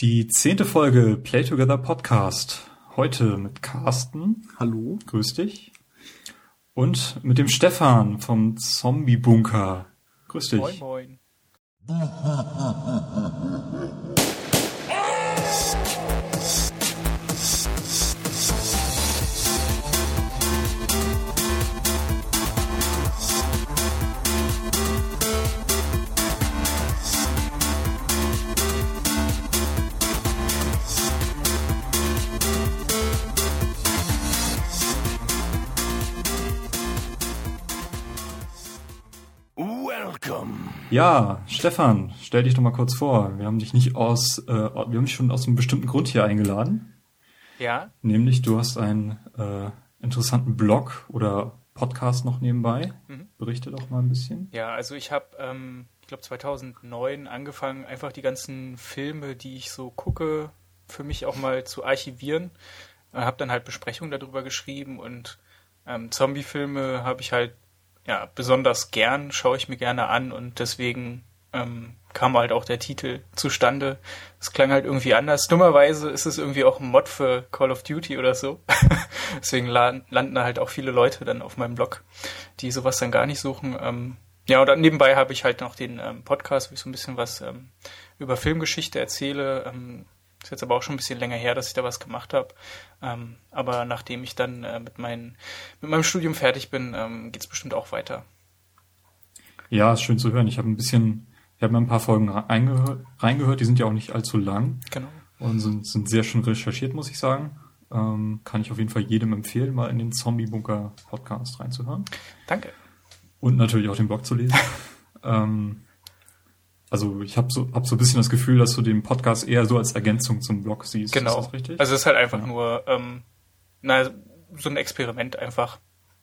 Die zehnte Folge Play Together Podcast. Heute mit Carsten. Hallo. Grüß dich. Und mit dem Stefan vom Zombie Bunker. Grüß dich. Moin, moin. Ja, Stefan, stell dich doch mal kurz vor. Wir haben dich nicht aus, äh, wir haben dich schon aus einem bestimmten Grund hier eingeladen. Ja, Nämlich, du hast einen äh, interessanten Blog oder Podcast noch nebenbei. Mhm. Berichte doch mal ein bisschen. ja, also ich habe, ähm, ich glaube 2009 angefangen, einfach die ganzen Filme, die ich so gucke, für mich auch mal zu archivieren. Äh, habe dann halt Besprechungen darüber geschrieben und ähm, Zombie-Filme habe ich halt ja besonders gern, schaue ich mir gerne an und deswegen ähm, kam halt auch der Titel zustande. Es klang halt irgendwie anders. Dummerweise ist es irgendwie auch ein Mod für Call of Duty oder so. Deswegen la- landen halt auch viele Leute dann auf meinem Blog, die sowas dann gar nicht suchen. Ähm, ja, und dann nebenbei habe ich halt noch den ähm, Podcast, wo ich so ein bisschen was ähm, über Filmgeschichte erzähle. Ähm, ist jetzt aber auch schon ein bisschen länger her, dass ich da was gemacht habe. Ähm, aber nachdem ich dann äh, mit, meinen, mit meinem Studium fertig bin, ähm, geht's bestimmt auch weiter. Ja, ist schön zu hören. Ich habe ein bisschen, ich habe mir ein paar Folgen reingehört, die sind ja auch nicht allzu lang Genau. und sind, sind sehr schön recherchiert, muss ich sagen. Ähm, kann ich auf jeden Fall jedem empfehlen, mal in den Zombie Bunker Podcast reinzuhören. Danke. Und natürlich auch den Blog zu lesen. ähm, also ich habe so, hab so ein bisschen das Gefühl, dass du den Podcast eher so als Ergänzung zum Blog siehst. Genau. Ist das richtig? Also es ist halt einfach Ja. nur ähm, na, so ein Experiment einfach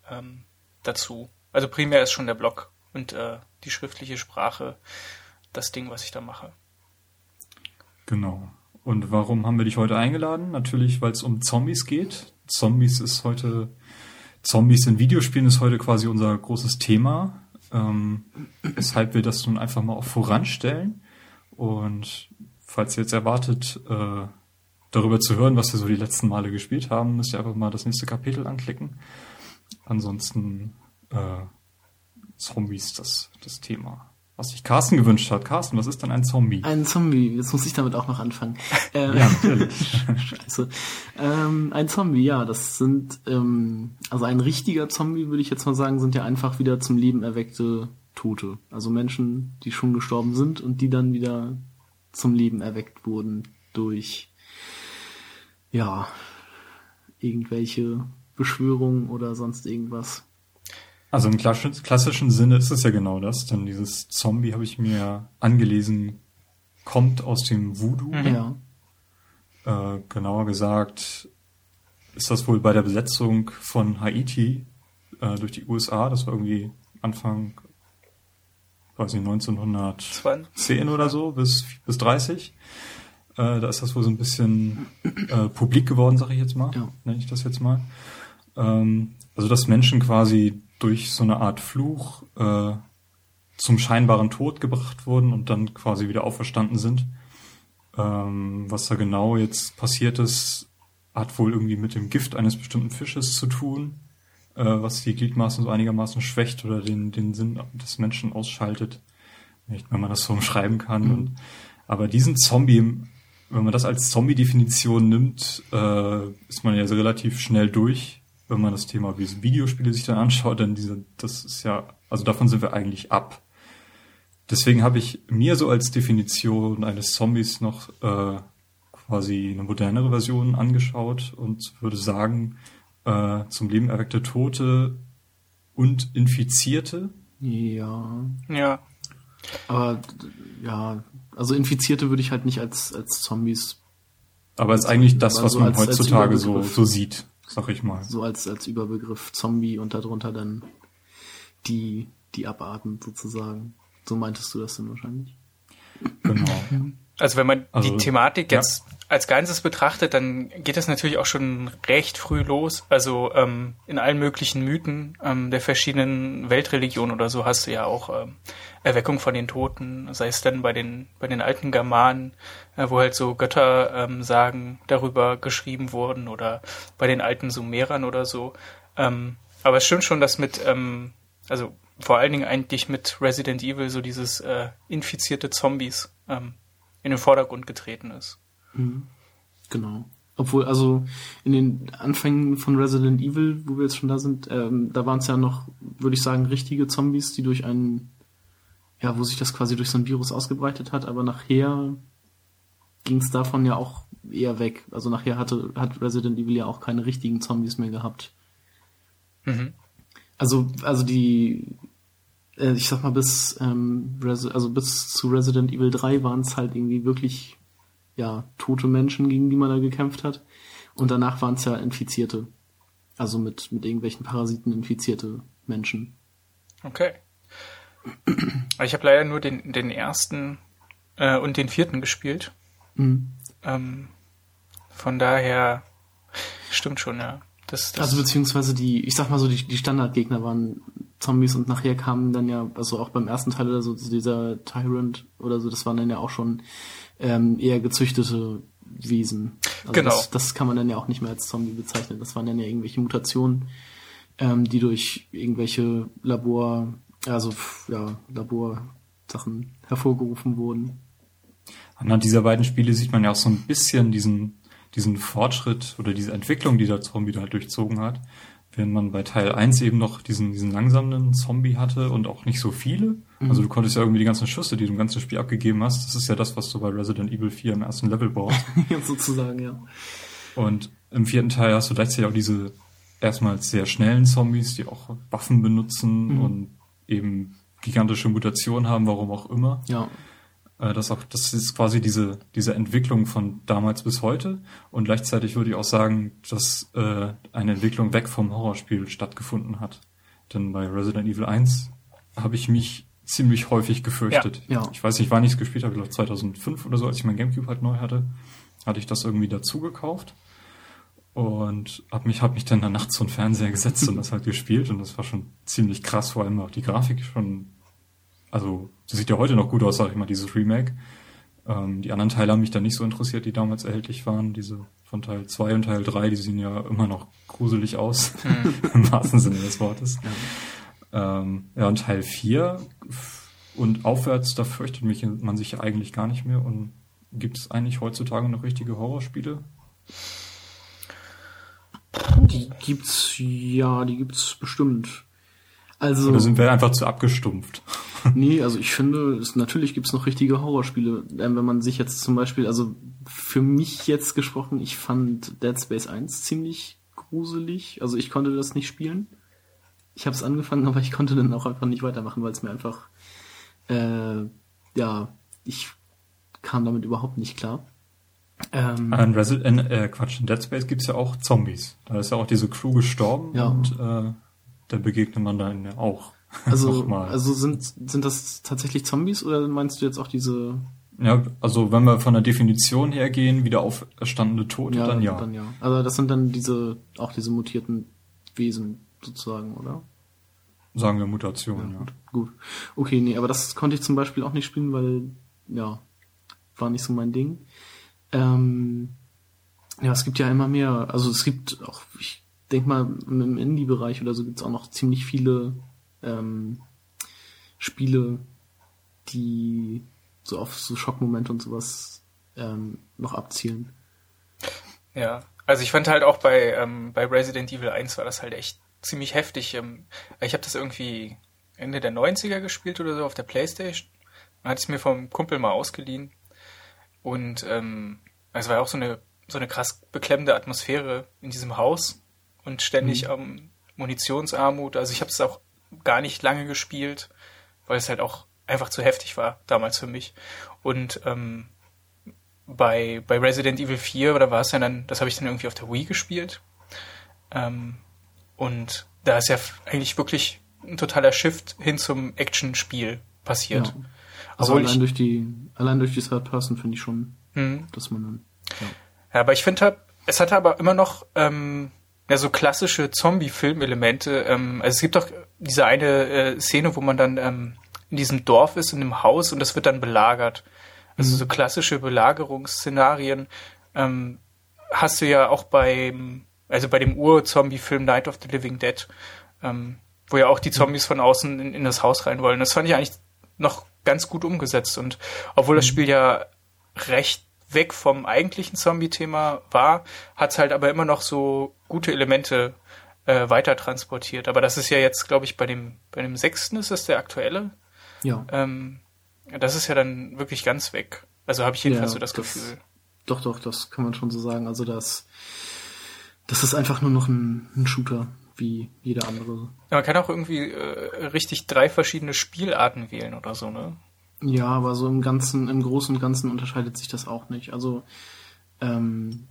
ähm, dazu. Also primär ist schon der Blog und äh, die schriftliche Sprache das Ding, was ich da mache. Genau. Und warum haben wir dich heute eingeladen? Natürlich, weil es um Zombies geht. Zombies ist heute, Zombies in Videospielen ist heute quasi unser großes Thema. Ähm, weshalb wir das nun einfach mal auch voranstellen. Und falls ihr jetzt erwartet, äh, darüber zu hören, was wir so die letzten Male gespielt haben, müsst ihr einfach mal das nächste Kapitel anklicken. Ansonsten äh, Zombies das, das Thema. Was sich Carsten gewünscht hat. Carsten, was ist denn ein Zombie? Ein Zombie, jetzt muss ich damit auch noch anfangen. Äh, Ja, natürlich. Scheiße. Ähm, ein Zombie, ja, das sind, ähm, also ein richtiger Zombie, würde ich jetzt mal sagen, sind ja einfach wieder zum Leben erweckte Tote. Also Menschen, die schon gestorben sind und die dann wieder zum Leben erweckt wurden durch, ja, irgendwelche Beschwörungen oder sonst irgendwas. Also im klassischen, Sinne ist es ja genau das, denn dieses Zombie habe ich mir angelesen, kommt aus dem Voodoo. Ja. Äh, genauer gesagt ist das wohl bei der Besetzung von Haiti äh, durch die USA, das war irgendwie Anfang, weiß nicht, 1910 20. oder so bis, bis 30. Äh, da ist das wohl so ein bisschen äh, publik geworden, sage ich jetzt mal, Ja. nenne ich das jetzt mal. Ähm, also dass Menschen quasi durch so eine Art Fluch äh, zum scheinbaren Tod gebracht wurden und dann quasi wieder auferstanden sind. Ähm, was da genau jetzt passiert ist, hat wohl irgendwie mit dem Gift eines bestimmten Fisches zu tun, äh, was die Gliedmaßen so einigermaßen schwächt oder den, den Sinn des Menschen ausschaltet. Nicht, wenn man das so umschreiben kann. Mhm. Und, aber diesen Zombie, wenn man das als Zombie-Definition nimmt, äh, ist man ja so relativ schnell durch, wenn man das Thema wie Videospiele sich dann anschaut, denn diese, das ist ja, also davon sind wir eigentlich ab. Deswegen habe ich mir so als Definition eines Zombies noch äh, quasi eine modernere Version angeschaut und würde sagen, äh, zum Leben erweckte Tote und Infizierte. Ja. Ja, Aber, ja, also Infizierte würde ich halt nicht als, als Zombies Aber ist eigentlich das, Aber was so man als- als heutzutage so, Überbegriff. so sieht, sag ich mal. so als, als Überbegriff Zombie und darunter dann die, die Abarten sozusagen. So meintest du das dann wahrscheinlich? Genau. Also wenn man Also, die Thematik ja. jetzt als Ganzes betrachtet, dann geht das natürlich auch schon recht früh los. Also ähm, in allen möglichen Mythen ähm, der verschiedenen Weltreligionen oder so hast du ja auch ähm, Erweckung von den Toten, sei es dann bei den bei den alten Germanen, äh, wo halt so Götter ähm, sagen darüber geschrieben wurden oder bei den alten Sumerern oder so. Ähm, aber es stimmt schon, dass mit ähm, also vor allen Dingen eigentlich mit Resident Evil so dieses äh, infizierte Zombies ähm, in den Vordergrund getreten ist. Mhm. Genau. Obwohl, also in den Anfängen von Resident Evil, wo wir jetzt schon da sind, ähm, da waren es ja noch, würde ich sagen, richtige Zombies, die durch einen, ja, wo sich das quasi durch so ein Virus ausgebreitet hat, aber nachher ging es davon ja auch eher weg. Also nachher hatte, hat Resident Evil ja auch keine richtigen Zombies mehr gehabt. Mhm. Also, also die, äh, ich sag mal, bis, ähm, also bis zu Resident Evil 3 waren es halt irgendwie wirklich ja, tote Menschen, gegen die man da gekämpft hat. Und danach waren es ja Infizierte. Also mit, mit irgendwelchen Parasiten infizierte Menschen. Okay. Ich habe leider nur den, den ersten äh, und den vierten gespielt. Mhm. Ähm, von daher stimmt schon, ja. Das, das also beziehungsweise die, ich sag mal so, die, die Standardgegner waren Zombies und nachher kamen dann ja, also auch beim ersten Teil oder so, dieser Tyrant oder so, das waren dann ja auch schon ähm, eher gezüchtete Wesen. Also genau. Das, das kann man dann ja auch nicht mehr als Zombie bezeichnen. Das waren dann ja irgendwelche Mutationen, ähm, die durch irgendwelche Labor, also ja, Laborsachen hervorgerufen wurden. Anhand dieser beiden Spiele sieht man ja auch so ein bisschen diesen, diesen Fortschritt oder diese Entwicklung, die der Zombie da durchzogen hat während man bei Teil 1 eben noch diesen, diesen langsamen Zombie hatte und auch nicht so viele. Mhm. Also du konntest ja irgendwie die ganzen Schüsse, die du im ganzen Spiel abgegeben hast, das ist ja das, was du bei Resident Evil 4 im ersten Level brauchst. ja, sozusagen, ja. Und im vierten Teil hast du gleichzeitig auch diese erstmals sehr schnellen Zombies, die auch Waffen benutzen mhm. und eben gigantische Mutationen haben, warum auch immer. Ja. Äh, das, auch, das ist quasi diese, diese Entwicklung von damals bis heute. Und gleichzeitig würde ich auch sagen, dass äh, eine Entwicklung weg vom Horrorspiel stattgefunden hat. Denn bei Resident Evil 1 habe ich mich ziemlich häufig gefürchtet. Ja, ja. Ich weiß nicht, wann ich es gespielt habe, ich glaube 2005 oder so, als ich mein Gamecube halt neu hatte, hatte ich das irgendwie dazu gekauft und habe mich hab mich dann nachts zum Fernseher gesetzt und das halt gespielt und das war schon ziemlich krass, vor allem auch die Grafik schon also das sieht ja heute noch gut aus, sag ich mal, dieses Remake. Ähm, die anderen Teile haben mich dann nicht so interessiert, die damals erhältlich waren. Diese von Teil 2 und Teil 3, die sehen ja immer noch gruselig aus, mhm. im wahrsten Sinne des Wortes. Ja, ähm, ja und Teil 4 und aufwärts, da fürchtet mich man sich ja eigentlich gar nicht mehr. Und gibt es eigentlich heutzutage noch richtige Horrorspiele? Die gibt's, ja, die gibt's bestimmt. Also. Oder sind wir einfach zu abgestumpft? nee, also ich finde, es, natürlich gibt's noch richtige Horrorspiele. Ähm, wenn man sich jetzt zum Beispiel, also für mich jetzt gesprochen, ich fand Dead Space 1 ziemlich gruselig. Also ich konnte das nicht spielen. Ich habe es angefangen, aber ich konnte dann auch einfach nicht weitermachen, weil es mir einfach, äh, ja, ich kam damit überhaupt nicht klar. Ähm, in, Resident, äh, Quatsch, in Dead Space gibt's ja auch Zombies. Da ist ja auch diese Crew gestorben ja. und äh, da begegnet man dann ja auch. Also, also sind, sind das tatsächlich Zombies oder meinst du jetzt auch diese? Ja, also wenn wir von der Definition her gehen, wieder auferstandene Tote, ja, dann ja. Dann ja. Also das sind dann diese, auch diese mutierten Wesen sozusagen, oder? Sagen wir Mutationen, ja. Gut, gut. Okay, nee, aber das konnte ich zum Beispiel auch nicht spielen, weil, ja, war nicht so mein Ding. Ähm, ja, es gibt ja immer mehr, also es gibt auch, ich denke mal, im Indie-Bereich oder so gibt es auch noch ziemlich viele ähm, Spiele, die so auf so Schockmomente und sowas ähm, noch abzielen. Ja, also ich fand halt auch bei, ähm, bei Resident Evil 1 war das halt echt ziemlich heftig. Ähm, ich habe das irgendwie Ende der 90er gespielt oder so auf der Playstation. Hat es mir vom Kumpel mal ausgeliehen. Und ähm, es war auch so eine, so eine krass beklemmende Atmosphäre in diesem Haus und ständig mhm. ähm, Munitionsarmut. Also ich habe es auch gar nicht lange gespielt, weil es halt auch einfach zu heftig war damals für mich. Und ähm, bei, bei Resident Evil 4, oder war es ja dann, das habe ich dann irgendwie auf der Wii gespielt. Ähm, und da ist ja eigentlich wirklich ein totaler Shift hin zum Action-Spiel passiert. Ja. Also allein durch die, allein durch die Third Person finde ich schon, mhm. dass man dann Ja, ja aber ich finde, es hatte aber immer noch ähm, ja, so klassische Zombie-Filmelemente. Ähm, also es gibt doch diese eine äh, Szene, wo man dann ähm, in diesem Dorf ist, in einem Haus und das wird dann belagert. Also mhm. so klassische Belagerungsszenarien ähm, hast du ja auch beim, also bei dem Ur-Zombie-Film Night of the Living Dead, ähm, wo ja auch die Zombies von außen in, in, das Haus rein wollen. Das fand ich eigentlich noch ganz gut umgesetzt und obwohl das mhm. Spiel ja recht weg vom eigentlichen Zombie-Thema war, hat es halt aber immer noch so gute Elemente äh, weiter transportiert. Aber das ist ja jetzt, glaube ich, bei dem, bei dem sechsten ist das der aktuelle. Ja. Ähm, das ist ja dann wirklich ganz weg. Also habe ich jedenfalls ja, so das, das, Gefühl. Doch, doch, das kann man schon so sagen. Also das, das ist einfach nur noch ein, ein Shooter wie jeder andere. Ja, man kann auch irgendwie äh, richtig drei verschiedene Spielarten wählen oder so, ne? Ja, aber so im Ganzen, im Großen und Ganzen unterscheidet sich das auch nicht. Also ähm,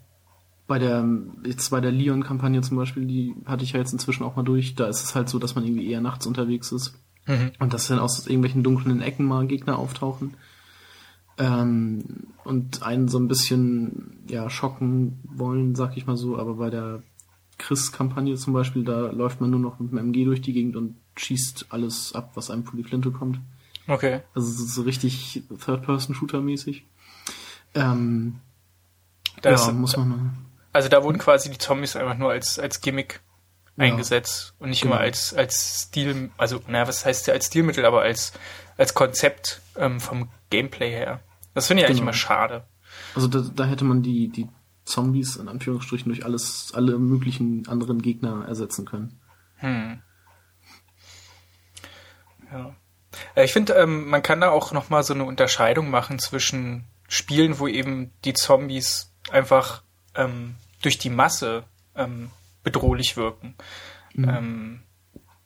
bei der jetzt bei der Leon-Kampagne zum Beispiel, die hatte ich ja jetzt inzwischen auch mal durch. Da ist es halt so, dass man irgendwie eher nachts unterwegs ist mhm. und dass dann aus irgendwelchen dunklen Ecken mal Gegner auftauchen ähm, und einen so ein bisschen ja schocken wollen, sag ich mal so. Aber bei der Chris-Kampagne zum Beispiel, da läuft man nur noch mit dem MG durch die Gegend und schießt alles ab, was einem vor die Flinte kommt. Okay. Also so richtig Third-Person-Shooter-mäßig. Ähm, das, ja, muss man. Also da wurden quasi die Zombies einfach nur als, als Gimmick ja, eingesetzt und nicht genau. immer als, als Stil, also, naja, was heißt ja als Stilmittel, aber als, als Konzept ähm, vom Gameplay her. Das finde ich genau. eigentlich immer schade. Also da, da hätte man die, die Zombies in Anführungsstrichen durch alles, alle möglichen anderen Gegner ersetzen können. Hm. Ja. Äh, ich finde, ähm, man kann da auch nochmal so eine Unterscheidung machen zwischen Spielen, wo eben die Zombies einfach ähm, durch die Masse ähm, bedrohlich wirken. Mhm. Ähm,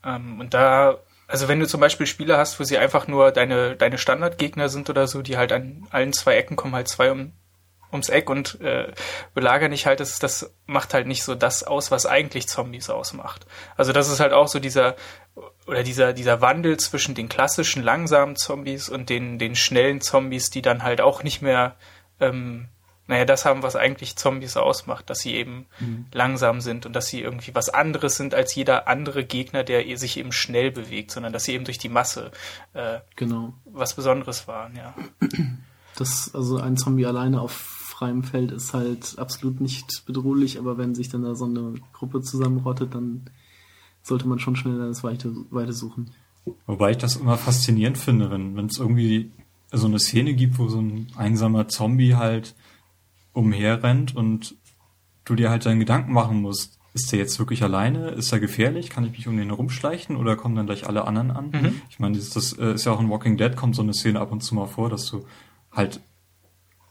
ähm, und da, also wenn du zum Beispiel Spiele hast, wo sie einfach nur deine, deine Standardgegner sind oder so, die halt an allen zwei Ecken kommen halt zwei um, ums Eck und äh, belagern nicht halt, das, das macht halt nicht so das aus, was eigentlich Zombies ausmacht. Also das ist halt auch so dieser oder dieser, dieser Wandel zwischen den klassischen langsamen Zombies und den, den schnellen Zombies, die dann halt auch nicht mehr, ähm, naja, das haben, was eigentlich Zombies ausmacht, dass sie eben mhm. langsam sind und dass sie irgendwie was anderes sind als jeder andere Gegner, der sich eben schnell bewegt, sondern dass sie eben durch die Masse äh, genau. was Besonderes waren, ja. Das, also ein Zombie alleine auf freiem Feld ist halt absolut nicht bedrohlich, aber wenn sich dann da so eine Gruppe zusammenrottet, dann sollte man schon schnell das Weite, Weite suchen. Wobei ich das immer faszinierend finde, wenn es irgendwie so eine Szene gibt, wo so ein einsamer Zombie halt umherrennt und du dir halt deinen Gedanken machen musst, ist der jetzt wirklich alleine? Ist er gefährlich? Kann ich mich um den herumschleichen oder kommen dann gleich alle anderen an? Mhm. Ich meine, das, das äh, ist ja auch in Walking Dead kommt so eine Szene ab und zu mal vor, dass du halt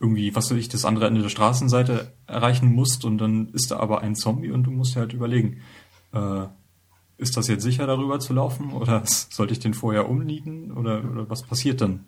irgendwie, was weiß ich, das andere Ende der Straßenseite erreichen musst und dann ist da aber ein Zombie und du musst dir halt überlegen, äh, ist das jetzt sicher, darüber zu laufen oder sollte ich den vorher umnieten oder, oder was passiert dann?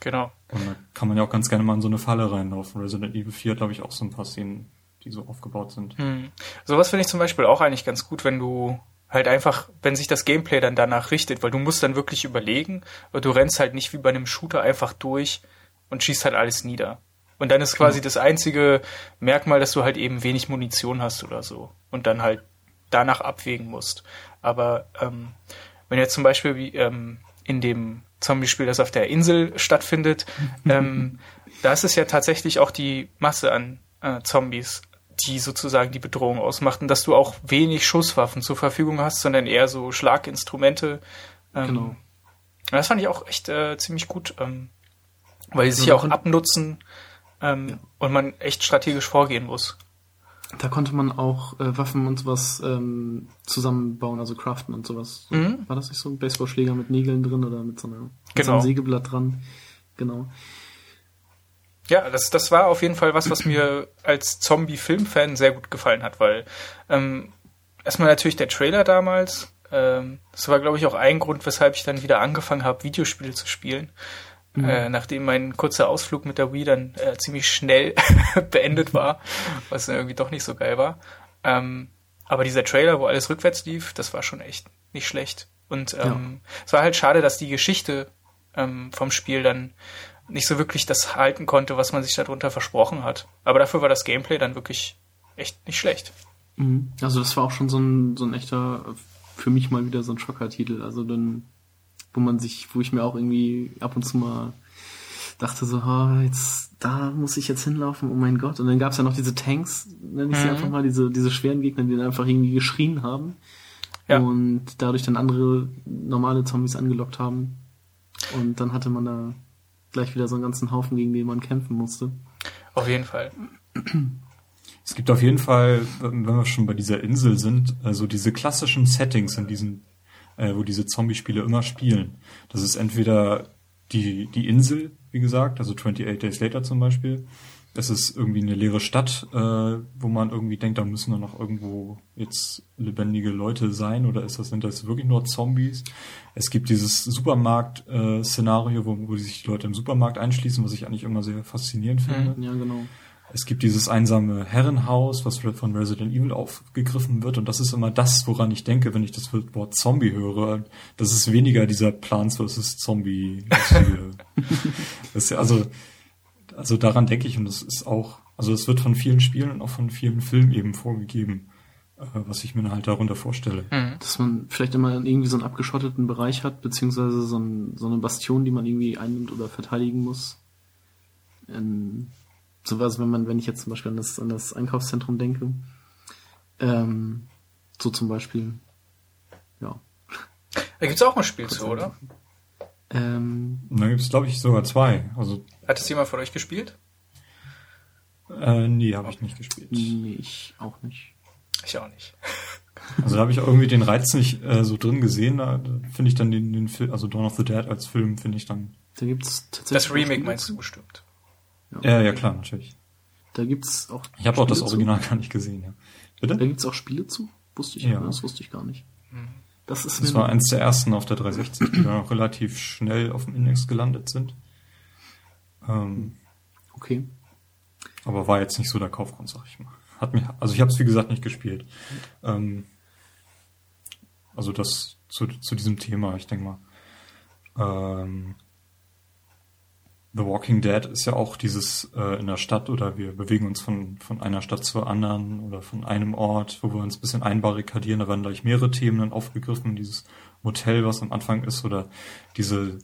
Genau. Und da kann man ja auch ganz gerne mal in so eine Falle reinlaufen. Resident Evil 4 glaube ich auch so ein paar Szenen, die so aufgebaut sind. Hm. Sowas finde ich zum Beispiel auch eigentlich ganz gut, wenn du halt einfach, wenn sich das Gameplay dann danach richtet, weil du musst dann wirklich überlegen, du rennst halt nicht wie bei einem Shooter einfach durch und schießt halt alles nieder. Und dann ist quasi genau. das einzige Merkmal, dass du halt eben wenig Munition hast oder so. Und dann halt danach abwägen musst. Aber ähm, wenn jetzt zum Beispiel wie ähm, in dem Zombie-Spiel, das auf der Insel stattfindet, ähm, da ist es ja tatsächlich auch die Masse an äh, Zombies, die sozusagen die Bedrohung ausmachten, dass du auch wenig Schusswaffen zur Verfügung hast, sondern eher so Schlaginstrumente. Ähm, genau. Das fand ich auch echt äh, ziemlich gut, ähm, weil sie sich auch abnutzen ähm, ja. und man echt strategisch vorgehen muss. Da konnte man auch äh, Waffen und sowas ähm, zusammenbauen, also craften und sowas. Mhm. War das nicht so ein Baseballschläger mit Nägeln drin oder mit so, einer, mit genau. so einem Sägeblatt dran? Genau. Ja, das, das war auf jeden Fall was, was mir als Zombie-Film-Fan sehr gut gefallen hat, weil ähm, erstmal natürlich der Trailer damals. Ähm, das war, glaube ich, auch ein Grund, weshalb ich dann wieder angefangen habe, Videospiele zu spielen. Mhm. Äh, nachdem mein kurzer Ausflug mit der Wii dann äh, ziemlich schnell beendet war, was irgendwie doch nicht so geil war. Ähm, aber dieser Trailer, wo alles rückwärts lief, das war schon echt nicht schlecht. Und ähm, ja. es war halt schade, dass die Geschichte ähm, vom Spiel dann nicht so wirklich das halten konnte, was man sich darunter versprochen hat. Aber dafür war das Gameplay dann wirklich echt nicht schlecht. Mhm. Also das war auch schon so ein, so ein echter, für mich mal wieder so ein Schocker-Titel. Also dann, wo man sich, wo ich mir auch irgendwie ab und zu mal dachte so, oh, jetzt, da muss ich jetzt hinlaufen, oh mein Gott. Und dann gab es ja noch diese Tanks, nenne ich sie Mhm. einfach mal, diese, diese schweren Gegner, die dann einfach irgendwie geschrien haben. Ja. Und dadurch dann andere normale Zombies angelockt haben. Und dann hatte man da gleich wieder so einen ganzen Haufen, gegen den man kämpfen musste. Auf jeden Fall. Es gibt auf jeden Fall, wenn wir schon bei dieser Insel sind, also diese klassischen Settings in diesen, äh, wo diese Zombie-Spiele immer spielen. Das ist entweder die, die Insel, wie gesagt, also 28 Days Later zum Beispiel. Es ist irgendwie eine leere Stadt, äh, wo man irgendwie denkt, da müssen da noch irgendwo jetzt lebendige Leute sein oder ist das, sind das wirklich nur Zombies? Es gibt dieses Supermarkt-Szenario, wo, wo sich die Leute im Supermarkt einschließen, was ich eigentlich immer sehr faszinierend finde. Ja, genau. Es gibt dieses einsame Herrenhaus, was von Resident Evil aufgegriffen wird. Und das ist immer das, woran ich denke, wenn ich das Wort Zombie höre. Das ist weniger dieser Plants vs. Zombie. das also, also daran denke ich. Und das ist auch, also es wird von vielen Spielen und auch von vielen Filmen eben vorgegeben, äh, was ich mir halt darunter vorstelle. Mhm. dass man vielleicht immer irgendwie so einen abgeschotteten Bereich hat, beziehungsweise so, ein, so eine Bastion, die man irgendwie einnimmt oder verteidigen muss. In, sowas, wenn man, wenn ich jetzt zum Beispiel an das, an das Einkaufszentrum denke, ähm, so zum Beispiel, ja. Da gibt's auch ein Spiel zu, oder? Ähm, gibt es, glaube ich, sogar zwei. Also, Hat es jemand von euch gespielt? äh, nee, habe ich nicht gespielt. nee, ich auch nicht. Ich auch nicht. Also da habe ich irgendwie den Reiz nicht äh, so drin gesehen. Da finde ich dann den, den Film, also Dawn of the Dead als Film finde ich dann. Da gibt's tatsächlich. Das Remake meinst du bestimmt. Ja, ja klar, natürlich. Da gibt's auch. Ich habe auch das Original gar nicht gesehen. Ja. Zu. Da Bitte? gibt's auch Spiele zu? Wusste ich, Ja. das wusste ich gar nicht. Das ist Das war eins der ersten auf der 360, die dann auch relativ schnell auf dem Index gelandet sind. Ähm, okay. aber war jetzt nicht so der Kaufgrund, sag ich mal. Hat mich, also ich habe es wie gesagt nicht gespielt. Ähm, also das zu, zu diesem Thema, ich denke mal. Ähm, The Walking Dead ist ja auch dieses äh, in der Stadt oder wir bewegen uns von, von einer Stadt zur anderen oder von einem Ort, wo wir uns ein bisschen einbarrikadieren. Da werden gleich mehrere Themen dann aufgegriffen. Dieses Motel, was am Anfang ist, oder diese,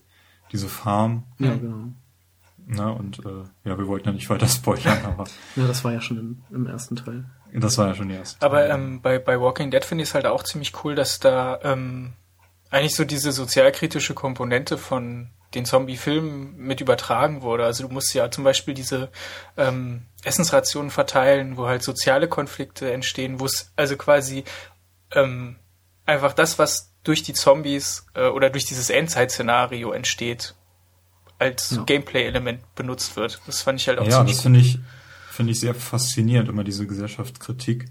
diese Farm. Ja, genau. Ne? Und äh, ja, wir wollten ja nicht weiter spoilern, aber Ja, das war ja schon im, im ersten Teil. das war ja schon die erste. Aber ähm, bei, bei Walking Dead finde ich es halt auch ziemlich cool, dass da ähm, eigentlich so diese sozialkritische Komponente von den Zombie-Filmen mit übertragen wurde. Also du musst ja zum Beispiel diese ähm, Essensrationen verteilen, wo halt soziale Konflikte entstehen, wo es also quasi ähm, einfach das, was durch die Zombies äh, oder durch dieses Endzeit-Szenario entsteht, als Ja. Gameplay-Element benutzt wird. Das fand ich halt auch ja, das finde ich, finde ich sehr faszinierend, immer diese Gesellschaftskritik.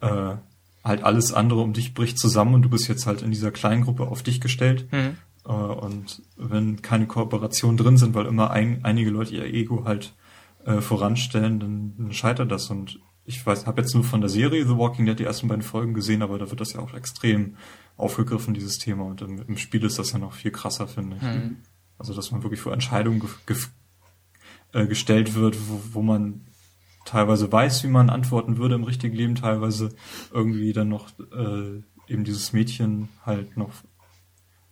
Äh, halt alles andere um dich bricht zusammen und du bist jetzt halt in dieser kleinen Gruppe auf dich gestellt. Mhm. Äh, und wenn keine Kooperationen drin sind, weil immer ein, einige Leute ihr Ego halt äh, voranstellen, dann, dann scheitert das. Und ich weiß, habe jetzt nur von der Serie The Walking Dead die ersten beiden Folgen gesehen, aber da wird das ja auch extrem aufgegriffen, dieses Thema. Und im, im Spiel ist das ja noch viel krasser, finde ich. Mhm. Also, dass man wirklich vor Entscheidungen ge ge äh, gestellt wird, wo, wo man teilweise weiß, wie man antworten würde im richtigen Leben, teilweise irgendwie dann noch äh, eben dieses Mädchen halt noch,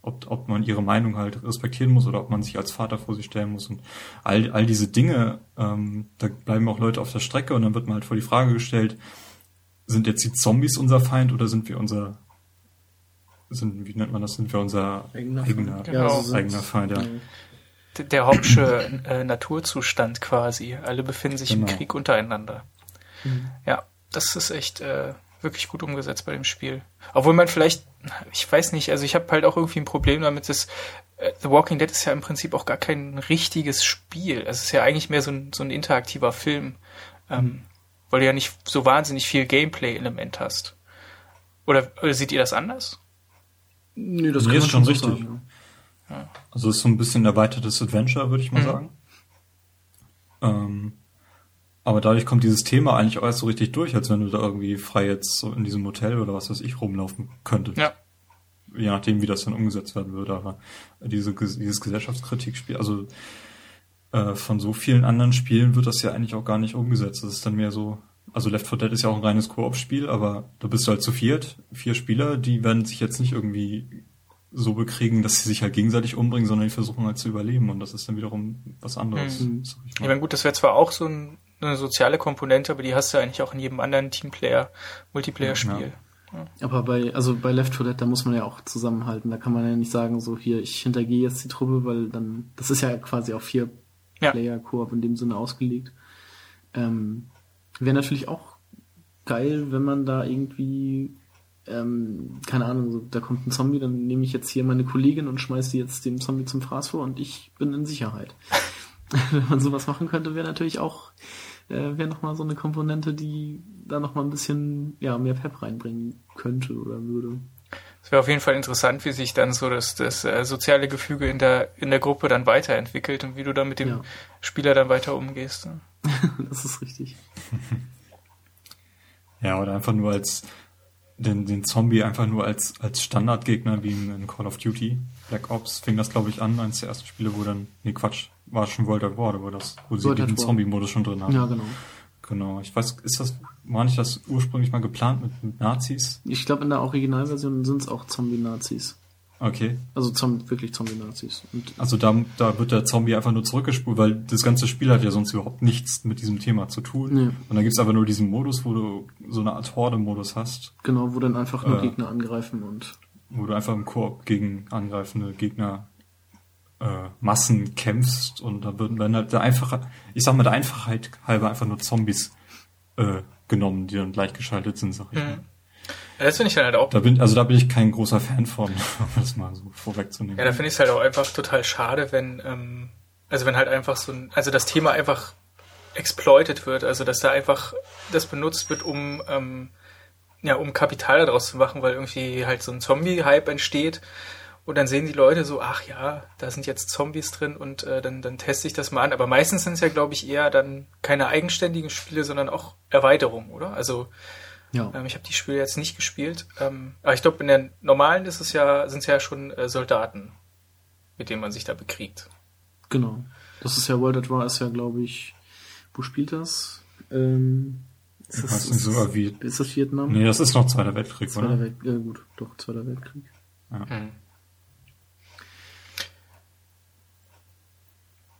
ob, ob man ihre Meinung halt respektieren muss oder ob man sich als Vater vor sie stellen muss und all, all diese Dinge, ähm, da bleiben auch Leute auf der Strecke und dann wird man halt vor die Frage gestellt, sind jetzt die Zombies unser Feind oder sind wir unser sind, wie nennt man das, sind wir unser Eigener eigener, Feind. Genau. eigener Feind, ja. Der- Der Hobbsche äh, Naturzustand quasi. Alle befinden sich im Genau. Krieg untereinander. Mhm. Ja, das ist echt äh, wirklich gut umgesetzt bei dem Spiel. Obwohl man vielleicht, ich weiß nicht, also ich habe halt auch irgendwie ein Problem damit, dass äh, The Walking Dead ist ja im Prinzip auch gar kein richtiges Spiel. Es ist ja eigentlich mehr so ein, so ein interaktiver Film, ähm, weil du ja nicht so wahnsinnig viel Gameplay-Element hast. Oder, oder seht ihr das anders? Nee, das Nee, ist schon richtig. sagen, Also es ist so ein bisschen erweitertes Adventure, würde ich mal Mhm. sagen. Ähm, aber dadurch kommt dieses Thema eigentlich auch erst so richtig durch, als wenn du da irgendwie frei jetzt so in diesem Hotel oder was weiß ich rumlaufen könntest. Ja. Je nachdem, wie das dann umgesetzt werden würde. Aber diese, dieses Gesellschaftskritikspiel, also äh, von so vielen anderen Spielen wird das ja eigentlich auch gar nicht umgesetzt. Das ist dann mehr so, also Left 4 Dead ist ja auch ein reines Koop-Spiel, aber da bist du halt zu viert, vier Spieler, die werden sich jetzt nicht irgendwie so bekriegen, dass sie sich halt gegenseitig umbringen, sondern die versuchen halt zu überleben und das ist dann wiederum was anderes. Mhm. Ich, ich meine, gut, das wäre zwar auch so ein, eine soziale Komponente, aber die hast du eigentlich auch in jedem anderen Teamplayer, Multiplayer-Spiel. Ja. Aber bei, also bei Left 4 Dead, da muss man ja auch zusammenhalten. Da kann man ja nicht sagen, so hier, ich hintergehe jetzt die Truppe, weil dann, das ist ja quasi auf vier ja. Player-Koop in dem Sinne ausgelegt. Ähm, Wäre natürlich auch geil, wenn man da irgendwie ähm, keine Ahnung, so, da kommt ein Zombie, dann nehme ich jetzt hier meine Kollegin und schmeiße die jetzt dem Zombie zum Fraß vor und ich bin in Sicherheit. Wenn man sowas machen könnte, wäre natürlich auch, äh, wäre nochmal so eine Komponente, die da nochmal ein bisschen, ja, mehr Pep reinbringen könnte oder würde. Es wäre auf jeden Fall interessant, wie sich dann so das, das äh, soziale Gefüge in der, in der Gruppe dann weiterentwickelt und wie du dann mit dem ja. Spieler dann weiter umgehst. Ne? das ist richtig. ja, oder einfach nur als, den, den Zombie einfach nur als, als Standardgegner wie in, Call of Duty. Black Ops fing das, glaube ich, an, eines der ersten Spiele, wo dann, nee, Quatsch, war schon World at War, wo das, wo sie den Zombie-Modus schon drin haben. Ja, genau. Genau. Ich weiß, ist das, war nicht das ursprünglich mal geplant mit, mit Nazis? Ich glaube, in der Originalversion sind es auch Zombie-Nazis. Okay. Also Zom wirklich Zombie-Nazis. Also da, da wird der Zombie einfach nur zurückgespult, weil das ganze Spiel hat ja sonst überhaupt nichts mit diesem Thema zu tun. Nee. Und dann gibt's einfach nur diesen Modus, wo du so eine Art Horde-Modus hast. Genau, wo dann einfach nur äh, Gegner angreifen und. Wo du einfach im Koop gegen angreifende Gegner äh, Massen kämpfst und da würden dann halt der einfache, ich sag mal der Einfachheit halber einfach nur Zombies äh, genommen, die dann gleichgeschaltet sind, sag ich mhm. mal. Ja, das finde ich dann halt auch. Da bin, also da bin ich kein großer Fan von, um das mal so vorwegzunehmen. Ja, da finde ich es halt auch einfach total schade, wenn, ähm, also wenn halt einfach so ein, also das Thema einfach exploited wird, also dass da einfach das benutzt wird, um, ähm, ja, um Kapital daraus zu machen, weil irgendwie halt so ein Zombie-Hype entsteht. Und dann sehen die Leute so, ach ja, da sind jetzt Zombies drin und äh, dann, dann teste ich das mal an. Aber meistens sind es ja, glaube ich, eher dann keine eigenständigen Spiele, sondern auch Erweiterungen, oder? Also ja. Ähm, ich habe die Spiele jetzt nicht gespielt. Ähm, aber ich glaube, in der normalen ist es ja, sind es ja schon äh, Soldaten, mit denen man sich da bekriegt. Genau. Das ist ja World at War ist ja, glaube ich, wo spielt das? Ähm, ist, das, ist, so wie, ist das Vietnam? Nee, das ist noch Zweiter Weltkrieg, Zweiter oder? Welt, ja gut, doch, Zweiter Weltkrieg. Ja. Mhm.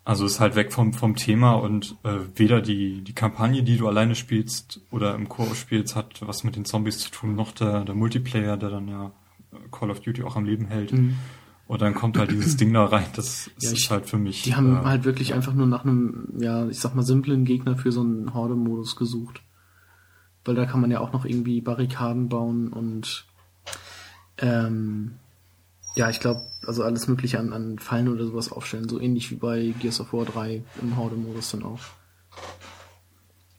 Also ist halt weg vom, vom Thema und äh, weder die, die Kampagne, die du alleine spielst oder im Koop spielst, hat was mit den Zombies zu tun, noch der, der Multiplayer, der dann ja Call of Duty auch am Leben hält. Mhm. Und dann kommt halt dieses Ding da rein, das, das ja, ist halt für mich. Die haben äh, halt wirklich einfach nur nach einem, ja, ich sag mal, simplen Gegner für so einen Horde-Modus gesucht. Weil da kann man ja auch noch irgendwie Barrikaden bauen und ähm, ja, ich glaube, also alles mögliche an, an Fallen oder sowas aufstellen, so ähnlich wie bei Gears of War 3 im Horde-Modus dann auch.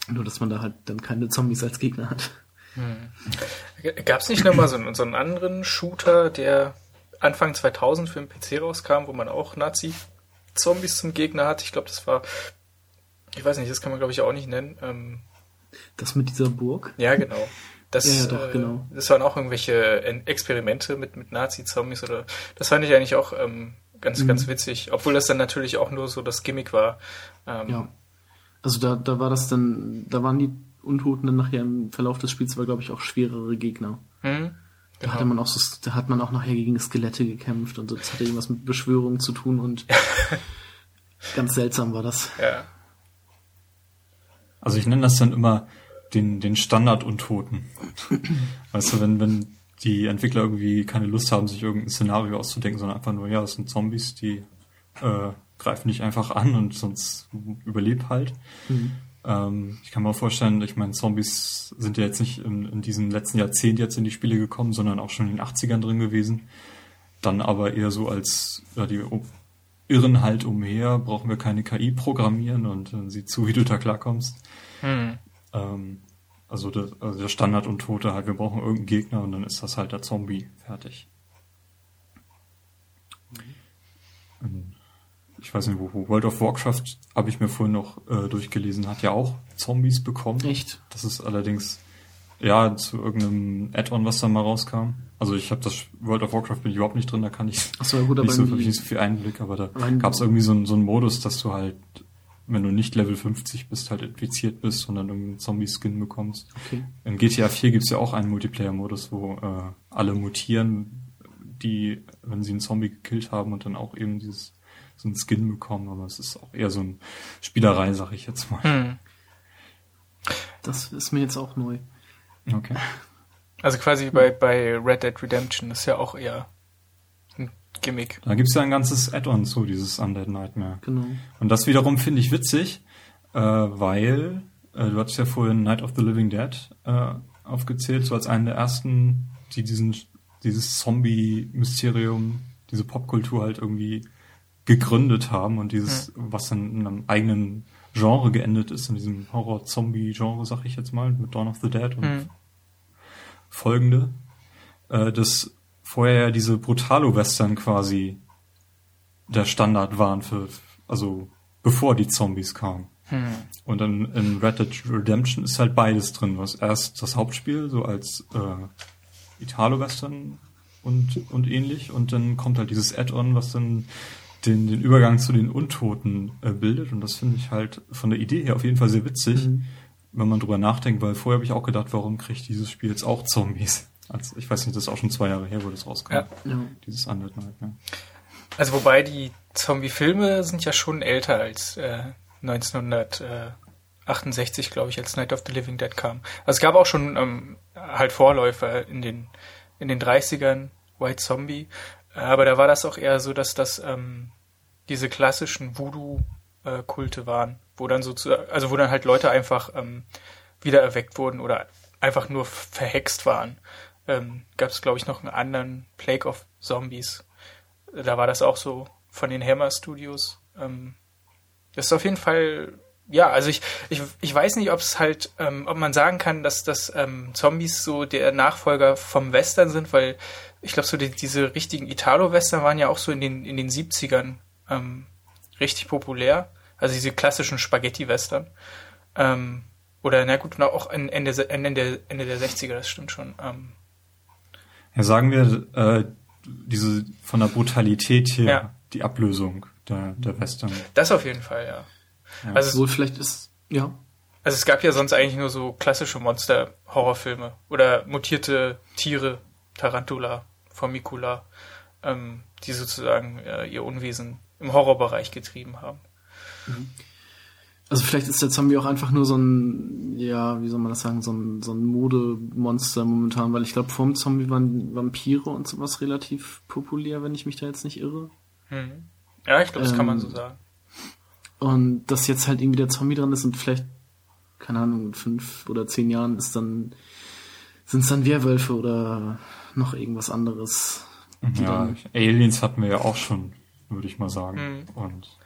Nur, dass man da halt dann keine Zombies als Gegner hat. Hm. Gab es nicht nochmal so, so einen anderen Shooter, der Anfang 2000 für den PC rauskam, wo man auch Nazi-Zombies zum Gegner hat? Ich glaube, das war, ich weiß nicht, das kann man glaube ich auch nicht nennen. Ähm, das mit dieser Burg? Ja, genau. Das, ja, ja, doch, genau. das waren auch irgendwelche Experimente mit, mit Nazi-Zombies oder das fand ich eigentlich auch ähm, ganz, mhm. ganz witzig, obwohl das dann natürlich auch nur so das Gimmick war. Ähm, ja. Also da, da war das dann, da waren die Untoten dann nachher im Verlauf des Spiels war, glaube ich, auch schwerere Gegner. Mhm. Da hatte genau. man auch so, da hat man auch nachher gegen Skelette gekämpft und so. Das hatte irgendwas mit Beschwörungen zu tun und ganz seltsam war das. Ja. Also ich nenne das dann immer den, den Standard-Untoten. weißt du, wenn, wenn die Entwickler irgendwie keine Lust haben, sich irgendein Szenario auszudenken, sondern einfach nur, ja, das sind Zombies, die äh, greifen dich einfach an und sonst überleb halt. Mhm. Ähm, ich kann mir vorstellen, ich meine, Zombies sind ja jetzt nicht in, in diesem letzten Jahrzehnt jetzt in die Spiele gekommen, sondern auch schon in den 80ern drin gewesen. Dann aber eher so als, ja, die irren halt umher, brauchen wir keine KI programmieren und äh, sieh zu, wie du da klarkommst. Mhm. Ähm, also, das, also der Standard und Tote halt, wir brauchen irgendeinen Gegner und dann ist das halt der Zombie. Fertig. Mhm. Ich weiß nicht, wo, wo World of Warcraft habe ich mir vorhin noch äh, durchgelesen, hat ja auch Zombies bekommen. Echt? Das ist allerdings Ja, zu irgendeinem Add-on, was da mal rauskam. Also ich habe das World of Warcraft bin ich überhaupt nicht drin, da kann ich so, gut, nicht, so, nicht so viel Einblick, aber da gab es irgendwie so, so einen Modus, dass du halt, wenn du nicht Level 50 bist, halt infiziert bist dann irgendeinen Zombie-Skin bekommst. Okay. In GTA 4 gibt's ja auch einen Multiplayer-Modus, wo äh, alle mutieren, die, wenn sie einen Zombie gekillt haben und dann auch eben dieses so einen Skin bekommen, aber es ist auch eher so eine Spielerei, sag ich jetzt mal. Hm. Das ist mir jetzt auch neu. Okay. Also quasi bei, bei Red Dead Redemption ist ja auch eher Gimmick. Da gibt's ja ein ganzes Add-on zu, dieses Undead Nightmare. Genau. Und das wiederum finde ich witzig, äh, weil äh, du hattest ja vorhin Night of the Living Dead äh, aufgezählt, so als einen der ersten, die diesen dieses Zombie-Mysterium, diese Popkultur halt irgendwie gegründet haben und dieses, was dann in einem eigenen Genre geendet ist, in diesem Horror-Zombie-Genre, sag ich jetzt mal, mit Dawn of the Dead und Hm. folgende, äh, dass vorher ja diese Brutalo-Western quasi der Standard waren für, also bevor die Zombies kamen. Hm. Und dann in Red Dead Redemption ist halt beides drin. Hast erst das Hauptspiel, so als äh, Italo-Western und, und ähnlich, und dann kommt halt dieses Add-on, was dann den, den Übergang zu den Untoten äh, bildet. Und das finde ich halt von der Idee her auf jeden Fall sehr witzig, Mhm. wenn man drüber nachdenkt, weil vorher habe ich auch gedacht, warum kriegt dieses Spiel jetzt auch Zombies? Also, ich weiß nicht, das ist auch schon zwei Jahre her, wo das rauskam. Ja. Ja. Dieses Undead Nightmare. Also wobei die Zombie-Filme sind ja schon älter als äh, 1968, glaube ich, als Night of the Living Dead kam. Also es gab auch schon ähm, halt Vorläufer in den in den 30ern, White Zombie, aber da war das auch eher so, dass das ähm, diese klassischen Voodoo-Kulte waren, wo dann so also wo dann halt Leute einfach ähm, wiedererweckt wurden oder einfach nur verhext waren. Ähm, Gab es, glaube ich, noch einen anderen Plague of Zombies. Da war das auch so von den Hammer Studios. Ähm, das ist auf jeden Fall, ja, also ich, ich, ich weiß nicht, ob es halt, ähm, ob man sagen kann, dass das ähm, Zombies so der Nachfolger vom Western sind, weil ich glaube, so die, diese richtigen Italo-Western waren ja auch so in den, in den 70ern ähm, richtig populär. Also diese klassischen Spaghetti-Western. Ähm, oder na gut, auch Ende, Ende, der, Ende der 60er, das stimmt schon. Ähm, Ja, sagen wir, äh, diese von der Brutalität her, Ja. die Ablösung der, der Western. das auf jeden Fall, ja. Ja. Also Wohl vielleicht ist, ja. Also es gab ja sonst eigentlich nur so klassische Monster-Horrorfilme oder mutierte Tiere, Tarantula, Formicula, ähm, die sozusagen äh, ihr Unwesen im Horrorbereich getrieben haben. Also vielleicht ist der Zombie auch einfach nur so ein, ja, wie soll man das sagen, so ein, so ein Modemonster momentan, weil ich glaube, vorm Zombie waren Vampire und sowas relativ populär, wenn ich mich da jetzt nicht irre. Hm. Ja, ich glaube, das kann man Ähm, so sagen. Und dass jetzt halt irgendwie der Zombie dran ist und vielleicht, keine Ahnung, in fünf oder zehn Jahren ist dann, sind es dann Werwölfe oder noch irgendwas anderes. ja, Aliens hatten wir ja auch schon, würde ich mal sagen. Mhm. Und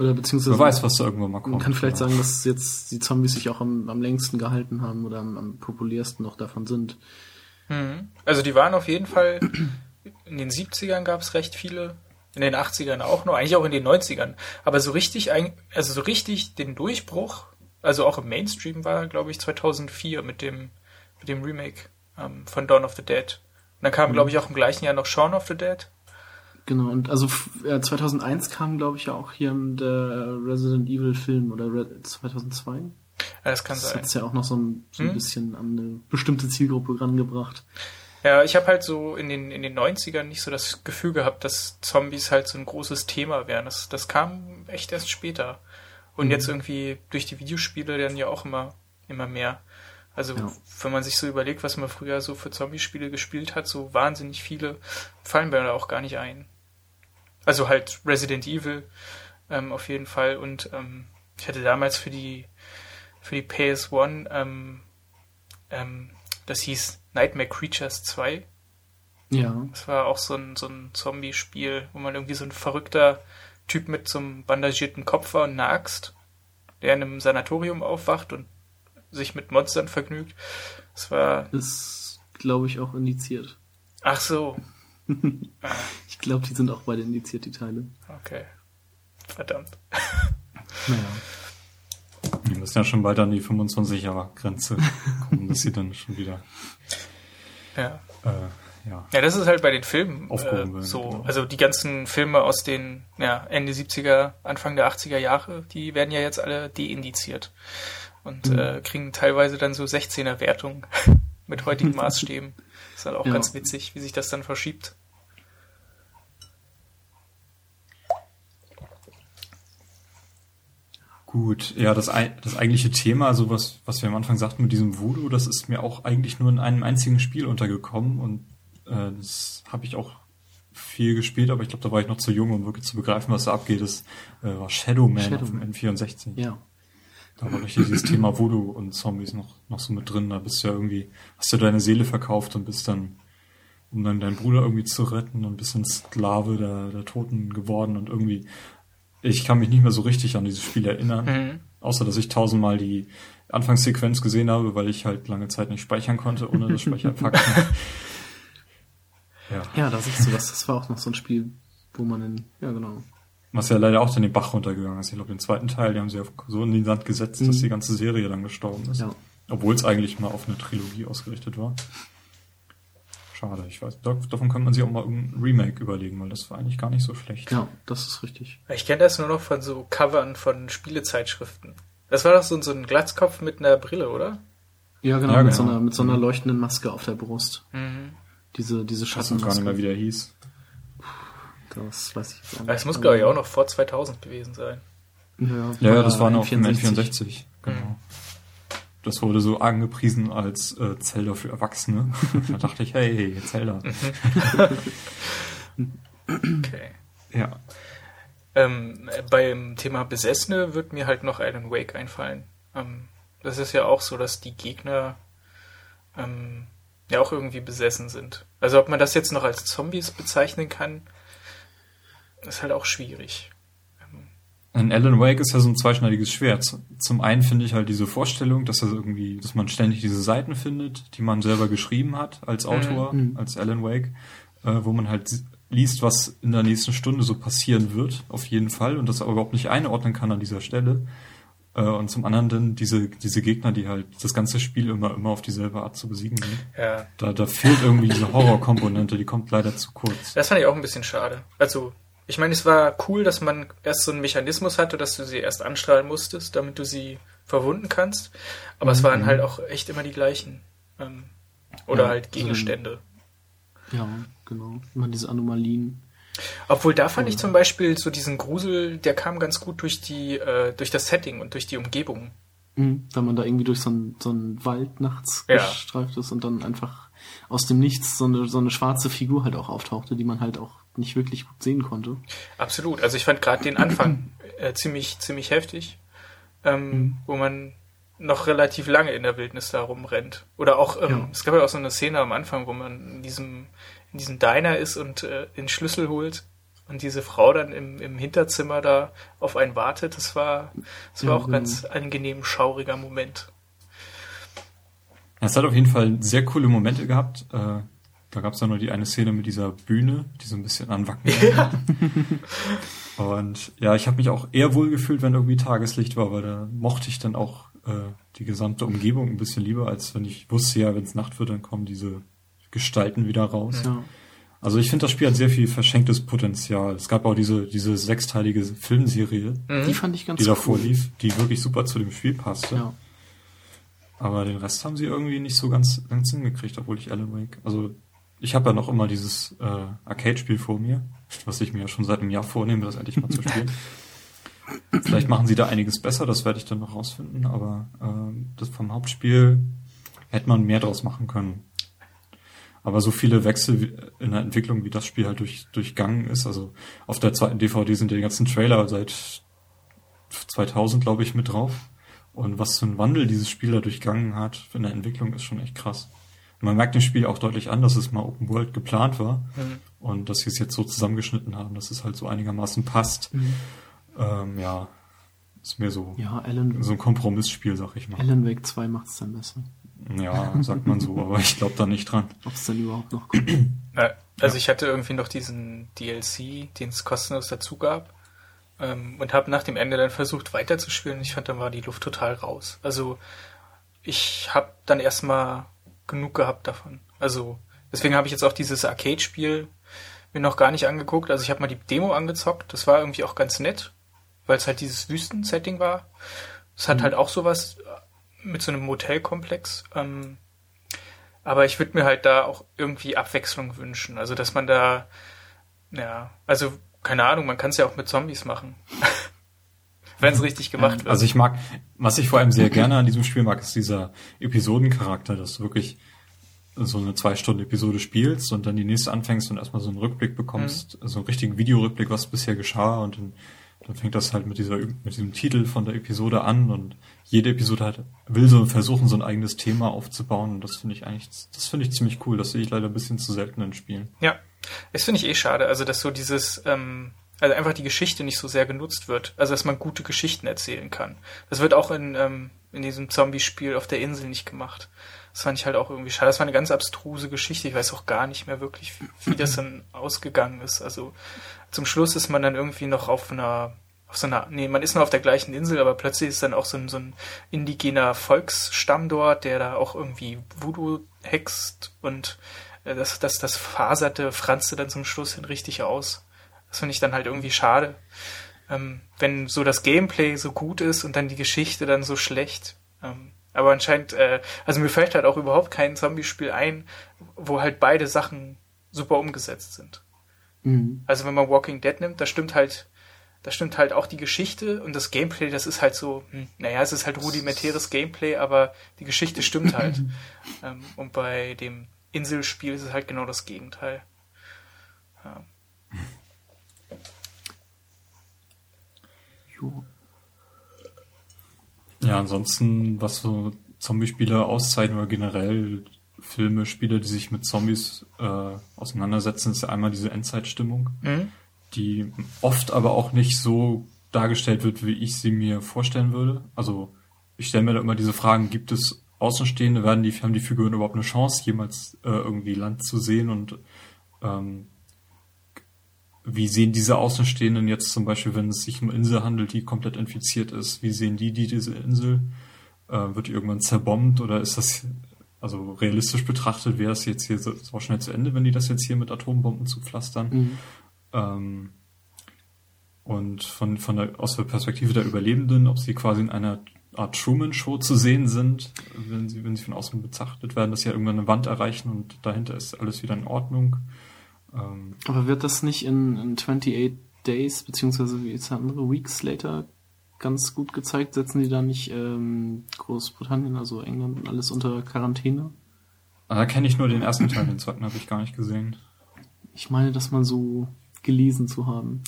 Oder beziehungsweise wer weiß, was da irgendwann mal kommt. man kann vielleicht ja. sagen, dass jetzt die Zombies sich auch am, am längsten gehalten haben oder am, am populärsten noch davon sind. Hm. Also die waren auf jeden Fall, in den 70ern gab es recht viele, in den 80ern auch noch, eigentlich auch in den 90ern. Aber so richtig, also so richtig den Durchbruch, also auch im Mainstream war, glaube ich, 2004 mit dem, mit dem Remake ähm, von Dawn of the Dead. Und dann kam, glaube ich, auch im gleichen Jahr noch Shaun of the Dead. Genau, und also ja, 2001 kam, glaube ich, ja auch hier der Resident Evil Film oder Re 2002. Ja, das kann Das sein. hat es ja auch noch so ein, so ein Hm? bisschen an eine bestimmte Zielgruppe rangebracht. Ja, ich habe halt so in den, in den 90ern nicht so das Gefühl gehabt, dass Zombies halt so ein großes Thema wären. Das, das kam echt erst später. Und Mhm. jetzt irgendwie durch die Videospiele dann ja auch immer, immer mehr. Also Ja. wenn man sich so überlegt, was man früher so für Zombie-Spiele gespielt hat, so wahnsinnig viele, fallen mir da auch gar nicht ein. Also halt Resident Evil ähm, auf jeden Fall. Und ähm, ich hatte damals für die für die PS1 ähm, ähm, das hieß Nightmare Creatures 2. Ja, Das war auch so ein, so ein Zombie-Spiel, wo man irgendwie so ein verrückter Typ mit so einem bandagierten Kopf war und einer Axt, der in einem Sanatorium aufwacht und sich mit Monstern vergnügt. Das war. ist, glaube ich, auch indiziert. Ach so. Ich glaube, die sind auch beide indiziert, die Teile. Okay. Verdammt. Naja. müssen ja schon bald an die 25er-Grenze kommen, dass sie dann schon wieder. Ja. Äh, ja. Ja, das ist halt bei den Filmen äh, so. genau. Also die ganzen Filme aus den ja, Ende 70er, Anfang der 80er Jahre, die werden ja jetzt alle deindiziert und Mhm. äh, kriegen teilweise dann so 16er Wertungen mit heutigen Maßstäben. ist halt auch Ja. ganz witzig, wie sich das dann verschiebt. Gut, ja, das, das eigentliche Thema, also was, was wir am Anfang sagten mit diesem Voodoo, das ist mir auch eigentlich nur in einem einzigen Spiel untergekommen und äh, das habe ich auch viel gespielt, aber ich glaube, da war ich noch zu jung, um wirklich zu begreifen, was da abgeht. Das äh, war Shadow Man Shadow auf dem Man. N64. Ja. Da war richtig dieses Thema Voodoo und Zombies noch, noch so mit drin. Da bist du ja irgendwie, hast du deine Seele verkauft und bist dann, um dann deinen Bruder irgendwie zu retten und bist ein Sklave der, der Toten geworden und irgendwie, ich kann mich nicht mehr so richtig an dieses Spiel erinnern. Mhm. Außer, dass ich tausendmal die Anfangssequenz gesehen habe, weil ich halt lange Zeit nicht speichern konnte, ohne das Speicherpacken. ja. Ja, da siehst du was. Das war auch noch so ein Spiel, wo man in, ja genau. Was ja leider auch dann den Bach runtergegangen ist. Ich glaube, den zweiten Teil, die haben sie auf- so in den Sand gesetzt, dass Mhm. die ganze Serie dann gestorben ist. Ja. Obwohl es eigentlich mal auf eine Trilogie ausgerichtet war. Schade, ich weiß. Da- Davon könnte man sich auch mal irgendein Remake überlegen, weil das war eigentlich gar nicht so schlecht. Ja, das ist richtig. Ich kenne das nur noch von so Covern von Spielezeitschriften. Das war doch so, so ein Glatzkopf mit einer Brille, oder? Ja, genau, Ja, mit, genau. So einer, mit so einer leuchtenden Maske auf der Brust. Mhm. Diese, diese Ich weiß noch gar nicht mehr, Schattenmaske. wie der hieß. Das weiß ich Aber nicht. Es muss, glaube ich, auch noch vor 2000 gewesen sein. Ja, Ja, ja, das war noch im N64. N64. Genau. Das wurde so angepriesen als äh, Zelda für Erwachsene. da dachte ich, hey, Zelda. Okay. Ja. Ähm, äh, beim Thema Besessene wird mir halt noch Alan Wake einfallen. Ähm, das ist ja auch so, dass die Gegner ähm, ja auch irgendwie besessen sind. Also ob man das jetzt noch als Zombies bezeichnen kann, ist halt auch schwierig. Ein Alan Wake ist ja so ein zweischneidiges Schwert. Zum einen finde ich halt diese Vorstellung, dass er irgendwie, dass man ständig diese Seiten findet, die man selber geschrieben hat als Autor, Mhm. als Alan Wake, äh, wo man halt liest, was in der nächsten Stunde so passieren wird, auf jeden Fall, und das aber überhaupt nicht einordnen kann an dieser Stelle. Äh, und zum anderen dann diese, diese Gegner, die halt das ganze Spiel immer, immer auf dieselbe Art zu besiegen sind. Ja, Da, da fehlt irgendwie diese Horrorkomponente, die kommt leider zu kurz. das fand ich auch ein bisschen schade. Also, ich meine, es war cool, dass man erst so einen Mechanismus hatte, dass du sie erst anstrahlen musstest, damit du sie verwunden kannst. Aber es waren halt auch echt immer die gleichen. Ähm, oder Ja, halt so Gegenstände. Ja, genau. Immer diese Anomalien. Obwohl da fand ich zum Beispiel so diesen Grusel, der kam ganz gut durch die, äh, durch das Setting und durch die Umgebung. Mhm. Wenn man da irgendwie durch so einen, so einen Wald nachts Ja. gestreift ist und dann einfach aus dem Nichts so eine, so eine schwarze Figur halt auch auftauchte, die man halt auch nicht wirklich gut sehen konnte. Absolut. Also ich fand gerade den Anfang äh, ziemlich, ziemlich heftig, ähm, wo man noch relativ lange in der Wildnis da rumrennt. Oder auch, ähm, Ja. es gab ja auch so eine Szene am Anfang, wo man in diesem, in diesem Diner ist und äh, den Schlüssel holt und diese Frau dann im, im Hinterzimmer da auf einen wartet. Das war, das war Ja, auch genau. ganz angenehm schauriger Moment. Es hat auf jeden Fall sehr coole Momente gehabt. Äh, da gab es ja nur die eine Szene mit dieser Bühne, die so ein bisschen an Wacken war. Und ja, ich habe mich auch eher wohl gefühlt, wenn irgendwie Tageslicht war, weil da mochte ich dann auch äh, die gesamte Umgebung ein bisschen lieber, als wenn ich wusste, ja, wenn es Nacht wird, dann kommen diese Gestalten wieder raus. Ja. Also ich finde, das Spiel hat sehr viel verschenktes Potenzial. Es gab auch diese, diese sechsteilige Filmserie, Mhm. Die fand ich ganz die cool. davor lief, die wirklich super zu dem Spiel passte. Ja. Aber den Rest haben sie irgendwie nicht so ganz, ganz hingekriegt, obwohl ich Alan Wake. Also ich habe ja noch immer dieses äh, Arcade-Spiel vor mir, was ich mir ja schon seit einem Jahr vornehme, das endlich mal zu spielen. Vielleicht machen sie da einiges besser, das werde ich dann noch rausfinden, aber ähm, das vom Hauptspiel hätte man mehr draus machen können. Aber so viele Wechsel wie- in der Entwicklung, wie das Spiel halt durch, durchgangen ist, also auf der zweiten DVD sind ja die ganzen Trailer seit 2000, glaube ich, mit drauf. Und was für ein Wandel dieses Spiel da durchgangen hat in der Entwicklung ist schon echt krass. Und man merkt dem Spiel auch deutlich an, dass es mal Open World geplant war Mhm. und dass sie es jetzt so zusammengeschnitten haben, dass es halt so einigermaßen passt. Mhm. Ähm, ja, ist mir so, Ja, Alan, so ein Kompromissspiel, sag ich mal. Alan Wake 2 macht's dann besser. Ja, sagt man so, aber ich glaube da nicht dran. Ob es dann überhaupt noch kommt. Ja, also ich hatte irgendwie noch diesen DLC, den es kostenlos dazu gab. ähm, und habe nach dem Ende dann versucht weiterzuspielen. Ich fand, dann war die Luft total raus. Also ich habe dann erstmal genug gehabt davon. Also deswegen habe ich jetzt auch dieses Arcade-Spiel mir noch gar nicht angeguckt. Also ich habe mal die Demo angezockt. Das war irgendwie auch ganz nett, weil es halt dieses Wüsten-Setting war. Es hat mhm. halt auch sowas mit so einem Motelkomplex. Ähm, aber ich würde mir halt da auch irgendwie Abwechslung wünschen. Also dass man da, ja, also keine Ahnung, man kann es ja auch mit Zombies machen. Wenn es richtig gemacht wird. Also ich mag, was ich vor allem sehr gerne an diesem Spiel mag, ist dieser Episodencharakter, dass du wirklich so eine zwei Stunden Episode spielst und dann die nächste anfängst und erstmal so einen Rückblick bekommst, mhm. so einen richtigen Videorückblick, was bisher geschah und dann, dann fängt das halt mit dieser mit diesem Titel von der Episode an und jede Episode halt will so versuchen so ein eigenes Thema aufzubauen und das finde ich eigentlich das finde ich ziemlich cool, das sehe ich leider ein bisschen zu selten in Spielen. Ja. Das finde ich eh schade, also dass so dieses ähm also einfach die Geschichte nicht so sehr genutzt wird. Also dass man gute Geschichten erzählen kann. Das wird auch in, ähm, in diesem Zombie-Spiel auf der Insel nicht gemacht. Das fand ich halt auch irgendwie schade. Das war eine ganz abstruse Geschichte. Ich weiß auch gar nicht mehr wirklich, wie das dann ausgegangen ist. Also zum Schluss ist man dann irgendwie noch auf einer, auf so einer, nee, man ist noch auf der gleichen Insel, aber plötzlich ist dann auch so ein, so ein indigener Volksstamm dort, der da auch irgendwie Voodoo hext und äh, das, das, das faserte, franzte dann zum Schluss hin richtig aus. Das finde ich dann halt irgendwie schade. Ähm, wenn so das Gameplay so gut ist und dann die Geschichte dann so schlecht. Ähm, aber anscheinend, äh, also mir fällt halt auch überhaupt kein Zombie-Spiel ein, wo halt beide Sachen super umgesetzt sind. Mhm. Also wenn man Walking Dead nimmt, da stimmt halt, da stimmt halt auch die Geschichte und das Gameplay, das ist halt so, hm, naja, es ist halt rudimentäres Gameplay, aber die Geschichte stimmt halt. ähm, und bei dem Inselspiel ist es halt genau das Gegenteil. Ja. Jo. Ja, ansonsten, was so Zombie-Spiele auszeichnen oder generell Filme, Spiele, die sich mit Zombies äh, auseinandersetzen, ist ja einmal diese Endzeitstimmung, mhm. die oft aber auch nicht so dargestellt wird, wie ich sie mir vorstellen würde. Also ich stelle mir da immer diese Fragen, gibt es Außenstehende, werden die, haben die Figuren überhaupt eine Chance, jemals äh, irgendwie Land zu sehen und ähm, wie sehen diese Außenstehenden jetzt zum Beispiel, wenn es sich um Insel handelt, die komplett infiziert ist? Wie sehen die, die diese Insel? Äh, wird die irgendwann zerbombt oder ist das, also realistisch betrachtet, wäre es jetzt hier so, so, schnell zu Ende, wenn die das jetzt hier mit Atombomben zupflastern? Mhm. Ähm, und von, von der, aus der Perspektive der Überlebenden, ob sie quasi in einer Art Truman-Show zu sehen sind, wenn sie, wenn sie von außen betrachtet werden, dass sie ja irgendwann eine Wand erreichen und dahinter ist alles wieder in Ordnung. Ähm, Aber wird das nicht in, in 28 Days, beziehungsweise wie der andere, Weeks later ganz gut gezeigt? Setzen die da nicht ähm, Großbritannien, also England und alles unter Quarantäne? Ah, da kenne ich nur den ersten Teil, den zweiten habe ich gar nicht gesehen. Ich meine, dass man so gelesen zu haben.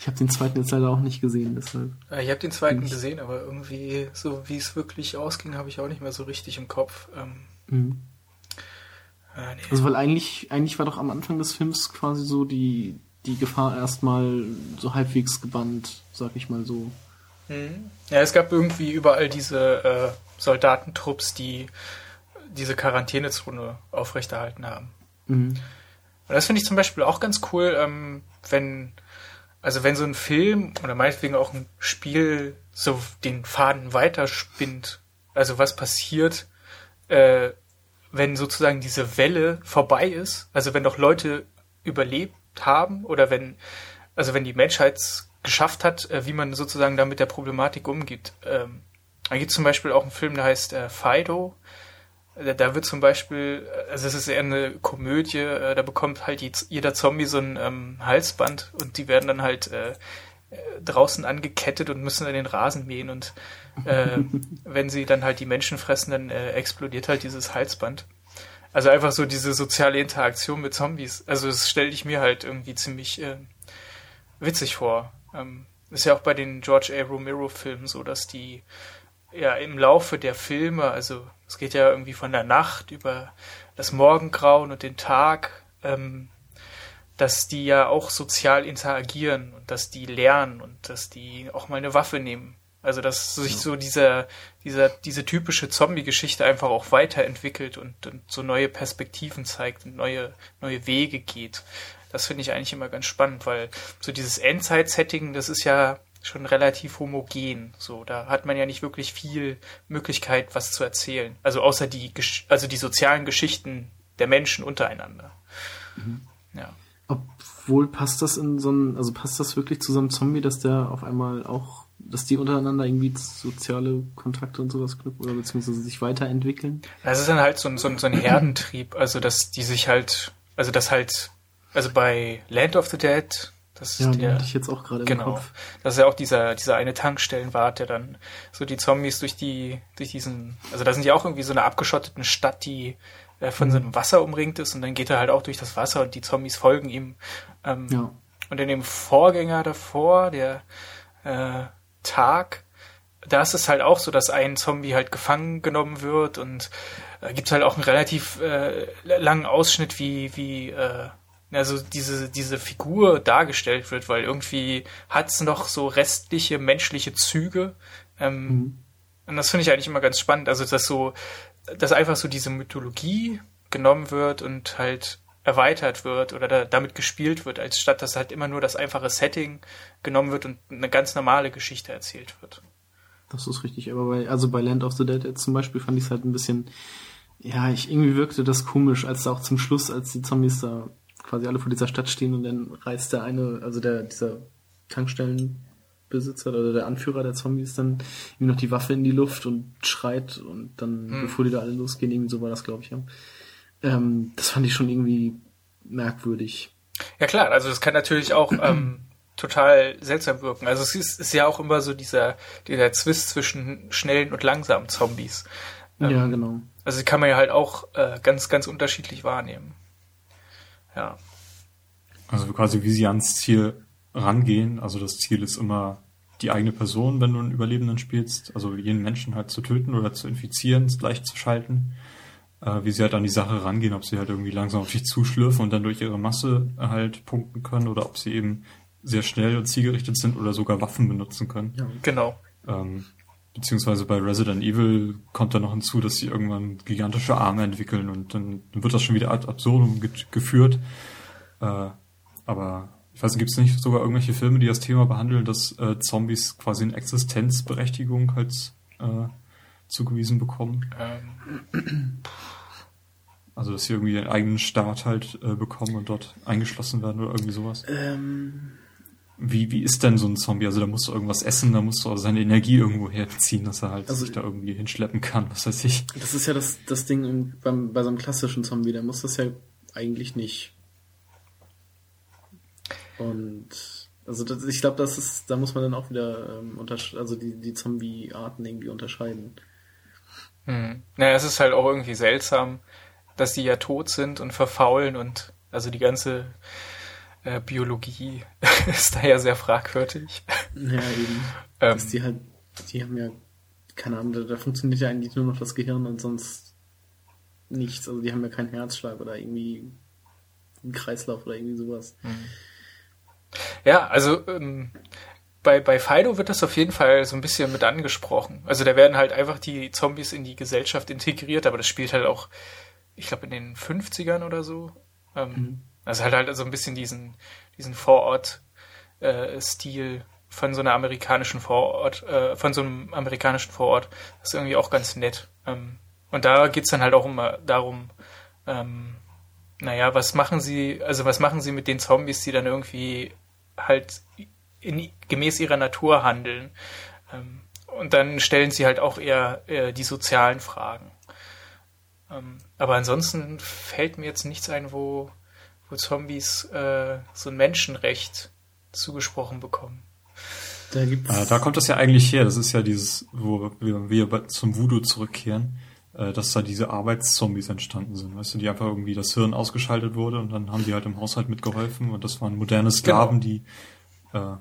Ich habe den zweiten jetzt leider auch nicht gesehen, deshalb. Ich habe den zweiten ich. gesehen, aber irgendwie, so wie es wirklich ausging, habe ich auch nicht mehr so richtig im Kopf. Ähm, mhm. Ah, nee. Also weil eigentlich, eigentlich war doch am Anfang des Films quasi so die, die Gefahr erstmal so halbwegs gebannt, sag ich mal so. Mhm. Ja, es gab irgendwie überall diese äh, Soldatentrupps, die diese Quarantänezone aufrechterhalten haben. Mhm. Und das finde ich zum Beispiel auch ganz cool, ähm, wenn, also wenn so ein Film oder meinetwegen auch ein Spiel so den Faden weiterspinnt, also was passiert, äh, wenn sozusagen diese Welle vorbei ist, also wenn doch Leute überlebt haben oder wenn, also wenn die Menschheit es geschafft hat, äh, wie man sozusagen da mit der Problematik umgeht. Ähm, da gibt zum Beispiel auch einen Film, der heißt äh, Fido. Da, wird zum Beispiel, also es ist eher eine Komödie, äh, da bekommt halt jeder Zombie so ein ähm, Halsband und die werden dann halt äh, draußen angekettet und müssen dann den Rasen mähen und äh, wenn sie dann halt die Menschen fressen, dann äh, explodiert halt dieses Halsband. Also einfach so diese soziale Interaktion mit Zombies. Also das stelle ich mir halt irgendwie ziemlich äh, witzig vor. Ähm, ist ja auch bei den George A. Romero Filmen so, dass die ja im Laufe der Filme, also es geht ja irgendwie von der Nacht über das Morgengrauen und den Tag, ähm, dass die ja auch sozial interagieren und dass die lernen und dass die auch mal eine Waffe nehmen. Also dass sich so dieser, dieser, diese typische Zombie-Geschichte einfach auch weiterentwickelt und, und, so neue Perspektiven zeigt und neue, neue Wege geht. Das finde ich eigentlich immer ganz spannend, weil so dieses Endzeit-Setting, das ist ja schon relativ homogen. So, da hat man ja nicht wirklich viel Möglichkeit, was zu erzählen. Also außer die, also die sozialen Geschichten der Menschen untereinander. Mhm. Ja. Obwohl passt das in so ein, also passt das wirklich zu so einem Zombie, dass der auf einmal auch, dass die untereinander irgendwie soziale Kontakte und sowas knüpfen oder beziehungsweise sich weiterentwickeln? Das ist dann halt so ein, so ein, so ein Herdentrieb, also dass die sich halt, also das halt, also bei Land of the Dead, das ja, ist der, hatte ich jetzt auch gerade genau, im Kopf. Das ist ja auch dieser, dieser eine Tankstellenwart, der dann so die Zombies durch die, durch diesen, also da sind ja auch irgendwie so eine abgeschotteten Stadt, die äh, von so einem Wasser umringt ist und dann geht er halt auch durch das Wasser und die Zombies folgen ihm. Ähm, ja. Und in dem Vorgänger davor, der äh, Tag, da ist es halt auch so, dass ein Zombie halt gefangen genommen wird und äh, gibt halt auch einen relativ äh, langen Ausschnitt, wie, wie äh, also diese, diese Figur dargestellt wird, weil irgendwie hat es noch so restliche menschliche Züge. Ähm, mhm. Und das finde ich eigentlich immer ganz spannend. Also, dass so dass einfach so diese Mythologie genommen wird und halt erweitert wird oder da, damit gespielt wird, als statt dass halt immer nur das einfache Setting genommen wird und eine ganz normale Geschichte erzählt wird. Das ist richtig, aber bei, also bei Land of the Dead jetzt zum Beispiel fand ich es halt ein bisschen, ja, ich, irgendwie wirkte das komisch, als da auch zum Schluss, als die Zombies da quasi alle vor dieser Stadt stehen und dann reißt der eine, also der, dieser Tankstellen Besitzer oder der Anführer der Zombies dann ihm noch die Waffe in die Luft und schreit und dann, hm. bevor die da alle losgehen, irgendwie so war das, glaube ich, ja. Ähm, das fand ich schon irgendwie merkwürdig. Ja klar, also das kann natürlich auch ähm, total seltsam wirken. Also es ist, ist, ja auch immer so dieser, dieser Zwist zwischen schnellen und langsamen Zombies. Ähm, ja, genau. Also die kann man ja halt auch äh, ganz, ganz unterschiedlich wahrnehmen. Ja. Also quasi wie sie ans Ziel rangehen. Also das Ziel ist immer die eigene Person, wenn du einen Überlebenden spielst, also jeden Menschen halt zu töten oder zu infizieren, gleichzuschalten. Äh, wie sie halt an die Sache rangehen, ob sie halt irgendwie langsam auf dich zuschlürfen und dann durch ihre Masse halt punkten können oder ob sie eben sehr schnell und zielgerichtet sind oder sogar Waffen benutzen können. Ja, genau. Ähm, beziehungsweise bei Resident Evil kommt da noch hinzu, dass sie irgendwann gigantische Arme entwickeln und dann, wird das schon wieder ad absurdum geführt. Äh, aber ich weiß nicht, gibt es nicht sogar irgendwelche Filme, die das Thema behandeln, dass äh, Zombies quasi eine Existenzberechtigung halt äh, zugewiesen bekommen? Ähm. Also, dass sie irgendwie einen eigenen Staat halt äh, bekommen und dort eingeschlossen werden oder irgendwie sowas? Ähm. Wie, wie ist denn so ein Zombie? Also da musst du irgendwas essen, da musst du auch seine Energie irgendwo herziehen, dass er halt also, sich da irgendwie hinschleppen kann, was weiß ich. Das ist ja das, das Ding im, beim, bei so einem klassischen Zombie, der muss das ja eigentlich nicht. Und also das, ich glaube, das ist, da muss man dann auch wieder ähm, also die, die Zombie-Arten irgendwie unterscheiden. Hm. Naja, es ist halt auch irgendwie seltsam, dass die ja tot sind und verfaulen und also die ganze äh, Biologie ist da ja sehr fragwürdig. Ja, eben. ähm, die halt, die haben ja, keine Ahnung, da, da funktioniert ja eigentlich nur noch das Gehirn und sonst nichts. Also die haben ja keinen Herzschlag oder irgendwie einen Kreislauf oder irgendwie sowas. Mhm. Ja, also ähm, bei, bei Fido wird das auf jeden Fall so ein bisschen mit angesprochen. Also da werden halt einfach die Zombies in die Gesellschaft integriert, aber das spielt halt auch, ich glaube, in den 50ern oder so. Ähm, mhm. Also halt halt so ein bisschen diesen, diesen Vorort-Stil äh, von so einer amerikanischen Vorort, äh, von so einem amerikanischen Vorort. Das ist irgendwie auch ganz nett. Ähm, und da geht's dann halt auch immer darum, ähm, naja, was machen sie, also was machen sie mit den Zombies, die dann irgendwie halt in, gemäß ihrer Natur handeln? Ähm, und dann stellen sie halt auch eher, eher die sozialen Fragen. Ähm, aber ansonsten fällt mir jetzt nichts ein, wo, wo Zombies äh, so ein Menschenrecht zugesprochen bekommen. Da, gibt's äh, da kommt das ja eigentlich her. Das ist ja dieses, wo wir, wir zum Voodoo zurückkehren äh, dass da diese Arbeitszombies entstanden sind, weißt du, die einfach irgendwie das Hirn ausgeschaltet wurde und dann haben die halt im Haushalt mitgeholfen und das waren moderne Sklaven, genau. die äh,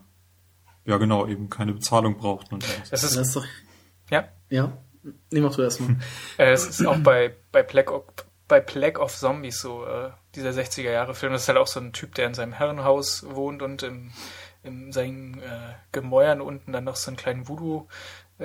ja genau eben keine Bezahlung brauchten. Und das ist, das ist doch ja ja. Nee, mach du erstmal. äh, es ist auch bei bei Plague of, bei Plague of Zombies so äh, dieser 60er Jahre Film. Das ist halt auch so ein Typ, der in seinem Herrenhaus wohnt und im in seinen äh, Gemäuern unten dann noch so einen kleinen Voodoo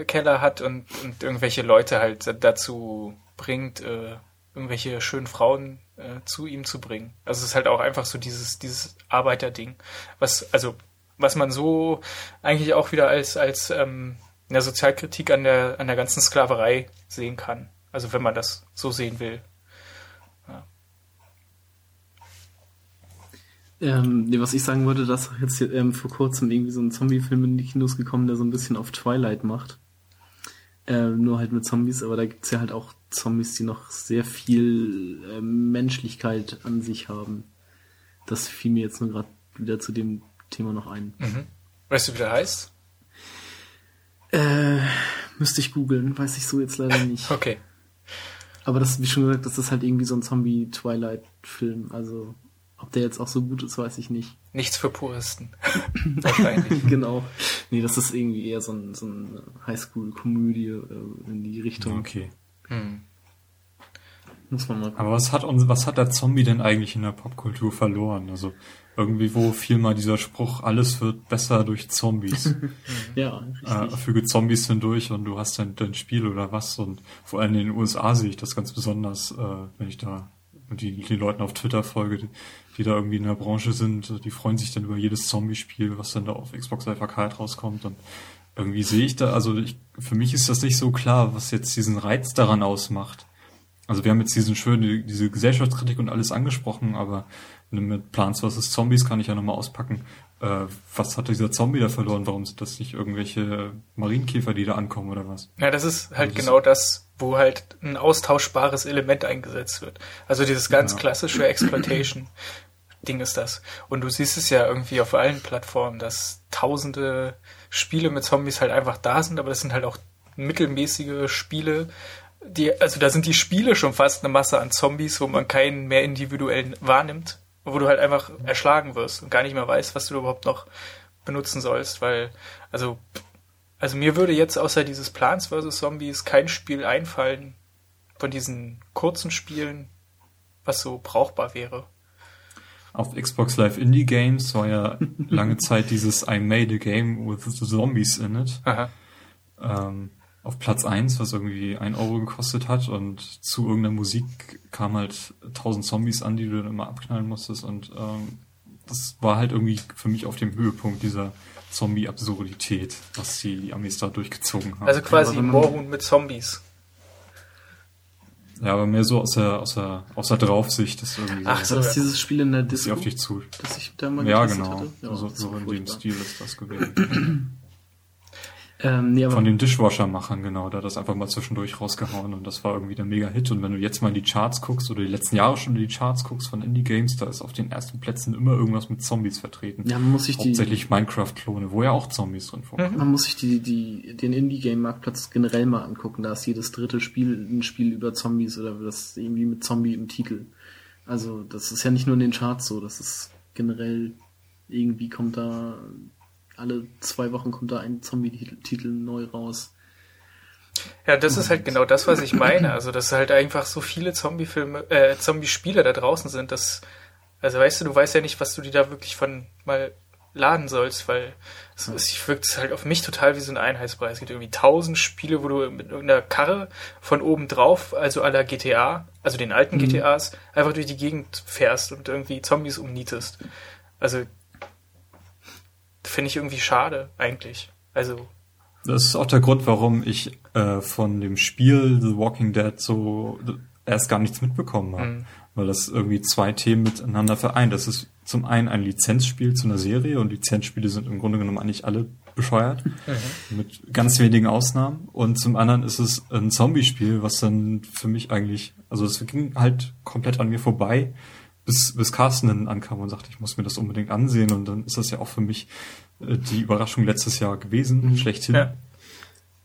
Keller hat und, und irgendwelche Leute halt dazu bringt, äh, irgendwelche schönen Frauen äh, zu ihm zu bringen. Also es ist halt auch einfach so dieses, dieses Arbeiterding, was, also, was man so eigentlich auch wieder als, als ähm, eine Sozialkritik an der, an der ganzen Sklaverei sehen kann. Also wenn man das so sehen will. Ähm, was ich sagen wollte, dass jetzt ähm, vor kurzem irgendwie so ein Zombie-Film in die Kinos gekommen, der so ein bisschen auf Twilight macht. Ähm, nur halt mit Zombies, aber da gibt's ja halt auch Zombies, die noch sehr viel äh, Menschlichkeit an sich haben. Das fiel mir jetzt nur gerade wieder zu dem Thema noch ein. Mhm. Weißt du, wie der heißt? Äh, müsste ich googeln, weiß ich so jetzt leider nicht. Okay. Aber das, wie schon gesagt, das ist halt irgendwie so ein Zombie-Twilight-Film. Also, ob der jetzt auch so gut ist, weiß ich nicht. Nichts für Puristen. Wahrscheinlich. genau. Nee, das ist irgendwie eher so, ein, so eine Highschool-Komödie äh, in die Richtung. Okay. Hm. Muss man mal gucken. Aber was hat uns, was hat der Zombie denn eigentlich in der Popkultur verloren? Also irgendwie wo fiel mal dieser Spruch, alles wird besser durch Zombies. Ja, äh, richtig. füge Zombies hindurch und du hast dein, dein Spiel oder was. Und vor allem in den USA sehe ich das ganz besonders, äh, wenn ich da die, die Leuten auf Twitter folge, die, die da irgendwie in der Branche sind, die freuen sich dann über jedes Zombie-Spiel, was dann da auf Xbox Live Arcade rauskommt. Und irgendwie sehe ich da, also ich, für mich ist das nicht so klar, was jetzt diesen Reiz daran ausmacht. Also wir haben jetzt diesen schönen, diese Gesellschaftskritik und alles angesprochen, aber mit Plants vs. Zombies kann ich ja nochmal auspacken. Äh, was hat dieser Zombie da verloren? Warum sind das nicht irgendwelche Marienkäfer, die da ankommen oder was? Ja, das ist halt Also das- genau das, wo halt ein austauschbares Element eingesetzt wird. Also dieses ganz Ja. klassische Exploitation-Ding ist das. Und du siehst es ja irgendwie auf allen Plattformen, dass tausende Spiele mit Zombies halt einfach da sind, aber das sind halt auch mittelmäßige Spiele, die, also da sind die Spiele schon fast eine Masse an Zombies, wo man keinen mehr individuell wahrnimmt, wo du halt einfach erschlagen wirst und gar nicht mehr weißt, was du überhaupt noch benutzen sollst, weil, also also mir würde jetzt außer dieses Plants vs. Zombies kein Spiel einfallen von diesen kurzen Spielen, was so brauchbar wäre. Auf Xbox Live Indie Games war ja lange Zeit dieses I made a game with the zombies in it. Aha. ähm, auf Platz eins, was irgendwie ein Euro gekostet hat und zu irgendeiner Musik kamen halt tausend Zombies an, die du dann immer abknallen musstest und ähm, das war halt irgendwie für mich auf dem Höhepunkt dieser Zombie-Absurdität, was die Amis da durchgezogen haben. Also quasi man- Moorhuhn mit Zombies. ja, aber mehr so aus der, aus der, aus der Draufsicht, das irgendwie Ach so, das ja. dieses Spiel in der dass Disco, auf dich zu. das ich da mal Ja, genau. hatte? Ja, so so in dem. Stil ist das gewesen. Ähm, nee, Von den Dishwasher-Machern, genau. Da hat das einfach mal zwischendurch rausgehauen und das war irgendwie der Mega-Hit. Und wenn du jetzt mal in die Charts guckst oder die letzten Jahre schon in die Charts guckst von Indie-Games, da ist auf den ersten Plätzen immer irgendwas mit Zombies vertreten. ja, man muss sich die, Hauptsächlich Minecraft-Klone, wo ja auch Zombies drin vorkommen. man muss sich die, die, den Indie-Game-Marktplatz generell mal angucken. Da ist jedes dritte Spiel ein Spiel über Zombies oder das irgendwie mit Zombie im Titel. Also, das ist ja nicht nur in den Charts so, das ist generell irgendwie kommt da alle zwei Wochen kommt da ein Zombie-Titel neu raus. Ja, das ist halt genau das, was ich meine. Also, dass halt einfach so viele Zombie-Filme, äh, Zombie-Spiele da draußen sind, dass, also weißt du, du weißt ja nicht, was du dir da wirklich von mal laden sollst, weil es, es wirkt halt auf mich total wie so ein Einheitspreis. Es gibt irgendwie tausend Spiele, wo du mit irgendeiner Karre von oben drauf, also aller GTA, also den alten GTAs, einfach durch die Gegend fährst und irgendwie Zombies umnietest. Also finde ich irgendwie schade, eigentlich. Also, Das ist auch der Grund, warum ich äh, von dem Spiel The Walking Dead so erst gar nichts mitbekommen habe. Mhm. Weil das irgendwie zwei Themen miteinander vereint. Das ist zum einen ein Lizenzspiel zu einer Serie und Lizenzspiele sind im Grunde genommen eigentlich alle bescheuert. Mit ganz wenigen Ausnahmen. Und zum anderen ist es ein Zombie-Spiel, was dann für mich eigentlich, also es ging halt komplett an mir vorbei, bis, bis Carsten dann ankam und sagte, ich muss mir das unbedingt ansehen. Und dann ist das ja auch für mich äh, die Überraschung letztes Jahr gewesen, schlechthin. ja.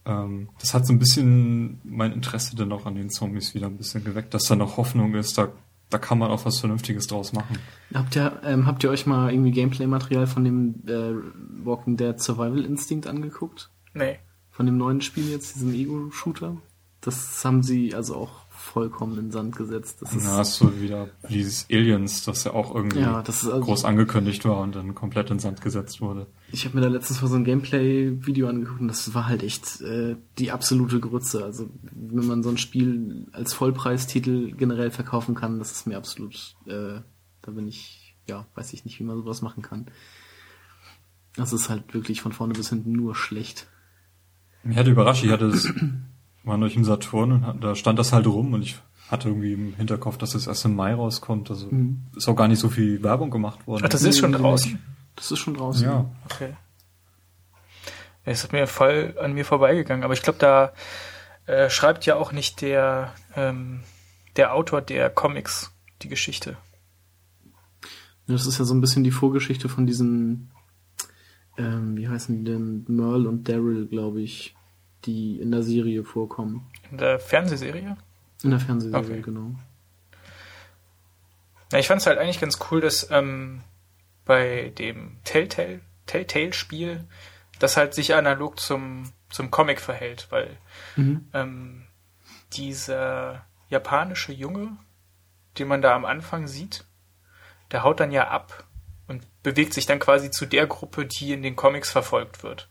Ähm, das hat so ein bisschen mein Interesse dann auch an den Zombies wieder ein bisschen geweckt, dass da noch Hoffnung ist, da, da kann man auch was Vernünftiges draus machen. Habt ihr, ähm, habt ihr euch mal irgendwie Gameplay-Material von dem äh, Walking Dead Survival Instinct angeguckt? nee. Von dem neuen Spiel jetzt, diesem Ego-Shooter? Das haben sie also auch vollkommen in Sand gesetzt. Das ist, Da hast du wieder dieses Aliens, das ja auch irgendwie ja, also, groß angekündigt war und dann komplett in Sand gesetzt wurde. Ich habe mir da letztens mal so ein Gameplay-Video angeguckt und das war halt echt äh, die absolute Grütze. Also wenn man so ein Spiel als Vollpreistitel generell verkaufen kann, das ist mir absolut, äh, da bin ich, ja, weiß ich nicht, wie man sowas machen kann. Das ist halt wirklich von vorne bis hinten nur schlecht. Mich hatte überrascht, ich hatte es, war durch im Saturn und hat, da stand das halt rum und ich hatte irgendwie im Hinterkopf, dass es erst im Mai rauskommt. Also ist auch gar nicht so viel Werbung gemacht worden. Ach, das ist schon draußen. Das ist schon draußen. ja. Okay. Es ist mir voll an mir vorbeigegangen, aber ich glaube, da äh, schreibt ja auch nicht der, ähm, der Autor der Comics die Geschichte. Das ist ja so ein bisschen die Vorgeschichte von diesen, ähm, wie heißen die denn, Merle und Daryl, glaube ich, die in der Serie vorkommen. In der Fernsehserie. In der Fernsehserie, Okay. genau. Ja, ich fand es halt eigentlich ganz cool, dass ähm, bei dem Telltale, Telltale-Spiel das halt sich analog zum, zum Comic verhält, weil Mhm. ähm, dieser japanische Junge, den man da am Anfang sieht, der haut dann ja ab und bewegt sich dann quasi zu der Gruppe, die in den Comics verfolgt wird.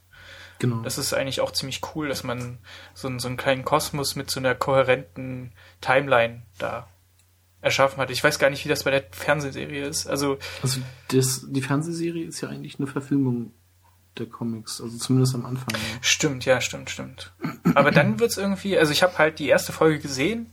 Genau. Das ist eigentlich auch ziemlich cool, dass man so, einen- so einen kleinen Kosmos mit so einer kohärenten Timeline da erschaffen hat. Ich weiß gar nicht, wie das bei der Fernsehserie ist. Also, also das, die Fernsehserie ist ja eigentlich eine Verfilmung der Comics, also zumindest am Anfang. Ja. stimmt, ja, stimmt, stimmt. Aber dann wird's irgendwie, also ich habe halt die erste Folge gesehen,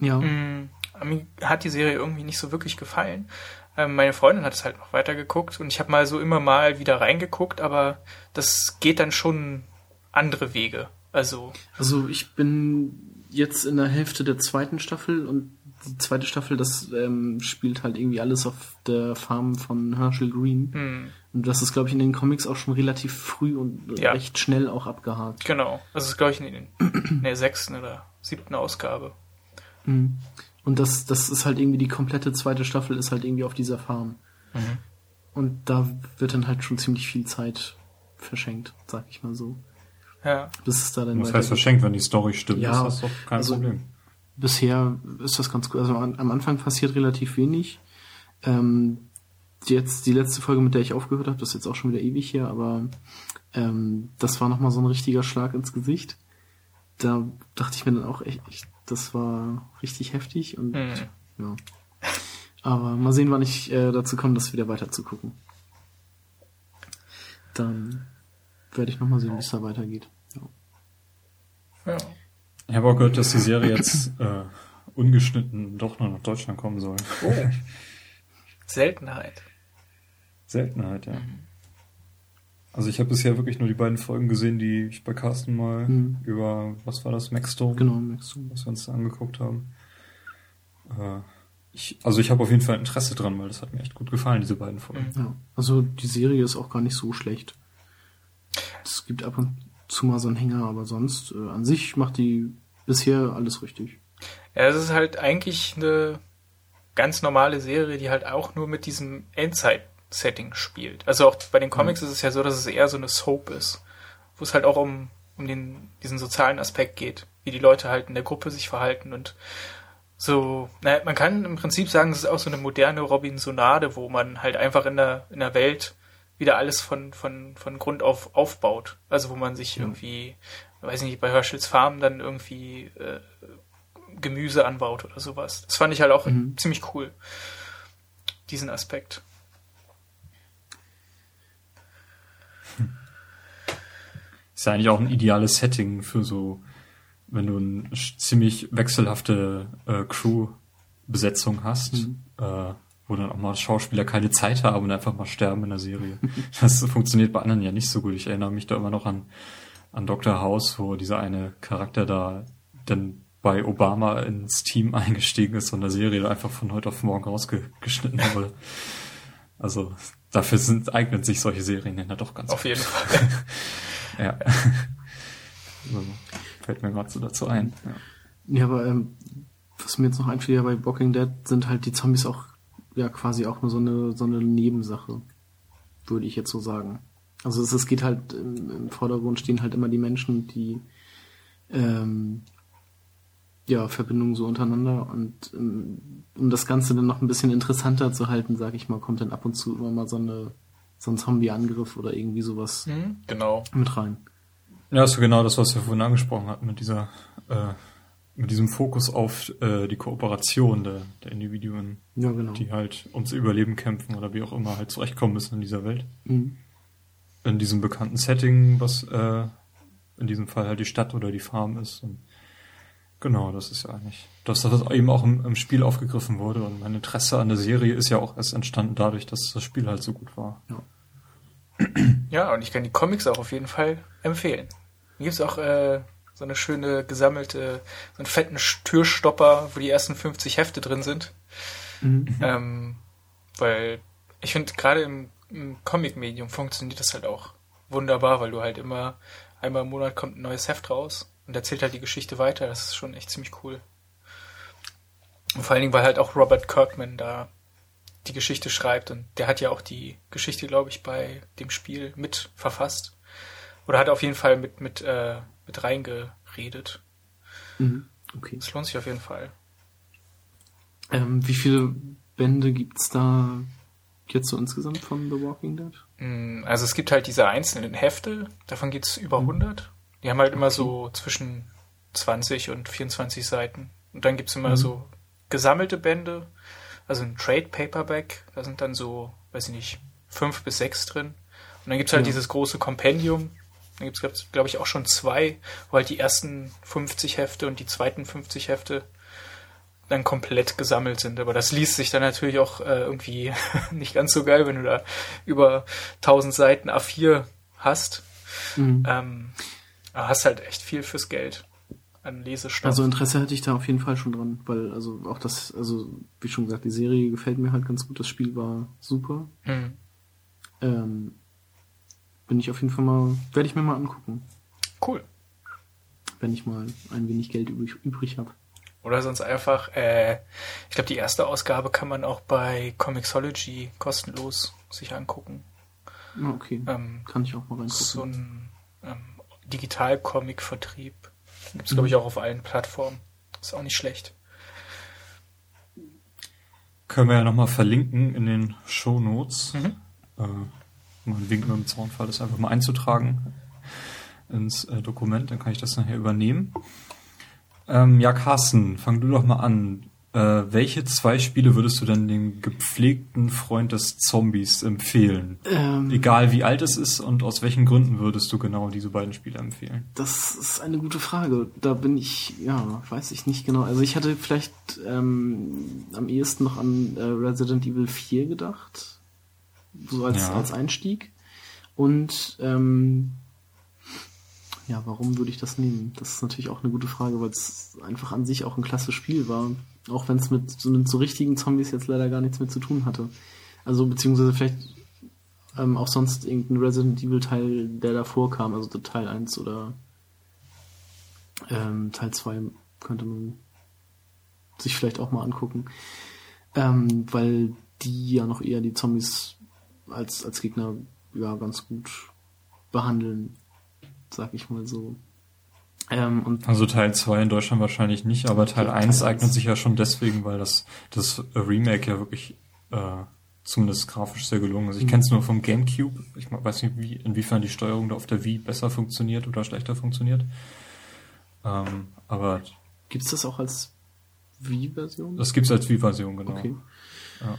Ja, Mm, Mir hat die Serie irgendwie nicht so wirklich gefallen. Ähm, meine Freundin hat es halt noch weiter geguckt und ich habe mal so immer mal wieder reingeguckt, aber das geht dann schon andere Wege. Also, also ich bin jetzt in der Hälfte der zweiten Staffel und die zweite Staffel, das ähm, spielt halt irgendwie alles auf der Farm von Herschel Green. hm, Und das ist, glaube ich, in den Comics auch schon relativ früh und Ja. recht schnell auch abgehakt. genau. Das ist, glaube ich, in, den, in der sechsten oder siebten Ausgabe. Mhm. Und das, das ist halt irgendwie die komplette zweite Staffel ist halt irgendwie auf dieser Farm. Mhm. Und da wird dann halt schon ziemlich viel Zeit verschenkt, sag ich mal so. Ja. Bis es da dann Das heißt verschenkt, wenn die Story stimmt, Ja, ist das doch kein also- Problem. Bisher ist das ganz gut. Also an, am Anfang passiert relativ wenig. Ähm, jetzt die letzte Folge, mit der ich aufgehört habe, das ist jetzt auch schon wieder ewig her, aber ähm, das war nochmal so ein richtiger Schlag ins Gesicht. Da dachte ich mir dann auch echt, echt das war richtig heftig und Mhm. ja. Aber mal sehen, wann ich äh, dazu komme, das wieder weiter zu gucken. Dann werde ich nochmal sehen, wie es da weitergeht. Ja. ja. Ich habe auch gehört, dass die Serie jetzt äh, ungeschnitten doch noch nach Deutschland kommen soll. Oh. Seltenheit. Seltenheit, ja. Also ich habe bisher wirklich nur die beiden Folgen gesehen, die ich bei Carsten mal Mhm. über, was war das, Maxstorm, Genau, du. was wir uns da angeguckt haben. Äh, ich, also ich habe auf jeden Fall Interesse dran, weil das hat mir echt gut gefallen, diese beiden Folgen. Ja, also die Serie ist auch gar nicht so schlecht. Es gibt ab und zu mal so einen Hänger, aber sonst äh, an sich macht die bisher alles richtig. Ja, es ist halt eigentlich eine ganz normale Serie, die halt auch nur mit diesem Endzeit-Setting spielt. Also auch bei den Comics ist es ja so, dass es eher so eine Soap ist, wo es halt auch um, um den, diesen sozialen Aspekt geht, wie die Leute halt in der Gruppe sich verhalten und so, naja, man kann im Prinzip sagen, es ist auch so eine moderne Robinsonade, wo man halt einfach in der, in der Welt wieder alles von, von, von Grund auf aufbaut. Also wo man sich irgendwie, weiß nicht, bei Herschels Farm dann irgendwie äh, Gemüse anbaut oder sowas. Das fand ich halt auch Mhm. ziemlich cool, diesen Aspekt. Ist ja eigentlich auch ein ideales Setting für so, wenn du eine ziemlich wechselhafte äh, Crew-Besetzung hast, Mhm. äh, wo dann auch mal Schauspieler keine Zeit haben und einfach mal sterben in der Serie. Das funktioniert bei anderen ja nicht so gut. Ich erinnere mich da immer noch an, an Dr. House, wo dieser eine Charakter da dann bei Obama ins Team eingestiegen ist und der Serie einfach von heute auf morgen rausgeschnitten wurde. Also dafür sind, eignen sich solche Serien ja doch ganz Auf jeden Fall. Ja. so, fällt mir gerade so dazu ein. Ja. Ja, aber ähm, was mir jetzt noch einfällt ja bei Walking Dead, sind halt die Zombies auch ja quasi auch nur so eine so eine Nebensache, würde ich jetzt so sagen. Also es, es geht halt im, im Vordergrund stehen halt immer die Menschen, die ähm, ja, Verbindungen so untereinander und ähm, um das Ganze dann noch ein bisschen interessanter zu halten, sag ich mal, kommt dann ab und zu immer mal so eine so ein Zombie-Angriff oder irgendwie sowas Mhm, genau. mit rein. Ja, ist so genau das, was wir vorhin angesprochen hatten, mit dieser, äh, mit diesem Fokus auf äh, die Kooperation der, der Individuen, Ja, genau. die halt ums Überleben kämpfen oder wie auch immer halt zurechtkommen müssen in dieser Welt. Mhm. In diesem bekannten Setting, was äh, in diesem Fall halt die Stadt oder die Farm ist. Und genau, das ist ja eigentlich, dass das eben auch im, im Spiel aufgegriffen wurde. Und mein Interesse an der Serie ist ja auch erst entstanden dadurch, dass das Spiel halt so gut war. Ja, und ich kann die Comics auch auf jeden Fall empfehlen. Hier gibt's auch äh, so eine schöne gesammelte, so einen fetten Türstopper, wo die ersten 50 Hefte drin sind. Mhm. Ähm, weil ich finde, gerade im, im Comic-Medium funktioniert das halt auch wunderbar, weil du halt immer einmal im Monat kommt ein neues Heft raus und erzählt halt die Geschichte weiter. Das ist schon echt ziemlich cool. Und vor allen Dingen, weil halt auch Robert Kirkman da die Geschichte schreibt und der hat ja auch die Geschichte, glaube ich, bei dem Spiel mit verfasst. Oder hat auf jeden Fall mit, mit, äh, mit reingeredet. Mhm. Okay. Das lohnt sich auf jeden Fall. Ähm, wie viele Bände gibt's da jetzt so insgesamt von The Walking Dead? Mm, Also es gibt halt diese einzelnen Hefte, davon geht's über 100. Die haben halt immer so zwischen 20 und 24 Seiten. Und dann gibt's immer Mhm. so gesammelte Bände, also ein Trade Paperback, da sind dann so, weiß ich nicht, fünf bis sechs drin. Und dann gibt's halt Ja. dieses große Kompendium. Dann gibt's, glaube ich, auch schon zwei, wo halt die ersten 50 Hefte und die zweiten 50 Hefte dann komplett gesammelt sind. Aber das liest sich dann natürlich auch äh, irgendwie nicht ganz so geil, wenn du da über 1000 Seiten A4 hast. Mhm. Ähm, aber hast halt echt viel fürs Geld an Lesestoff. Also Interesse hätte ich da auf jeden Fall schon dran, weil also auch das, also wie schon gesagt, die Serie gefällt mir halt ganz gut, das Spiel war super. hm. Ähm, bin ich auf jeden Fall mal, werde ich mir mal angucken, Cool. wenn ich mal ein wenig Geld übrig, übrig habe. Oder sonst einfach, äh, ich glaube, die erste Ausgabe kann man auch bei Comixology kostenlos sich angucken. Ah, okay, Ähm, kann ich auch mal reingucken. so ein ähm, Digital-Comic-Vertrieb. Gibt es, glaube ich, auch auf allen Plattformen. Ist auch nicht schlecht. Können wir ja nochmal verlinken in den Show Notes. Mhm. Äh, mal einen Wink mit dem Zaunfall, das einfach mal einzutragen ins äh, Dokument, dann kann ich das nachher übernehmen. Ähm, ja, Carsten, fang du doch mal an. Äh, welche zwei Spiele würdest du denn dem gepflegten Freund des Zombies empfehlen? Ähm, Egal wie alt es ist und aus welchen Gründen würdest du genau diese beiden Spiele empfehlen? Das ist eine gute Frage. Da bin ich, ja, weiß ich nicht genau. Also ich hatte vielleicht ähm, am ehesten noch an äh, Resident Evil 4 gedacht. So als, Ja. als Einstieg. Und ähm, ja, warum würde ich das nehmen? Das ist natürlich auch eine gute Frage, weil es einfach an sich auch ein klasse Spiel war. Auch wenn es mit, so- mit so richtigen Zombies jetzt leider gar nichts mehr zu tun hatte. Also beziehungsweise vielleicht ähm, auch sonst irgendein Resident Evil Teil, der davor kam, also Teil 1 oder ähm, Teil 2 könnte man sich vielleicht auch mal angucken. Ähm, weil die ja noch eher die Zombies als, als Gegner ja ganz gut behandeln, sag ich mal so. Ähm, Also Teil 2 in Deutschland wahrscheinlich nicht, aber Teil Ja, 1 Teil eignet 1. sich ja schon deswegen, weil das, das Remake ja wirklich äh, zumindest grafisch sehr gelungen ist. Ich Mhm. kenne es nur vom Gamecube. Ich weiß nicht, wie, inwiefern die Steuerung da auf der Wii besser funktioniert oder schlechter funktioniert. Ähm, aber gibt's das auch als Wii-Version? das gibt's als Wii-Version, genau. Okay. Ja.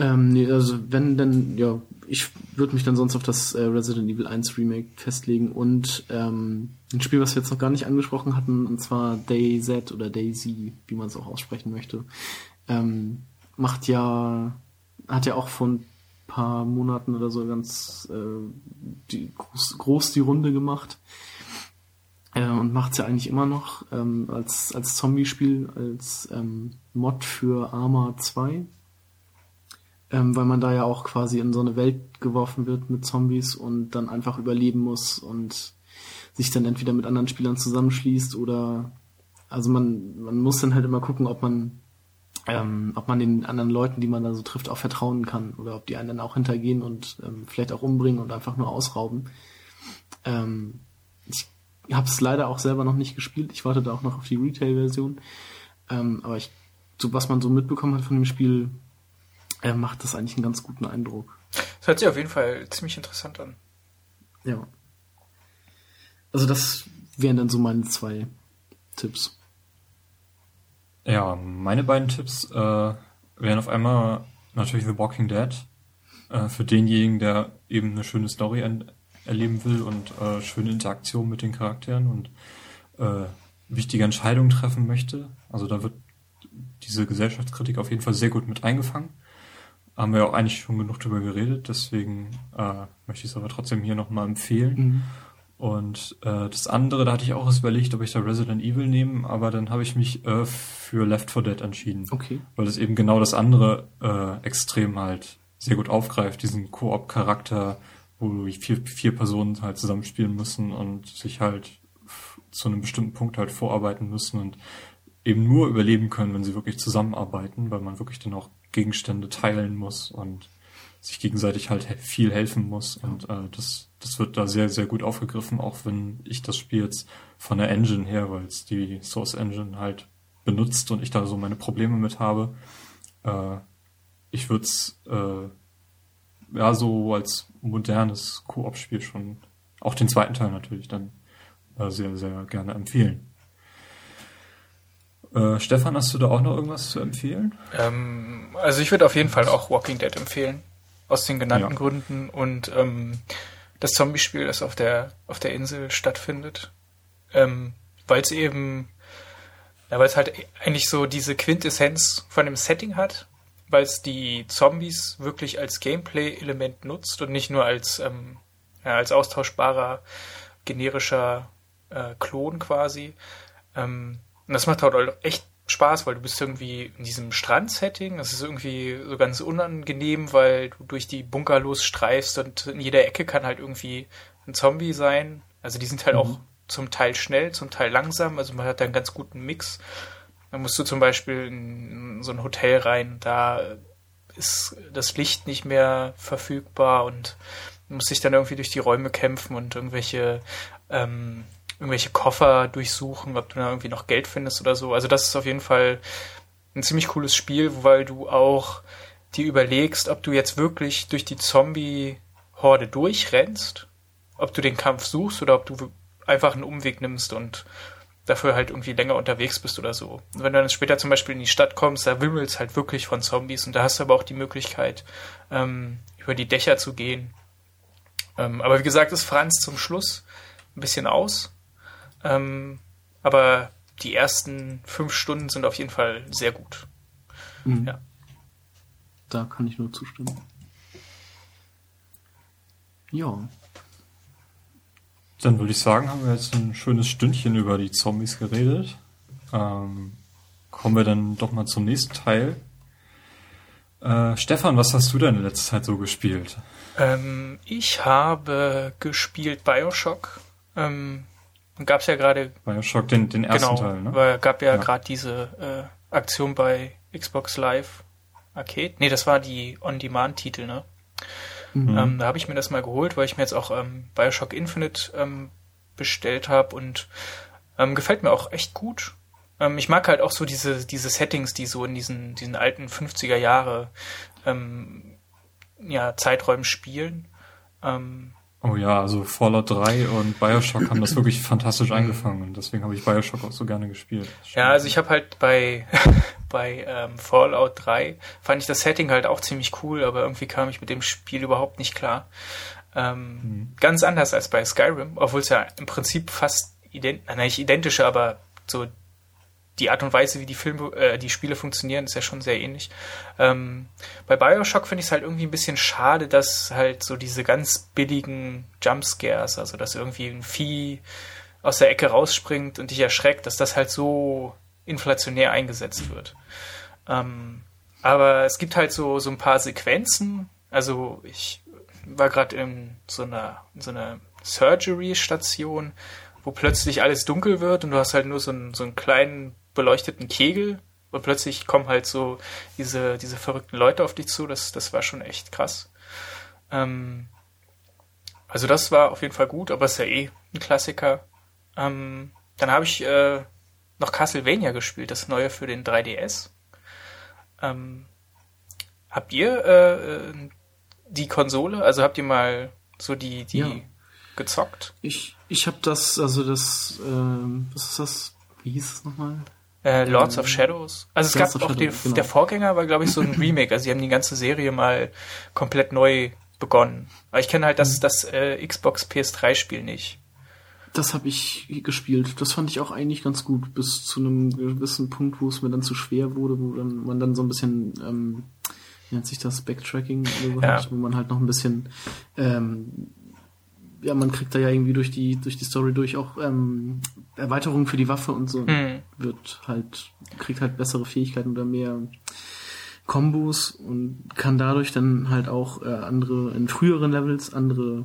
Ähm, nee, also wenn dann, ja, ich würde mich dann sonst auf das äh, Resident Evil 1 Remake festlegen und ähm, ein Spiel, was wir jetzt noch gar nicht angesprochen hatten, und zwar DayZ oder Daisy, wie man es auch aussprechen möchte, ähm, macht ja, hat ja auch vor ein paar Monaten oder so ganz äh, die, groß, groß die Runde gemacht. Äh, und macht's ja eigentlich immer noch ähm, als, als Zombie-Spiel, als ähm, Mod für Arma 2 ähm, weil man da ja auch quasi in so eine Welt geworfen wird mit Zombies und dann einfach überleben muss und sich dann entweder mit anderen Spielern zusammenschließt oder also man, man muss dann halt immer gucken, ob man ähm, ob man den anderen Leuten, die man da so trifft, auch vertrauen kann oder ob die einen dann auch hintergehen und ähm, vielleicht auch umbringen und einfach nur ausrauben. Ähm, ich habe es leider auch selber noch nicht gespielt. Ich warte da auch noch auf die Retail-Version. Ähm, aber ich, so was man so mitbekommen hat von dem Spiel, äh, macht das eigentlich einen ganz guten Eindruck. Das hört sich auf jeden Fall ziemlich interessant an. Ja. Also das wären dann so meine zwei Tipps. Ja, meine beiden Tipps äh, wären auf einmal natürlich The Walking Dead. Äh, für denjenigen, der eben eine schöne Story erleben will und äh, schöne Interaktion mit den Charakteren und äh, wichtige Entscheidungen treffen möchte. Also da wird diese Gesellschaftskritik auf jeden Fall sehr gut mit eingefangen. Haben wir auch eigentlich schon genug drüber geredet, deswegen äh, möchte ich es aber trotzdem hier nochmal empfehlen. Mhm. Und äh, das andere, da hatte ich auch erst überlegt, ob ich da Resident Evil nehme, aber dann habe ich mich äh, für Left 4 Dead entschieden. Okay. Weil es eben genau das andere äh, extrem halt sehr gut aufgreift, diesen Koop-Charakter, wo vier, vier Personen halt zusammenspielen müssen und sich halt zu einem bestimmten Punkt halt vorarbeiten müssen und eben nur überleben können, wenn sie wirklich zusammenarbeiten, weil man wirklich dann auch Gegenstände teilen muss und sich gegenseitig halt viel helfen muss. Und äh, das, das wird da sehr, sehr gut aufgegriffen, auch wenn ich das Spiel jetzt von der Engine her, weil es die Source Engine halt benutzt und ich da so meine Probleme mit habe. Äh, ich würde es äh, ja so als modernes Koop-Spiel schon, auch den zweiten Teil natürlich dann äh, sehr, sehr gerne empfehlen. Äh, Stefan, hast du da auch noch irgendwas zu empfehlen? Ähm, also ich würde auf jeden Fall auch Walking Dead empfehlen. Aus den genannten ja. Gründen. Und ähm, das Zombie-Spiel, das auf der, auf der Insel stattfindet. Ähm, weil es eben, ja, weil es halt eigentlich so diese Quintessenz von dem Setting hat, weil es die Zombies wirklich als Gameplay-Element nutzt und nicht nur als, ähm, ja, als austauschbarer generischer äh, Klon quasi. Ähm, und das macht halt echt Spaß, weil du bist irgendwie in diesem Strand-Setting. Das ist irgendwie so ganz unangenehm, weil du durch die Bunkerlos streifst und in jeder Ecke kann halt irgendwie ein Zombie sein. Also die sind halt mhm. auch zum Teil schnell, zum Teil langsam. Also man hat da einen ganz guten Mix. Dann musst du zum Beispiel in so ein Hotel rein, da ist das Licht nicht mehr verfügbar und musst dich dann irgendwie durch die Räume kämpfen und irgendwelche ähm, irgendwelche Koffer durchsuchen, ob du da irgendwie noch Geld findest oder so. Also das ist auf jeden Fall ein ziemlich cooles Spiel, weil du auch dir überlegst, ob du jetzt wirklich durch die Zombie-Horde durchrennst, ob du den Kampf suchst oder ob du einfach einen Umweg nimmst und dafür halt irgendwie länger unterwegs bist oder so. Und wenn du dann später zum Beispiel in die Stadt kommst, da wimmelt's halt wirklich von Zombies und da hast du aber auch die Möglichkeit, ähm, über die Dächer zu gehen. Ähm, aber wie gesagt, ist Franz zum Schluss ein bisschen aus. Ähm, aber die ersten fünf Stunden sind auf jeden Fall sehr gut. Mhm. Ja. Da kann ich nur zustimmen. Ja. Dann würde ich sagen, haben wir jetzt ein schönes Stündchen über die Zombies geredet. Ähm, kommen wir dann doch mal zum nächsten Teil. Äh, Stefan, was hast du denn in letzter Zeit so gespielt? Ähm, ich habe gespielt Bioshock. Ähm, gab es ja gerade. Bioshock, den, den ersten genau, Teil, ne? Weil gab ja, ja. gerade diese äh, Aktion bei Xbox Live Arcade. Nee, das war die On-Demand-Titel, ne? Mhm. Ähm, da habe ich mir das mal geholt, weil ich mir jetzt auch ähm, Bioshock Infinite ähm, bestellt habe und ähm, gefällt mir auch echt gut. Ähm, ich mag halt auch so diese, diese Settings, die so in diesen, diesen alten 50er Jahre ähm, ja, Zeiträumen spielen. Ähm, Oh ja, also Fallout 3 und Bioshock haben das wirklich fantastisch eingefangen und deswegen habe ich Bioshock auch so gerne gespielt. Ja, also ich habe halt bei, bei ähm, Fallout 3 fand ich das Setting halt auch ziemlich cool, aber irgendwie kam ich mit dem Spiel überhaupt nicht klar. Ähm, mhm. Ganz anders als bei Skyrim, obwohl es ja im Prinzip fast ident nicht identische, aber so die Art und Weise, wie die Filme, äh, die Spiele funktionieren, ist ja schon sehr ähnlich. Ähm, bei Bioshock finde ich es halt irgendwie ein bisschen schade, dass halt so diese ganz billigen Jumpscares, also dass irgendwie ein Vieh aus der Ecke rausspringt und dich erschreckt, dass das halt so inflationär eingesetzt wird. Ähm, aber es gibt halt so, so ein paar Sequenzen. Also ich war gerade in so einer, in so einer Surgery-Station, wo plötzlich alles dunkel wird und du hast halt nur so einen, so einen kleinen beleuchteten Kegel und plötzlich kommen halt so diese, diese verrückten Leute auf dich zu. Das, das war schon echt krass. Ähm, also das war auf jeden Fall gut, aber es ist ja eh ein Klassiker. Ähm, dann habe ich äh, noch Castlevania gespielt, das neue für den 3DS. Ähm, habt ihr äh, äh, die Konsole? Also habt ihr mal so die, die Ja. gezockt? Ich, ich habe das, also das, ähm, was ist das? Wie hieß es nochmal? Äh, Lords of Shadows. Also es Lords gab auch den, Shadows, genau. der Vorgänger war, glaube ich, so ein Remake. Also sie haben die ganze Serie mal komplett neu begonnen. Aber ich kenne halt Mhm. das, das äh, Xbox PS3-Spiel nicht. Das habe ich gespielt. Das fand ich auch eigentlich ganz gut, bis zu einem gewissen Punkt, wo es mir dann zu schwer wurde, wo dann, man dann so ein bisschen, ähm, wie nennt sich das, Backtracking Ja. hat, wo man halt noch ein bisschen, ähm, ja, man kriegt da ja irgendwie durch die, durch die Story durch auch ähm, Erweiterungen für die Waffe und so. Hm. Wird halt, kriegt halt bessere Fähigkeiten oder mehr Kombos und kann dadurch dann halt auch äh, andere, in früheren Levels andere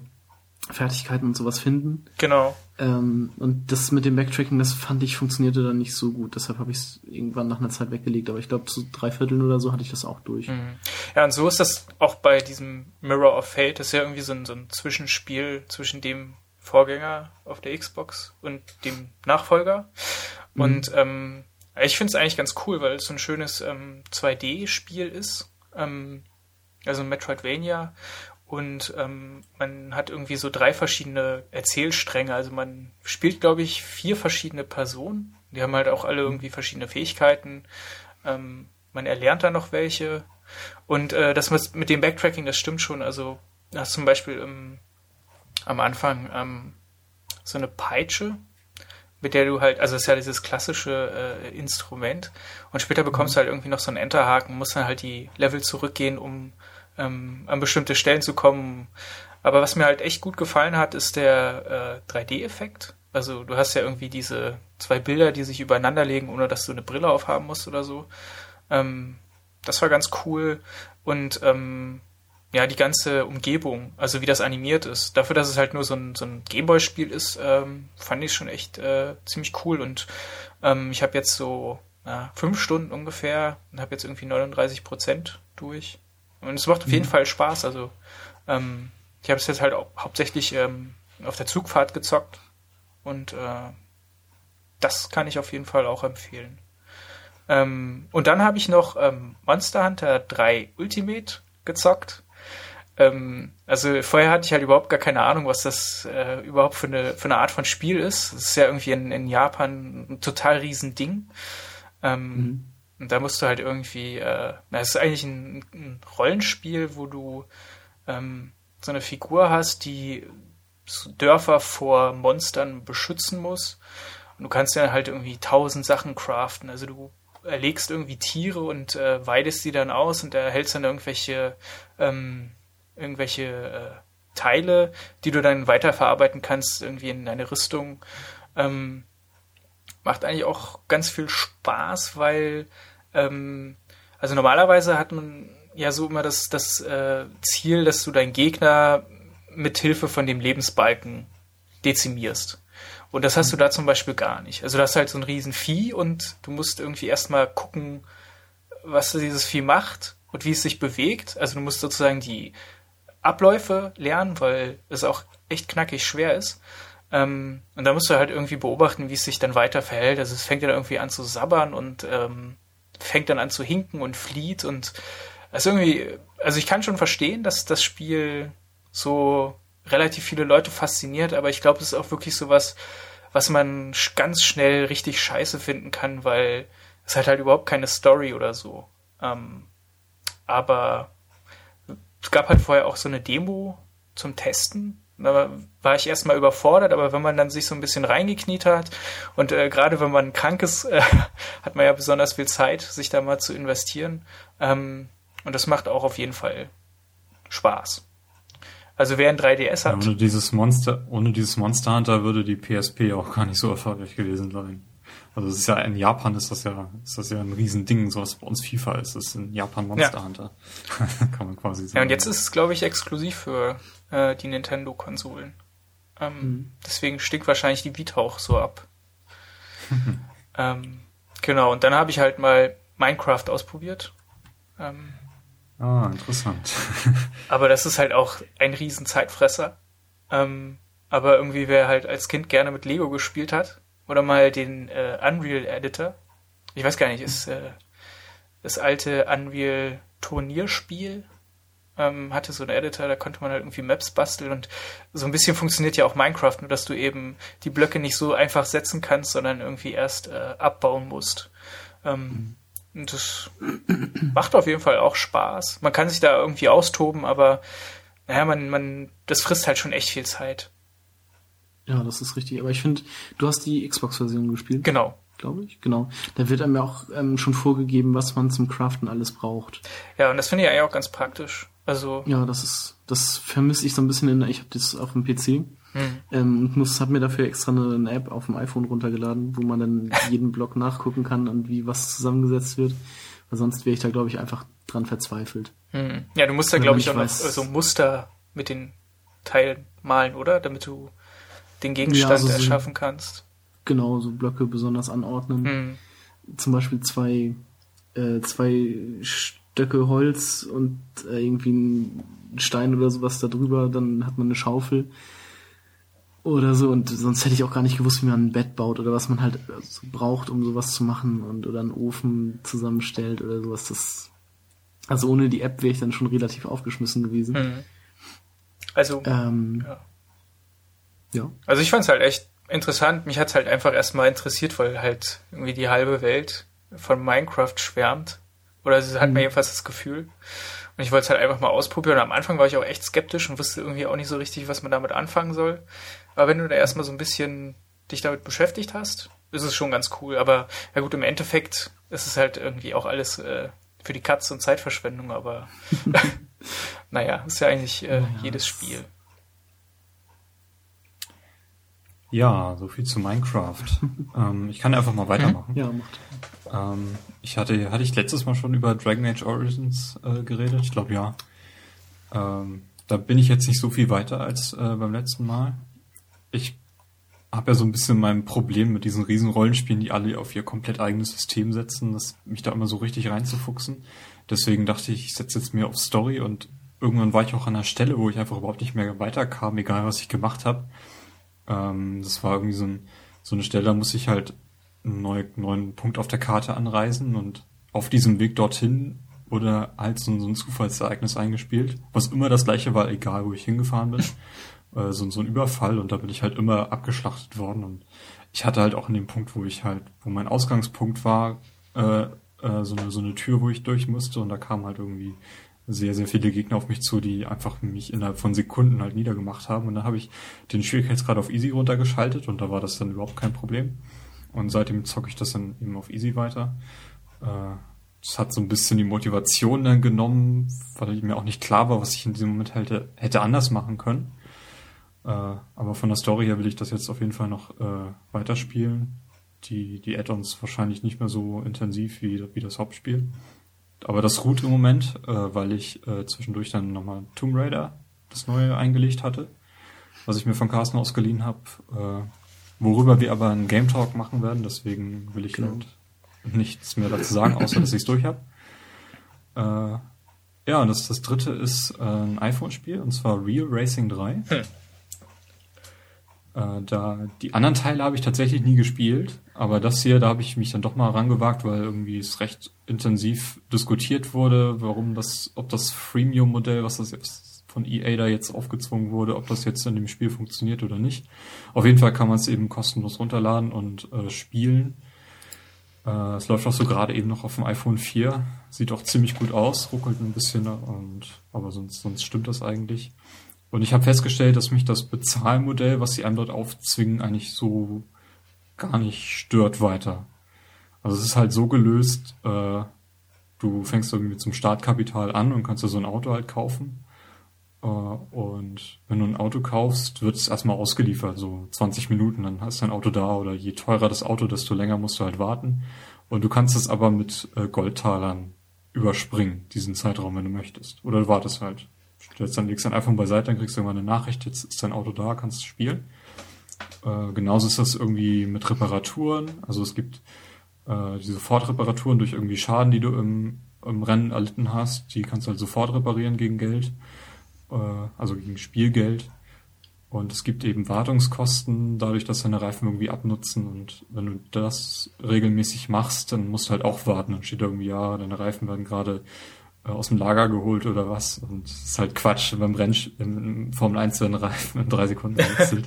Fertigkeiten und sowas finden. Genau. Ähm, und das mit dem Backtracking, das fand ich, funktionierte dann nicht so gut. Deshalb habe ich es irgendwann nach einer Zeit weggelegt. Aber ich glaube, so drei Vierteln oder so hatte ich das auch durch. Mhm. Ja, und so ist das auch bei diesem Mirror of Fate. Das ist ja irgendwie so ein, so ein Zwischenspiel zwischen dem Vorgänger auf der Xbox und dem Nachfolger. Und ähm, ich finde es eigentlich ganz cool, weil es so ein schönes ähm, 2D-Spiel ist. Ähm, also Metroidvania. Und ähm, man hat irgendwie so drei verschiedene Erzählstränge. Also man spielt, glaube ich, vier verschiedene Personen. Die haben halt auch alle irgendwie verschiedene Fähigkeiten. Ähm, man erlernt da noch welche. Und äh, das mit mit dem Backtracking, das stimmt schon. Also du hast zum Beispiel ähm, am Anfang ähm, so eine Peitsche, mit der du halt, also das ist ja dieses klassische äh, Instrument. Und später bekommst du halt irgendwie noch so einen Enterhaken, musst dann halt die Level zurückgehen, um ähm, an bestimmte Stellen zu kommen. Aber was mir halt echt gut gefallen hat, ist der äh, 3D-Effekt. Also du hast ja irgendwie diese zwei Bilder, die sich übereinander legen, ohne dass du eine Brille aufhaben musst oder so. Ähm, das war ganz cool. Und ähm, ja, die ganze Umgebung, also wie das animiert ist, dafür, dass es halt nur so ein, so ein Gameboy-Spiel ist, ähm, fand ich schon echt äh, ziemlich cool. Und ähm, ich habe jetzt so na, fünf Stunden ungefähr und habe jetzt irgendwie 39 Prozent durch. Und es macht auf jeden Fall Spaß. Also ähm, ich habe es jetzt halt auch hauptsächlich ähm, auf der Zugfahrt gezockt und äh, das kann ich auf jeden Fall auch empfehlen. Ähm, und dann habe ich noch ähm, Monster Hunter 3 Ultimate gezockt. Ähm, also vorher hatte ich halt überhaupt gar keine Ahnung, was das äh, überhaupt für eine, für eine Art von Spiel ist. Das ist ja irgendwie in, in Japan ein total riesen Ding. Ähm, Und da musst du halt irgendwie, äh, na, es ist eigentlich ein, ein Rollenspiel, wo du ähm, so eine Figur hast, die Dörfer vor Monstern beschützen muss. Und du kannst ja halt irgendwie tausend Sachen craften. Also du erlegst irgendwie Tiere und äh, weidest die dann aus und erhältst dann irgendwelche ähm, irgendwelche äh, Teile, die du dann weiterverarbeiten kannst, irgendwie in eine Rüstung. Ähm, macht eigentlich auch ganz viel Spaß, weil ähm, also normalerweise hat man ja so immer das, das äh, Ziel, dass du deinen Gegner mit Hilfe von dem Lebensbalken dezimierst. Und das hast du da zum Beispiel gar nicht. Also du hast halt so ein riesen Vieh und du musst irgendwie erstmal gucken, was dieses Vieh macht und wie es sich bewegt. Also du musst sozusagen die Abläufe lernen, weil es auch echt knackig schwer ist. Ähm, und da musst du halt irgendwie beobachten, wie es sich dann weiter verhält. Also es fängt dann irgendwie an zu sabbern und ähm, fängt dann an zu hinken und flieht und also irgendwie, also ich kann schon verstehen, dass das Spiel so relativ viele Leute fasziniert, aber ich glaube, es ist auch wirklich so was, was man ganz schnell richtig scheiße finden kann, weil es hat halt überhaupt keine Story oder so. Ähm, aber es gab halt vorher auch so eine Demo zum Testen. Da war ich erstmal überfordert, aber wenn man dann sich so ein bisschen reingekniet hat und äh, gerade wenn man krank ist, äh, hat man ja besonders viel Zeit, sich da mal zu investieren. Ähm, und das macht auch auf jeden Fall Spaß. Also wer ein 3DS Ja, hat, ohne dieses Monster, ohne dieses Monster Hunter würde die PSP auch gar nicht so erfolgreich gewesen sein. Also es ist ja in Japan ist das ja ist das ja ein Riesending, so was bei uns FIFA ist, das ist in Japan Monster Ja. Hunter. Kann man quasi sagen. Ja, und jetzt ist es, glaube ich, exklusiv für äh, die Nintendo-Konsolen. Ähm, Deswegen stinkt wahrscheinlich die Vita auch so ab. ähm, genau, und dann habe ich halt mal Minecraft ausprobiert. Ähm, Ah, interessant. aber das ist halt auch ein riesen Zeitfresser. Ähm, aber irgendwie wer halt als Kind gerne mit Lego gespielt hat oder mal den äh, Unreal Editor, ich weiß gar nicht, ist äh, das alte Unreal Turnierspiel ähm, hatte so einen Editor, da konnte man halt irgendwie Maps basteln und so ein bisschen funktioniert ja auch Minecraft, nur dass du eben die Blöcke nicht so einfach setzen kannst, sondern irgendwie erst äh, abbauen musst. Ähm, und das macht auf jeden Fall auch Spaß. Man kann sich da irgendwie austoben, aber naja, man, man, das frisst halt schon echt viel Zeit. Ja, das ist richtig. Aber ich finde, du hast die Xbox-Version gespielt. Genau. Glaube ich, genau. Da wird einem ja auch ähm, schon vorgegeben, was man zum Craften alles braucht. Ja, und das finde ich eigentlich auch ganz praktisch. Also. Ja, das ist, das vermisse ich so ein bisschen in, ich habe das auf dem PC hm. ähm, und muss, habe mir dafür extra eine, eine, App auf dem iPhone runtergeladen, wo man dann jeden Block nachgucken kann und wie was zusammengesetzt wird. Weil sonst wäre ich da, glaube ich, einfach dran verzweifelt. Hm. Ja, du musst da, glaube ich, auch weiß, noch so Muster mit den Teilen malen, oder? Damit du den Gegenstand ja, also erschaffen so, kannst. Genau, so Blöcke besonders anordnen. Hm. Zum Beispiel zwei, äh, zwei Stöcke Holz und äh, irgendwie ein Stein oder sowas da drüber, dann hat man eine Schaufel oder so und sonst hätte ich auch gar nicht gewusst, wie man ein Bett baut oder was man halt so braucht, um sowas zu machen und oder einen Ofen zusammenstellt oder sowas. Das also ohne die App wäre ich dann schon relativ aufgeschmissen gewesen. Hm. Also ähm, ja. ja. Also ich fand es halt echt interessant. Mich hat es halt einfach erstmal interessiert, weil halt irgendwie die halbe Welt von Minecraft schwärmt oder sie hat mhm. mir jedenfalls das Gefühl. Und ich wollte es halt einfach mal ausprobieren. Und am Anfang war ich auch echt skeptisch und wusste irgendwie auch nicht so richtig, was man damit anfangen soll. Aber wenn du da erstmal so ein bisschen dich damit beschäftigt hast, ist es schon ganz cool. Aber ja gut, im Endeffekt ist es halt irgendwie auch alles äh, für die Katze und Zeitverschwendung. Aber naja, ist ja eigentlich äh, ja, jedes Spiel. Ja, so viel zu Minecraft. ähm, ich kann einfach mal weitermachen. Ja, macht. Ähm, ich hatte, hatte ich letztes Mal schon über Dragon Age Origins äh, geredet? Ich glaube ja. Ähm, da bin ich jetzt nicht so viel weiter als äh, beim letzten Mal. Ich habe ja so ein bisschen mein Problem mit diesen riesen Rollenspielen, die alle auf ihr komplett eigenes System setzen, das mich da immer so richtig reinzufuchsen. Deswegen dachte ich, ich setze jetzt mehr auf Story und irgendwann war ich auch an einer Stelle, wo ich einfach überhaupt nicht mehr weiterkam, egal was ich gemacht habe. Ähm, das war irgendwie so, ein, so eine Stelle, da muss ich halt einen neu, neuen Punkt auf der Karte anreisen und auf diesem Weg dorthin wurde halt so, so ein Zufallsereignis eingespielt, was immer das gleiche war, egal wo ich hingefahren bin. äh, so, so ein Überfall und da bin ich halt immer abgeschlachtet worden und ich hatte halt auch in dem Punkt, wo ich halt, wo mein Ausgangspunkt war, äh, äh, so, eine, so eine Tür, wo ich durch musste und da kam halt irgendwie sehr, sehr viele Gegner auf mich zu, die einfach mich innerhalb von Sekunden halt niedergemacht haben. Und dann habe ich den Schwierigkeitsgrad auf Easy runtergeschaltet und da war das dann überhaupt kein Problem. Und seitdem zocke ich das dann eben auf Easy weiter. Äh, das hat so ein bisschen die Motivation dann genommen, weil mir auch nicht klar war, was ich in diesem Moment hätte, hätte anders machen können. Äh, aber von der Story her will ich das jetzt auf jeden Fall noch äh, weiterspielen. Die, die Add-ons wahrscheinlich nicht mehr so intensiv wie, wie das Hauptspiel. Aber das ruht im Moment, äh, weil ich äh, zwischendurch dann nochmal Tomb Raider, das neue, eingelegt hatte, was ich mir von Carsten ausgeliehen habe, äh, worüber wir aber einen Game Talk machen werden, deswegen will ich genau. halt nichts mehr dazu sagen, außer dass ich es durch habe. Äh, ja, und das, das dritte ist äh, ein iPhone-Spiel, und zwar Real Racing 3. Hm. Äh, da die anderen Teile habe ich tatsächlich nie gespielt, aber das hier, da habe ich mich dann doch mal rangewagt, weil irgendwie es recht intensiv diskutiert wurde, warum das, ob das Freemium-Modell, was das jetzt von EA da jetzt aufgezwungen wurde, ob das jetzt in dem Spiel funktioniert oder nicht. Auf jeden Fall kann man es eben kostenlos runterladen und äh, spielen. Äh, es läuft auch so gerade eben noch auf dem iPhone 4. Sieht auch ziemlich gut aus, ruckelt ein bisschen, und aber sonst, sonst stimmt das eigentlich. Und ich habe festgestellt, dass mich das Bezahlmodell, was sie einem dort aufzwingen, eigentlich so gar nicht stört weiter. Also es ist halt so gelöst, äh, du fängst irgendwie zum Startkapital an und kannst dir so ein Auto halt kaufen. Äh, und wenn du ein Auto kaufst, wird es erstmal ausgeliefert, so 20 Minuten, dann hast du ein Auto da oder je teurer das Auto, desto länger musst du halt warten. Und du kannst es aber mit äh, Goldtalern überspringen, diesen Zeitraum, wenn du möchtest. Oder du wartest halt stellst dann, legst dein iPhone beiseite, dann kriegst du irgendwann eine Nachricht, jetzt ist dein Auto da, kannst spielen. Äh, genauso ist das irgendwie mit Reparaturen. Also es gibt äh, die Sofortreparaturen durch irgendwie Schaden, die du im, im Rennen erlitten hast, die kannst du halt sofort reparieren gegen Geld, äh, also gegen Spielgeld. Und es gibt eben Wartungskosten, dadurch, dass deine Reifen irgendwie abnutzen. Und wenn du das regelmäßig machst, dann musst du halt auch warten. Dann steht da irgendwie, ja, deine Reifen werden gerade aus dem Lager geholt oder was. Und das ist halt Quatsch. Beim Renn, im Formel 1 werden Reifen in drei Sekunden gewechselt.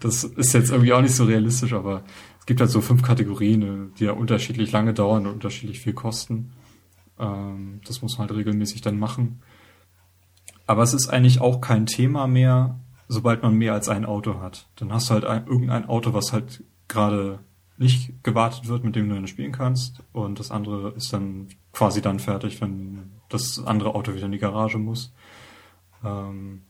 das ist jetzt irgendwie auch nicht so realistisch, aber es gibt halt so fünf Kategorien, äh, die ja unterschiedlich lange dauern und unterschiedlich viel kosten. Ähm, das muss man halt regelmäßig dann machen. Aber es ist eigentlich auch kein Thema mehr, sobald man mehr als ein Auto hat. Dann hast du halt ein, irgendein Auto, was halt gerade nicht gewartet wird, mit dem du dann spielen kannst. Und das andere ist dann quasi dann fertig, wenn das andere Auto wieder in die Garage muss. Ähm,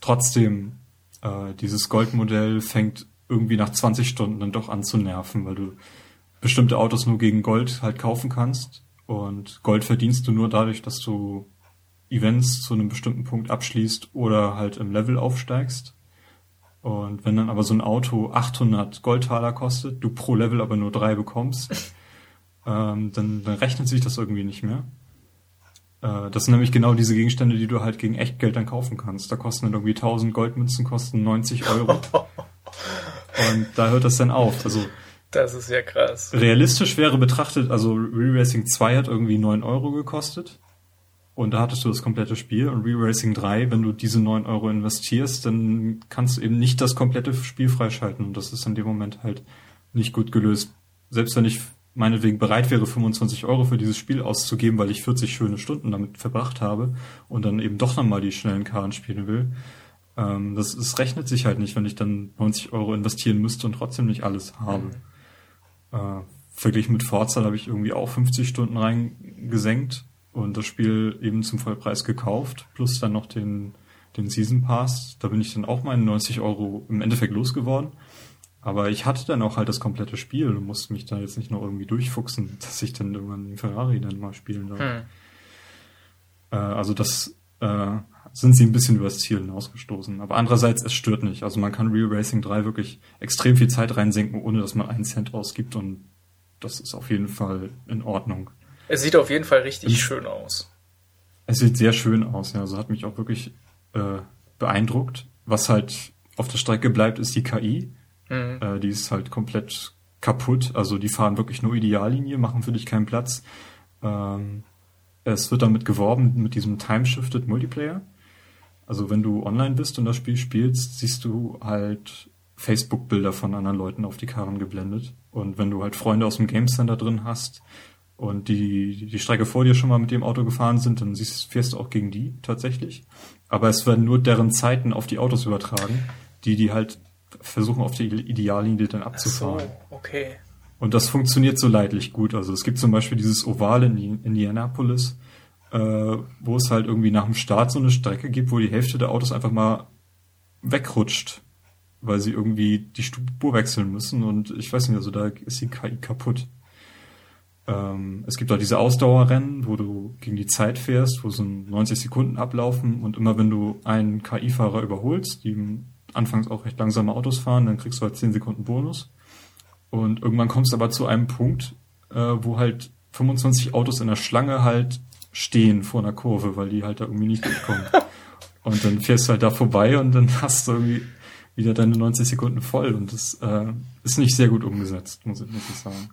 trotzdem, äh, dieses Goldmodell fängt irgendwie nach 20 Stunden dann doch an zu nerven, weil du bestimmte Autos nur gegen Gold halt kaufen kannst. Und Gold verdienst du nur dadurch, dass du Events zu einem bestimmten Punkt abschließt oder halt im Level aufsteigst. Und wenn dann aber so ein Auto 800 Goldtaler kostet, du pro Level aber nur drei bekommst, ähm, dann, dann rechnet sich das irgendwie nicht mehr. Äh, das sind nämlich genau diese Gegenstände, die du halt gegen Echtgeld dann kaufen kannst. Da kosten dann irgendwie 1000 Goldmünzen, kosten 90 Euro. Und da hört das dann auf. Also das ist ja krass. Realistisch wäre betrachtet, also Re-Racing 2 hat irgendwie 9 Euro gekostet. Und da hattest du das komplette Spiel. Und Re-Racing 3, wenn du diese 9 Euro investierst, dann kannst du eben nicht das komplette Spiel freischalten. Und das ist in dem Moment halt nicht gut gelöst. Selbst wenn ich meinetwegen bereit wäre, 25 Euro für dieses Spiel auszugeben, weil ich 40 schöne Stunden damit verbracht habe und dann eben doch nochmal die schnellen Karten spielen will. Ähm, das, das rechnet sich halt nicht, wenn ich dann 90 Euro investieren müsste und trotzdem nicht alles habe. Äh, verglichen mit Forza habe ich irgendwie auch 50 Stunden reingesenkt und das Spiel eben zum Vollpreis gekauft, plus dann noch den, den Season Pass. Da bin ich dann auch meine 90 Euro im Endeffekt losgeworden. Aber ich hatte dann auch halt das komplette Spiel und musste mich da jetzt nicht noch irgendwie durchfuchsen, dass ich dann irgendwann den Ferrari dann mal spielen darf. Hm. Äh, also das äh, sind sie ein bisschen übers Ziel hinausgestoßen. Aber andererseits, es stört nicht. Also man kann Real Racing 3 wirklich extrem viel Zeit reinsenken, ohne dass man einen Cent ausgibt und das ist auf jeden Fall in Ordnung. Es sieht auf jeden Fall richtig ich, schön aus. Es sieht sehr schön aus, ja. Also hat mich auch wirklich äh, beeindruckt. Was halt auf der Strecke bleibt, ist die KI. Mhm. Äh, die ist halt komplett kaputt. Also die fahren wirklich nur Ideallinie, machen für dich keinen Platz. Ähm, es wird damit geworben mit diesem Time-Shifted Multiplayer. Also wenn du online bist und das Spiel spielst, siehst du halt Facebook-Bilder von anderen Leuten auf die Karren geblendet. Und wenn du halt Freunde aus dem Game Center drin hast, und die, die Strecke vor dir schon mal mit dem Auto gefahren sind, dann siehst, fährst du auch gegen die tatsächlich. Aber es werden nur deren Zeiten auf die Autos übertragen, die die halt versuchen auf die Ideallinie dann abzufahren. Ach so, okay. Und das funktioniert so leidlich gut. Also es gibt zum Beispiel dieses Oval in Indianapolis, äh, wo es halt irgendwie nach dem Start so eine Strecke gibt, wo die Hälfte der Autos einfach mal wegrutscht, weil sie irgendwie die Spur wechseln müssen. Und ich weiß nicht, also da ist die KI kaputt. Ähm, es gibt auch diese Ausdauerrennen, wo du gegen die Zeit fährst, wo so 90 Sekunden ablaufen und immer wenn du einen KI-Fahrer überholst, die anfangs auch recht langsame Autos fahren, dann kriegst du halt 10 Sekunden Bonus. Und irgendwann kommst du aber zu einem Punkt, äh, wo halt 25 Autos in der Schlange halt stehen vor einer Kurve, weil die halt da irgendwie nicht durchkommen. und dann fährst du halt da vorbei und dann hast du irgendwie wieder deine 90 Sekunden voll und das äh, ist nicht sehr gut umgesetzt, muss ich, muss ich sagen.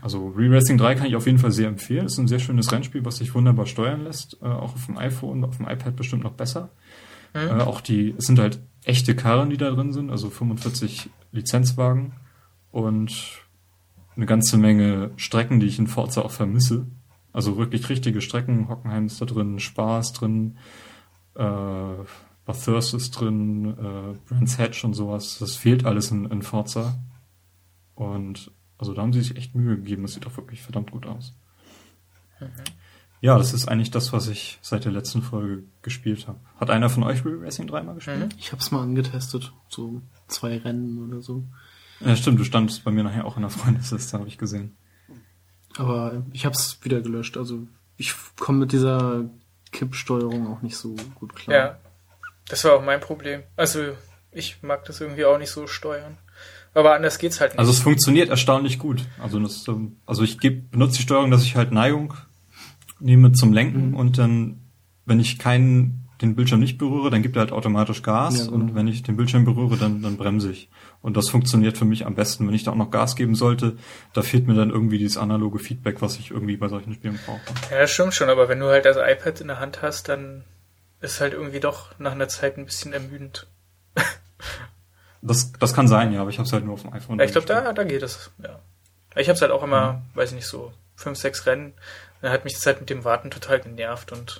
Also Re-Racing 3 kann ich auf jeden Fall sehr empfehlen. Ist ein sehr schönes Rennspiel, was sich wunderbar steuern lässt. Äh, auch auf dem iPhone, auf dem iPad bestimmt noch besser. Mhm. Äh, auch die, es sind halt echte Karren, die da drin sind, also 45 Lizenzwagen und eine ganze Menge Strecken, die ich in Forza auch vermisse. Also wirklich richtige Strecken. Hockenheim ist da drin, Spaß drin, äh, Bathurst ist drin, äh, Brands Hatch und sowas. Das fehlt alles in, in Forza. Und also da haben sie sich echt Mühe gegeben. Das sieht auch wirklich verdammt gut aus. Mhm. Ja, das ist eigentlich das, was ich seit der letzten Folge gespielt habe. Hat einer von euch Real Racing 3 mal gespielt? Mhm. Ich habe es mal angetestet. So zwei Rennen oder so. Ja, stimmt. Du standest bei mir nachher auch in der Freundesliste, habe ich gesehen. Aber ich habe es wieder gelöscht. Also ich komme mit dieser Kippsteuerung auch nicht so gut klar. Ja, das war auch mein Problem. Also ich mag das irgendwie auch nicht so steuern. Aber anders geht's halt nicht. Also es funktioniert erstaunlich gut. Also, das, ähm, also ich geb, benutze die Steuerung, dass ich halt Neigung nehme zum Lenken mhm. und dann, wenn ich keinen den Bildschirm nicht berühre, dann gibt er halt automatisch Gas Ja, genau. und wenn ich den Bildschirm berühre, dann, dann bremse ich. Und das funktioniert für mich am besten. Wenn ich da auch noch Gas geben sollte, da fehlt mir dann irgendwie dieses analoge Feedback, was ich irgendwie bei solchen Spielen brauche. Ja, das stimmt schon, aber wenn du halt das iPad in der Hand hast, dann ist halt irgendwie doch nach einer Zeit ein bisschen ermüdend. Das, das kann sein, ja, aber ich habe es halt nur auf dem iPhone. Ja, ich glaube, da, da geht es, ja. Ich habe halt auch immer, weiß ich nicht, so fünf, sechs Rennen. Dann hat mich das halt mit dem Warten total genervt und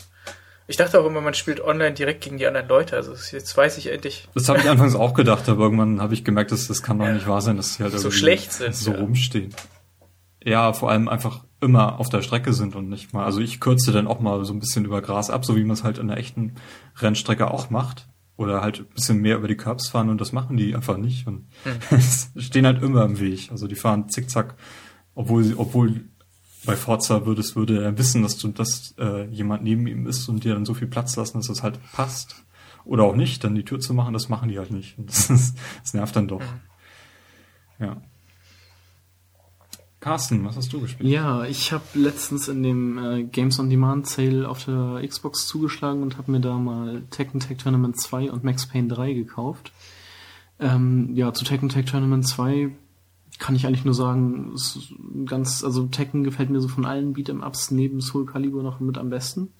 ich dachte auch immer, man spielt online direkt gegen die anderen Leute. Also jetzt weiß ich endlich, Das habe ich anfangs auch gedacht, aber irgendwann habe ich gemerkt, dass das kann doch Ja. nicht wahr sein, dass sie halt So irgendwie schlecht sind, so ja. rumstehen. Ja, vor allem einfach immer auf der Strecke sind und nicht mal. Also ich kürze dann auch mal so ein bisschen über Gras ab, so wie man es halt in der echten Rennstrecke auch macht. Oder halt ein bisschen mehr über die Curbs fahren und das machen die einfach nicht und stehen halt immer im Weg. Also die fahren zickzack, obwohl sie, obwohl bei Forza würdest, würde er wissen, dass du, dass äh, jemand neben ihm ist und dir dann so viel Platz lassen, dass es halt passt. Oder auch nicht, dann die Tür zu machen, das machen die halt nicht. Und das, ist, das nervt dann doch. Ja. Carsten, was hast du gespielt? Ja, ich habe letztens in dem äh, Games on Demand Sale auf der Xbox zugeschlagen und habe mir da mal Tekken Tag Tournament 2 und Max Payne 3 gekauft. Ähm, ja, zu Tekken Tag Tournament 2 kann ich eigentlich nur sagen, ist ganz, also Tekken gefällt mir so von allen Beat'em Ups neben Soul Calibur noch mit am besten.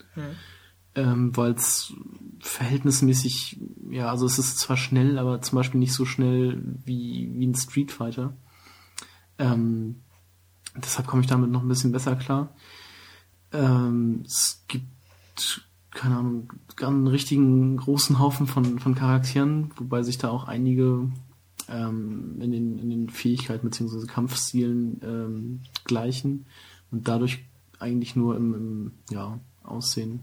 Ähm, weil es verhältnismäßig, ja, also es ist zwar schnell, aber zum Beispiel nicht so schnell wie, wie ein Street Fighter. Ähm, deshalb komme ich damit noch ein bisschen besser klar. Ähm, es gibt, keine Ahnung, einen richtigen großen Haufen von, von Charakteren, wobei sich da auch einige ähm, in, den, in den Fähigkeiten bzw. Kampfstilen ähm, gleichen und dadurch eigentlich nur im, im ja, Aussehen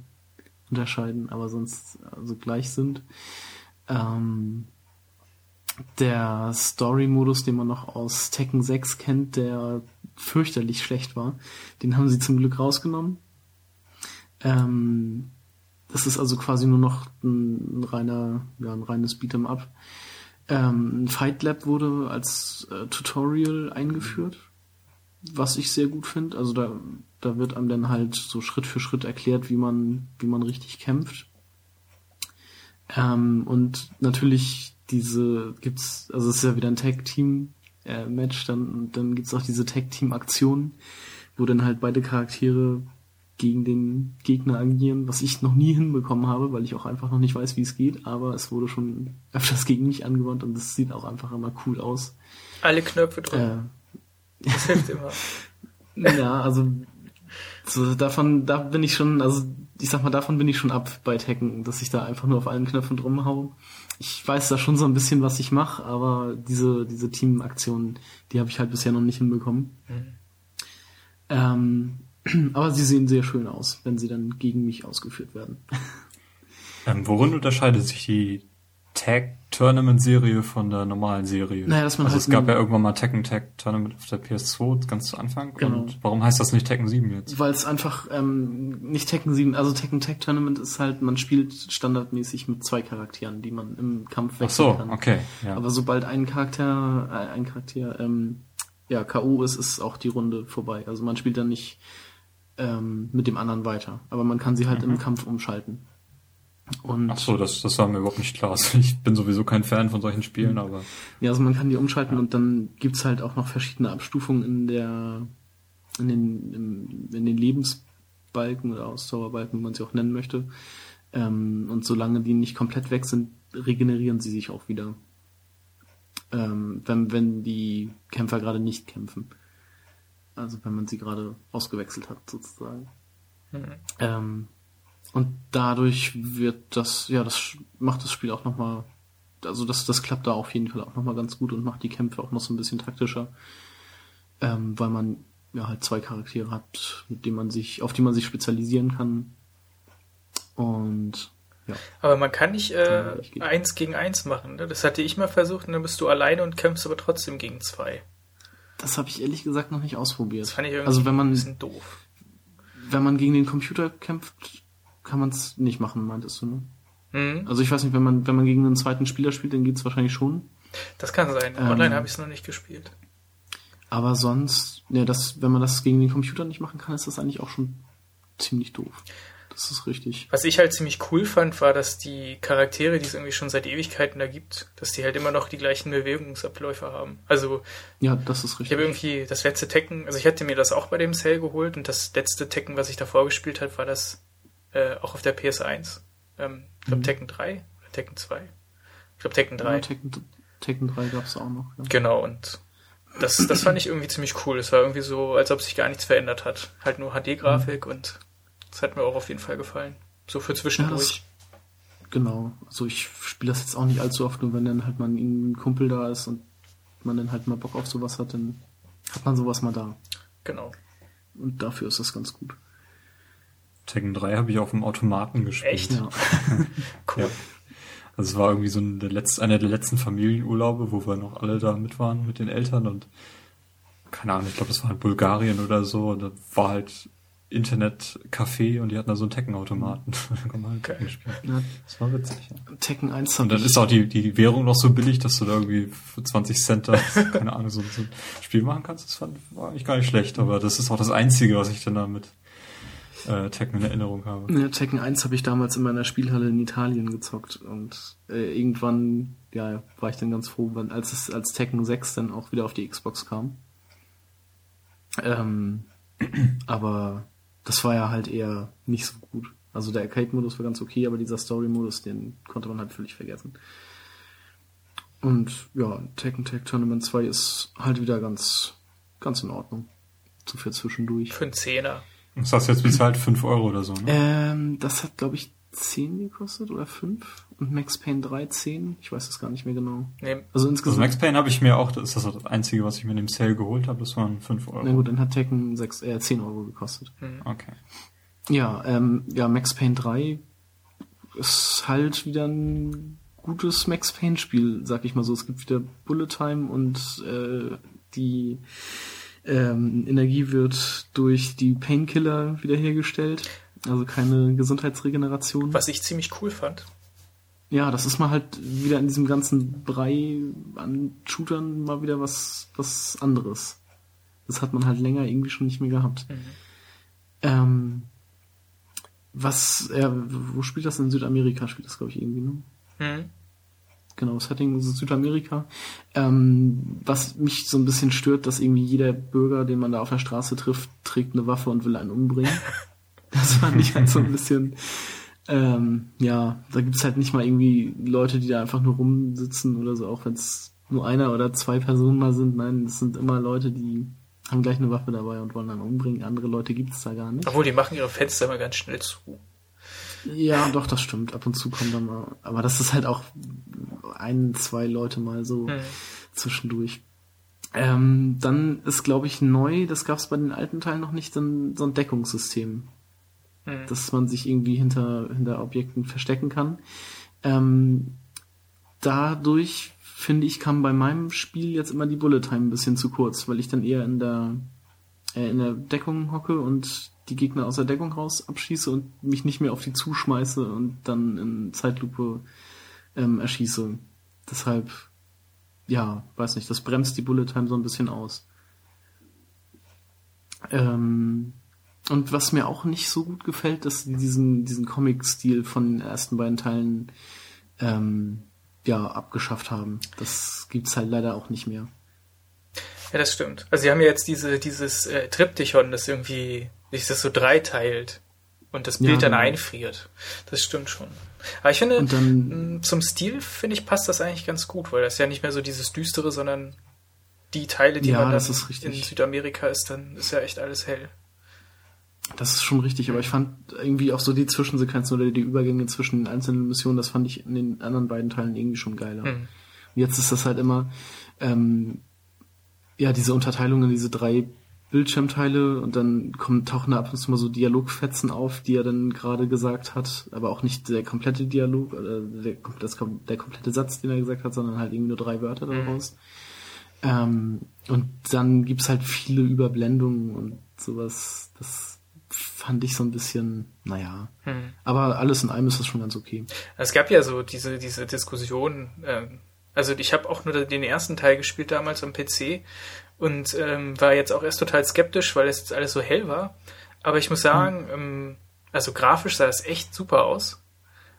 unterscheiden, aber sonst also gleich sind. Ähm, der Story-Modus, den man noch aus Tekken 6 kennt, der fürchterlich schlecht war, den haben sie zum Glück rausgenommen. Ähm, das ist also quasi nur noch ein, ein reiner, ja, ein reines Beat'em Up. Ähm, Fight Lab wurde als äh, Tutorial eingeführt, was ich sehr gut finde. Also da, da wird einem dann halt so Schritt für Schritt erklärt, wie man, wie man richtig kämpft. Ähm, und natürlich diese gibt's, also es ist ja wieder ein Tag-Team-Match, dann, dann gibt's auch diese Tag-Team-Aktion, wo dann halt beide Charaktere gegen den Gegner agieren, was ich noch nie hinbekommen habe, weil ich auch einfach noch nicht weiß, wie es geht, aber es wurde schon öfters gegen mich angewandt und es sieht auch einfach immer cool aus. alle Knöpfe drücken. Äh, Das hilft immer. ja, also so, davon, da bin ich schon, also ich sag mal, davon bin ich schon ab bei Tekken, dass ich da einfach nur auf allen Knöpfen drum hau. Ich weiß da schon so ein bisschen, was ich mache, aber diese, diese Teamaktionen, die habe ich halt bisher noch nicht hinbekommen. Ähm, aber sie sehen sehr schön aus, wenn sie dann gegen mich ausgeführt werden. Ähm, worin unterscheidet sich die Tag-Tournament-Serie von der normalen Serie? Naja, dass man also halt es gab ja irgendwann mal Tekken Tag Tournament auf der PS2 ganz zu Anfang. Genau. Und warum heißt das nicht Tekken 7 jetzt? Weil es einfach ähm, nicht Tekken 7, also Tekken Tag Tournament ist halt, man spielt standardmäßig mit zwei Charakteren, die man im Kampf Ach wechseln so, kann. okay. Ja. Aber sobald ein Charakter, äh, ein Charakter, ähm, ja, K.O. ist, ist auch die Runde vorbei. Also man spielt dann nicht ähm, mit dem anderen weiter. Aber man kann sie halt im Kampf umschalten. Und Mhm. Ach so, das, das war mir überhaupt nicht klar. Also ich bin sowieso kein Fan von solchen Spielen, aber ja, also man kann die umschalten und dann gibt's halt auch noch verschiedene Abstufungen in der in den, im, in den Lebensbalken oder Ausdauerbalken, wie man sie auch nennen möchte. Ähm, und solange die nicht komplett weg sind, regenerieren sie sich auch wieder. Ähm, wenn, wenn die Kämpfer gerade nicht kämpfen. Also wenn man sie gerade ausgewechselt hat, sozusagen. Ähm, und dadurch wird das, ja, das macht das Spiel auch nochmal, also das, das klappt da auf jeden Fall auch nochmal ganz gut und macht die Kämpfe auch noch so ein bisschen taktischer. Ähm, weil man ja halt zwei Charaktere hat, mit denen man sich, auf die man sich spezialisieren kann. Und ja. Aber man kann nicht äh, Ja, eins gegen eins machen. Ne? Das hatte ich mal versucht und dann bist du alleine und kämpfst aber trotzdem gegen zwei. Das habe ich ehrlich gesagt noch nicht Das ausprobiert. fand ich irgendwie Also wenn ein man, bisschen doof. wenn man gegen den Computer kämpft, kann man es nicht machen, meintest du, ne? Mhm. Also ich weiß nicht, wenn man, wenn man gegen einen zweiten Spieler spielt, dann geht's wahrscheinlich schon. Das kann sein. Ähm, Online habe ich es noch nicht gespielt. Aber sonst, ja, das, wenn man das gegen den Computer nicht machen kann, ist das eigentlich auch schon ziemlich doof. Das ist richtig. Was ich halt ziemlich cool fand, war, dass die Charaktere, die es irgendwie schon seit Ewigkeiten da gibt, dass die halt immer noch die gleichen Bewegungsabläufe haben. Also Ja, das ist ich richtig. habe irgendwie das letzte Tekken, also ich hatte mir das auch bei dem Sale geholt und das letzte Tekken, was ich davor gespielt habe, war das äh, auch auf der PS1. Ähm, ich glaube Mhm. Tekken 3 oder Tekken 2. Ich glaube Tekken 3. Ja, Tekken, Tekken 3 gab es auch noch. Ja. Genau, und das, das fand ich irgendwie ziemlich cool. Es war irgendwie so, als ob sich gar nichts verändert hat. Halt nur HD-Grafik und das hat mir auch auf jeden Fall gefallen. So für zwischendurch. Genau. Also ich spiele das jetzt auch nicht allzu oft, nur wenn dann halt mal ein Kumpel da ist und man dann halt mal Bock auf sowas hat, dann hat man sowas mal da. genau. Und dafür ist das ganz gut. Tekken 3 habe ich auf dem Automaten gespielt. Echt? Ja. Cool. Ja. Also es war irgendwie so ein, der letzte, einer der letzten Familienurlaube, wo wir noch alle da mit waren mit den Eltern und keine Ahnung, ich glaube, das war in Bulgarien oder so. Und da war halt Internetcafé und die hatten da so einen Tekken-Automaten. da kann man halt Tekken spielen. ja. Das war witzig. Ja. Tekken 1 Und dann ist auch die, die Währung noch so billig, dass du da irgendwie für 20 Cent da, keine Ahnung, so, so ein Spiel machen kannst. Das fand, war eigentlich gar nicht schlecht, aber das ist auch das Einzige, was ich dann da mit äh, Tekken in Erinnerung habe. Ja, Tekken 1 habe ich damals in meiner Spielhalle in Italien gezockt und äh, irgendwann, ja, war ich dann ganz froh, wenn, als es als Tekken 6 dann auch wieder auf die Xbox kam. Ähm, aber das war ja halt eher nicht so gut. Also der Arcade-Modus war ganz okay, aber dieser Story-Modus, den konnte man halt völlig vergessen. Und ja, Tekken Tag Tournament 2 ist halt wieder ganz, ganz in Ordnung. So für zwischendurch. Für einen Zehner. Das hast du jetzt bezahlt 5 Euro oder so, ne? Ähm, das hat, glaube ich, 10 gekostet oder 5 und Max Payne 3 10. Ich weiß es gar nicht mehr genau. Nee, Also Also insgesamt. Max Payne habe ich mir auch, das ist das Einzige, was ich mir in dem Sale geholt habe, das waren 5 Euro. na gut, dann hat Tekken 6, äh, 10 Euro gekostet. Okay. Ja, ähm, ja, Max Payne 3 ist halt wieder ein gutes Max Payne Spiel, sag ich mal so. Es gibt wieder Bullet Time und äh, die ähm, Energie wird durch die Painkiller wiederhergestellt. Also keine Gesundheitsregeneration. was ich ziemlich cool fand. Ja, das ist mal halt wieder in diesem ganzen Brei an Shootern mal wieder was, was anderes. Das hat man halt länger irgendwie schon nicht mehr gehabt. Ähm, was, äh, wo spielt das in Südamerika? Spielt das, glaube ich, irgendwie, ne? Hm. Genau, Setting ist Südamerika. Ähm, was mich so ein bisschen stört, dass irgendwie jeder Bürger, den man da auf der Straße trifft, trägt eine Waffe und will einen umbringen. Das fand ich halt so ein bisschen, ähm, ja, da gibt's halt nicht mal irgendwie Leute, die da einfach nur rumsitzen oder so, auch wenn es nur einer oder zwei Personen mal sind. Nein, es sind immer Leute, die haben gleich eine Waffe dabei und wollen dann umbringen. Andere Leute gibt's da gar nicht. Obwohl, die machen ihre Fenster immer ganz schnell zu. Ja, doch, das stimmt. Ab und zu kommen dann mal. Aber das ist halt auch ein, zwei Leute mal so Hm. zwischendurch. Ähm, dann ist, glaube ich, neu, das gab es bei den alten Teilen noch nicht, dann so ein Deckungssystem, Hm. dass man sich irgendwie hinter, hinter Objekten verstecken kann. Ähm, dadurch, finde ich, kam bei meinem Spiel jetzt immer die Bullet Time ein bisschen zu kurz, weil ich dann eher in der, äh, in der Deckung hocke und die Gegner aus der Deckung raus abschieße und mich nicht mehr auf die zuschmeiße und dann in Zeitlupe ähm, erschieße. Deshalb, ja, weiß nicht, das bremst die Bullet Time so ein bisschen aus. Ähm, und was mir auch nicht so gut gefällt, dass sie diesen, diesen Comic-Stil von den ersten beiden Teilen ähm, ja, abgeschafft haben. Das gibt's halt leider auch nicht mehr. Ja, das stimmt. Also sie haben ja jetzt diese, dieses äh, Triptychon, das irgendwie sich das so dreiteilt und das Ja, Bild dann genau. einfriert. Das stimmt schon. Aber ich finde, dann- zum Stil, finde ich, passt das eigentlich ganz gut, weil das ja nicht mehr so dieses Düstere, sondern die Teile, die Ja, man dann in Südamerika ist, dann ist ja echt alles hell. Das ist schon richtig, aber ich fand irgendwie auch so die Zwischensequenzen oder die Übergänge zwischen den einzelnen Missionen, das fand ich in den anderen beiden Teilen irgendwie schon geiler. Hm. Und jetzt ist das halt immer, ähm, ja, diese Unterteilung in diese drei Bildschirmteile und dann kommen, tauchen da ab und zu mal so Dialogfetzen auf, die er dann gerade gesagt hat, aber auch nicht der komplette Dialog, oder der, das, der komplette Satz, den er gesagt hat, sondern halt irgendwie nur drei Wörter daraus. Ähm, und dann gibt's halt viele Überblendungen und sowas. Das fand ich so ein bisschen, naja. Hm. Aber alles in allem ist das schon ganz okay. Es gab ja so diese, diese Diskussion, ähm, also ich habe auch nur den ersten Teil gespielt damals am PC und ähm, war jetzt auch erst total skeptisch, weil es jetzt alles so hell war. Aber ich muss sagen, ähm, Also grafisch sah es echt super aus.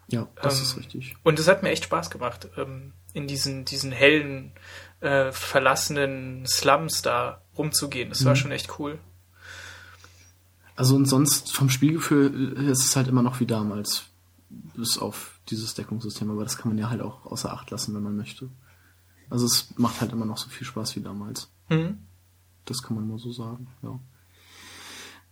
Ja, das Ähm, ist richtig. Und es hat mir echt Spaß gemacht, ähm, in diesen, diesen hellen, äh, verlassenen Slums da rumzugehen. Das Mhm. war schon echt cool. Also und sonst vom Spielgefühl ist es halt immer noch wie damals. Bis auf dieses Deckungssystem, aber das kann man ja halt auch außer Acht lassen, wenn man möchte. Also es macht halt immer noch so viel Spaß wie damals. Mhm. Das kann man nur so sagen, ja.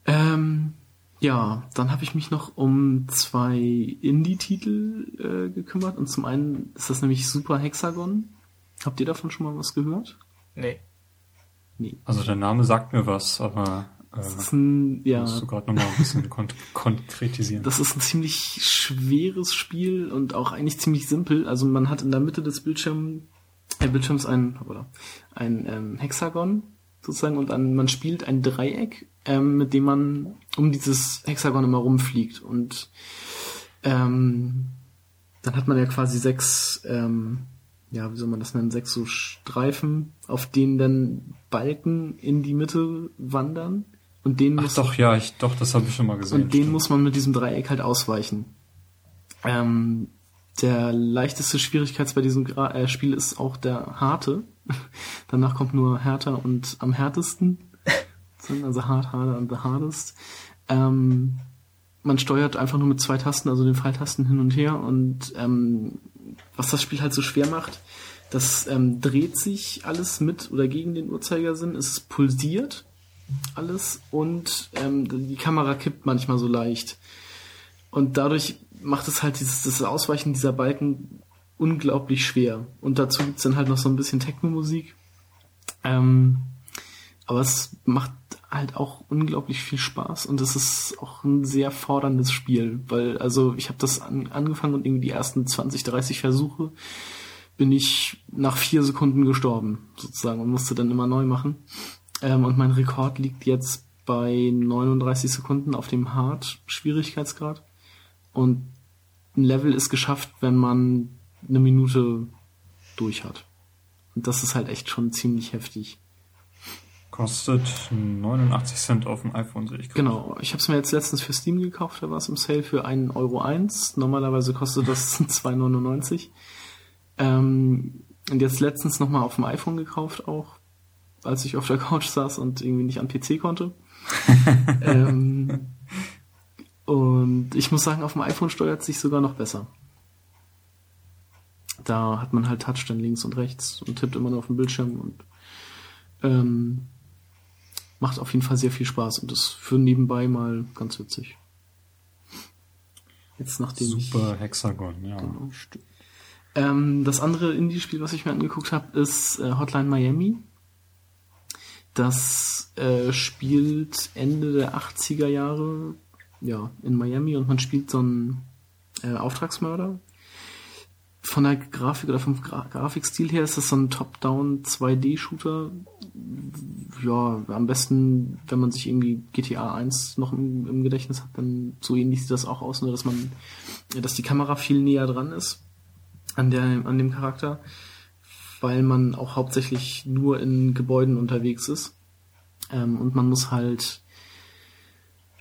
Ähm, ja, dann habe ich mich noch um zwei Indie-Titel äh, gekümmert. Und zum einen ist das nämlich Super Hexagon. Habt ihr davon schon mal was gehört? Nee. Nee. Also der Name sagt mir was, aber äh, Das ist ein, ja, musst du gerade nochmal ein bisschen kon konkretisieren. Das ist ein ziemlich schweres Spiel und auch eigentlich ziemlich simpel. Also man hat in der Mitte des Bildschirm, äh, Bildschirms ein, oder, ein ähm, Hexagon sozusagen und an, man spielt ein Dreieck, ähm, mit dem man um dieses Hexagon immer rumfliegt. Und ähm, dann hat man ja quasi sechs, ähm, ja, wie soll man das nennen, sechs so Streifen, auf denen dann Balken in die Mitte wandern. Und denen Ach muss doch, ja, ich, doch, das habe ich schon mal gesehen. und den stimmt. muss man mit diesem Dreieck halt ausweichen. Ähm, der leichteste Schwierigkeits bei diesem Gra äh, Spiel ist auch der harte. Danach kommt nur härter und am härtesten. Also hart, harder und the hardest. Ähm, man steuert einfach nur mit zwei Tasten, also den Pfeiltasten hin und her. Und ähm, was das Spiel halt so schwer macht, das ähm, dreht sich alles mit oder gegen den Uhrzeigersinn. Es pulsiert alles und ähm, die Kamera kippt manchmal so leicht. Und dadurch macht es halt dieses das Ausweichen dieser Balken unglaublich schwer. Und dazu gibt's dann halt noch so ein bisschen Techno-Musik. Ähm, aber es macht halt auch unglaublich viel Spaß und es ist auch ein sehr forderndes Spiel, weil also ich habe das an, angefangen und irgendwie die ersten 20, 30 Versuche bin ich nach vier Sekunden gestorben sozusagen und musste dann immer neu machen. Ähm, und mein Rekord liegt jetzt bei 39 Sekunden auf dem Hard-Schwierigkeitsgrad. Und ein Level ist geschafft, wenn man eine Minute durch hat. Und das ist halt echt schon ziemlich heftig. Kostet 89 Cent auf dem iPhone, sehe ich gerade. Genau, ich habe es mir jetzt letztens für Steam gekauft, da war es im Sale für 1,01 Euro. Normalerweise kostet das 2,99. Ähm, und jetzt letztens nochmal auf dem iPhone gekauft auch, als ich auf der Couch saß und irgendwie nicht an PC konnte. ähm, und ich muss sagen, auf dem iPhone steuert sich sogar noch besser. Da hat man halt Touch dann links und rechts und tippt immer nur auf den Bildschirm und ähm, macht auf jeden Fall sehr viel Spaß und ist für nebenbei mal ganz witzig. Jetzt nachdem ich Super Hexagon, ja. Genau. Ähm, das andere Indie-Spiel, was ich mir angeguckt habe, ist äh, Hotline Miami. Das äh, spielt Ende der 80er Jahre ja, in Miami und man spielt so einen äh, Auftragsmörder. Von der Grafik oder vom Gra Grafikstil her ist das so ein Top-Down 2D-Shooter. Ja, am besten, wenn man sich irgendwie GTA 1 noch im, im Gedächtnis hat, dann so ähnlich sieht das auch aus, nur dass man, dass die Kamera viel näher dran ist an der, an dem Charakter, weil man auch hauptsächlich nur in Gebäuden unterwegs ist. Ähm, und man muss halt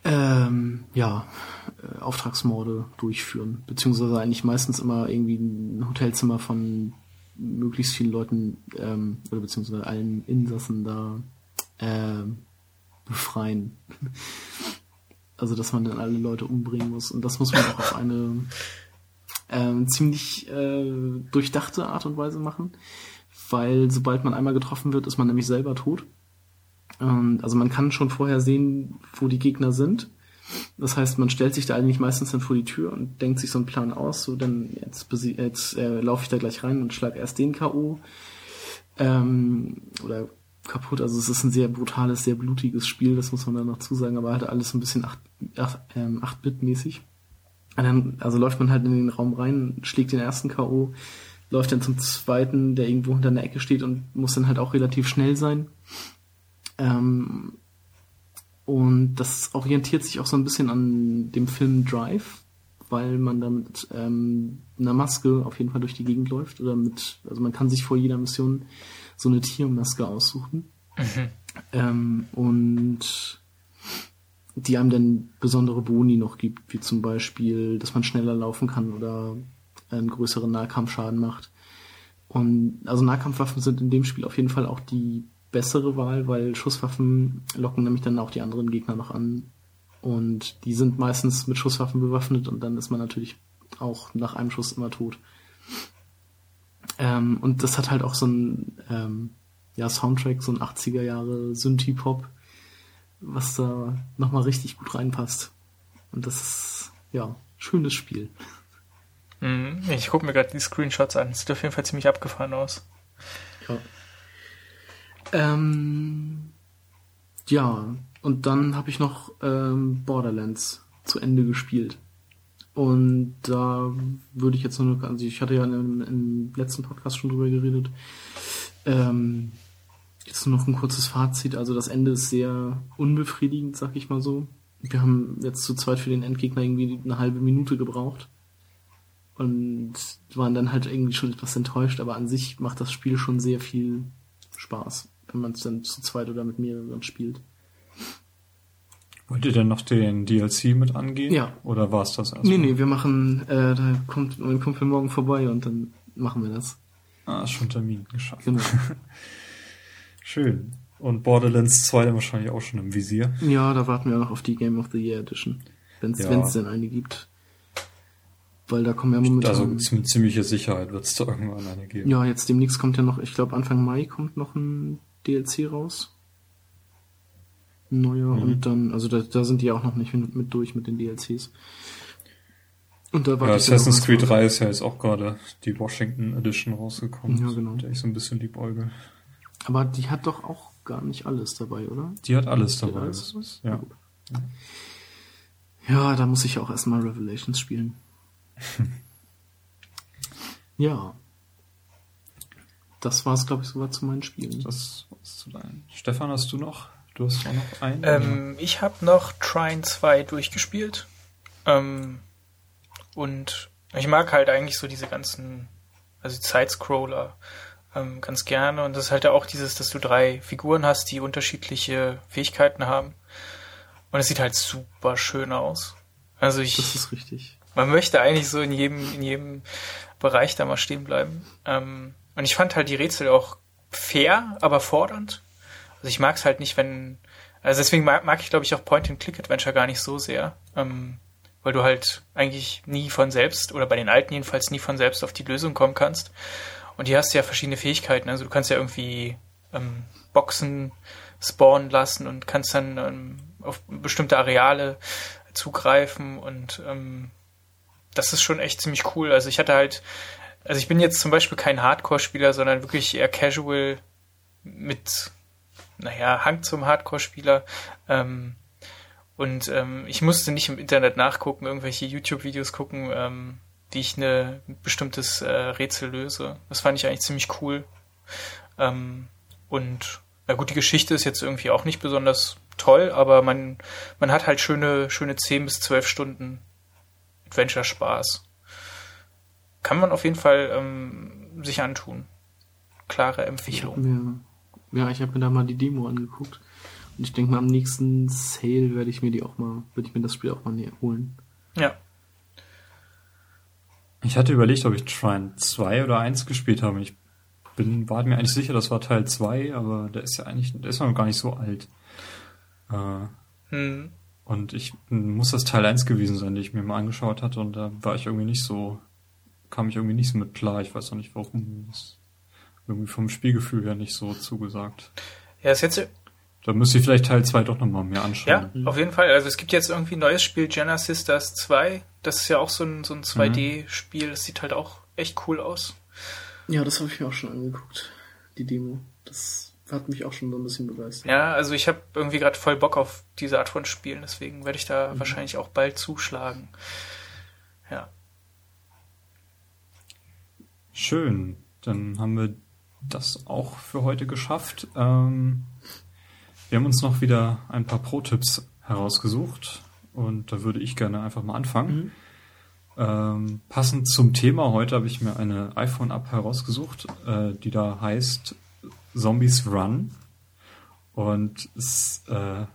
ähm, ja, äh, Auftragsmorde durchführen. Beziehungsweise eigentlich meistens immer irgendwie ein Hotelzimmer von möglichst vielen Leuten ähm, oder beziehungsweise allen Insassen da ähm, befreien. Also dass man dann alle Leute umbringen muss. Und das muss man auch auf eine ähm, ziemlich äh, durchdachte Art und Weise machen. Weil sobald man einmal getroffen wird, ist man nämlich selber tot. Und also man kann schon vorher sehen, wo die Gegner sind. Das heißt, man stellt sich da eigentlich meistens dann vor die Tür und denkt sich so einen Plan aus, so dann jetzt, jetzt äh, laufe ich da gleich rein und schlag erst den K.O. Ähm, oder kaputt. Also es ist ein sehr brutales, sehr blutiges Spiel, das muss man dann noch zusagen, aber halt alles ein bisschen 8, 8, ähm, 8-Bit-mäßig. Und dann, also läuft man halt in den Raum rein, schlägt den ersten K.O., läuft dann zum zweiten, der irgendwo hinter einer Ecke steht und muss dann halt auch relativ schnell sein. Ähm, und das orientiert sich auch so ein bisschen an dem Film Drive, weil man da mit ähm, einer Maske auf jeden Fall durch die Gegend läuft. Oder mit, also man kann sich vor jeder Mission so eine Tiermaske aussuchen. Ähm, und die einem dann besondere Boni noch gibt, wie zum Beispiel, dass man schneller laufen kann oder einen größeren Nahkampfschaden macht. Und also Nahkampfwaffen sind in dem Spiel auf jeden Fall auch die bessere Wahl, weil Schusswaffen locken nämlich dann auch die anderen Gegner noch an. Und die sind meistens mit Schusswaffen bewaffnet und dann ist man natürlich auch nach einem Schuss immer tot. Ähm, und das hat halt auch so ein ähm, ja, Soundtrack, so ein 80er Jahre Synthie-Pop, was da nochmal richtig gut reinpasst. Und das ist, ja, schönes Spiel. Mhm. Ich gucke mir gerade die Screenshots an. Sieht auf jeden Fall ziemlich abgefahren aus. Ja. Ähm, ja, und dann habe ich noch ähm, Borderlands zu Ende gespielt. Und da würde ich jetzt nur, also ich hatte ja im, im letzten Podcast schon drüber geredet. Ähm, jetzt nur noch ein kurzes Fazit. Also das Ende ist sehr unbefriedigend, sag ich mal so. Wir haben jetzt zu zweit für den Endgegner irgendwie eine halbe Minute gebraucht. Und waren dann halt irgendwie schon etwas enttäuscht, aber an sich macht das Spiel schon sehr viel Spaß, wenn man es dann zu zweit oder mit mehreren spielt. Wollt ihr denn noch den DLC mit angehen? Ja. Oder war es das erstmal? Nee, nee, wir machen, äh, da kommt mein Kumpel morgen vorbei und dann machen wir das. Ah, ist schon Termin geschafft. Genau. Schön. Und Borderlands 2 dann wahrscheinlich auch schon im Visier. Ja, da warten wir noch auf die Game of the Year Edition. Wenn es Ja. denn eine gibt. Weil da kommen ja momentan. Also mit ziemlicher Sicherheit wird es da irgendwann eine geben. ja, jetzt demnächst kommt ja noch, ich glaube Anfang Mai kommt noch ein DLC raus. Ein neuer Mhm. und dann, also da, da sind die auch noch nicht mit, mit durch mit den DLCs. Und da Ja, ich dann Assassin's Creed drauf. 3 ist ja jetzt auch gerade die Washington Edition rausgekommen. Ja, genau. Der ich so ein bisschen liebäugel. Aber die hat doch auch gar nicht alles dabei, oder? Die hat alles Die dabei. alles? Ja. gut. Ja, da muss ich auch erstmal Revelations spielen. ja. Das war's, glaube ich, soweit zu meinen Spielen. Das war's zu deinen. Stefan, hast du noch? Du hast auch noch einen? Ähm, ich habe noch Trine 2 durchgespielt. Ähm, und ich mag halt eigentlich so diese ganzen, also Sidescroller ähm, ganz gerne. Und das ist halt auch dieses, dass du drei Figuren hast, die unterschiedliche Fähigkeiten haben. Und es sieht halt super schön aus. Also ich, Das ist richtig. Man möchte eigentlich so in jedem, in jedem Bereich da mal stehen bleiben. Ähm, und ich fand halt die Rätsel auch fair, aber fordernd. Also ich mag es halt nicht, wenn. Also deswegen mag, mag ich, glaube ich, auch Point-and-Click-Adventure gar nicht so sehr. Ähm, weil du halt eigentlich nie von selbst, oder bei den alten jedenfalls nie von selbst auf die Lösung kommen kannst. Und hier hast du ja verschiedene Fähigkeiten. Also du kannst ja irgendwie ähm, Boxen spawnen lassen und kannst dann ähm, auf bestimmte Areale zugreifen und ähm, das ist schon echt ziemlich cool. Also ich hatte halt, also ich bin jetzt zum Beispiel kein Hardcore-Spieler, sondern wirklich eher casual mit, naja, Hang zum Hardcore-Spieler. Ähm, und ähm, ich musste nicht im Internet nachgucken, irgendwelche YouTube-Videos gucken, ähm, wie ich ein bestimmtes äh, Rätsel löse. Das fand ich eigentlich ziemlich cool. Ähm, und na gut, die Geschichte ist jetzt irgendwie auch nicht besonders toll, aber man, man hat halt schöne, schöne 10 bis 12 Stunden Adventure-Spaß. Kann man auf jeden Fall ähm, sich antun. Klare Empfehlung. ja, ich habe mir da mal die Demo angeguckt. Und ich denke mal, am nächsten Sale werde ich mir die auch mal, werde ich mir das Spiel auch mal näher holen. Ja. Ich hatte überlegt, ob ich Trine 2 oder 1 gespielt habe. Ich bin, war mir eigentlich sicher, das war Teil 2, aber der ist ja eigentlich, der ist noch gar nicht so alt. Äh, Hm. Und ich muss das Teil 1 gewesen sein, den ich mir mal angeschaut hatte und da war ich irgendwie nicht so, kam ich irgendwie nicht so mit klar. Ich weiß auch nicht warum. Das irgendwie vom Spielgefühl her nicht so zugesagt. Ja, ist jetzt, Da müsste ich vielleicht Teil 2 doch nochmal mir anschauen. ja, auf jeden Fall. Also es gibt jetzt irgendwie ein neues Spiel, Jenna Sisters 2. Das ist ja auch so ein, so ein 2D-Spiel. Das sieht halt auch echt cool aus. Ja, das habe ich mir auch schon angeguckt, die Demo. Das hat mich auch schon so ein bisschen begeistert. Ja, also ich habe irgendwie gerade voll Bock auf diese Art von Spielen. Deswegen werde ich da wahrscheinlich auch bald zuschlagen. Ja. Schön, dann haben wir das auch für heute geschafft. Ähm, wir haben uns noch wieder ein paar Pro-Tipps herausgesucht und da würde ich gerne einfach mal anfangen. Ähm, passend zum Thema heute habe ich mir eine iPhone-App herausgesucht, äh, die da heißt Zombies Run und es äh,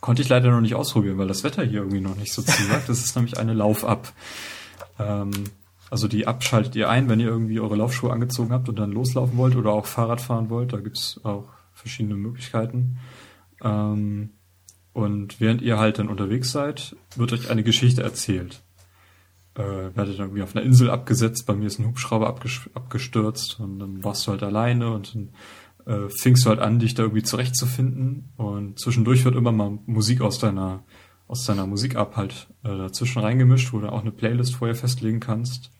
konnte ich leider noch nicht ausprobieren, weil das Wetter hier irgendwie noch nicht so zusagt. Das ist nämlich eine Lauf-Up. Ähm, also die App schaltet ihr ein, wenn ihr irgendwie eure Laufschuhe angezogen habt und dann loslaufen wollt oder auch Fahrrad fahren wollt. Da gibt's auch verschiedene Möglichkeiten. Ähm, und während ihr halt dann unterwegs seid, wird euch eine Geschichte erzählt. Äh, werdet dann irgendwie auf einer Insel abgesetzt, bei mir ist ein Hubschrauber abgestürzt und dann warst du halt alleine und dann äh, fingst du halt an, dich da irgendwie zurechtzufinden und zwischendurch wird immer mal Musik aus deiner aus deiner Musik-App halt äh, dazwischen reingemischt, wo du auch eine Playlist vorher festlegen kannst.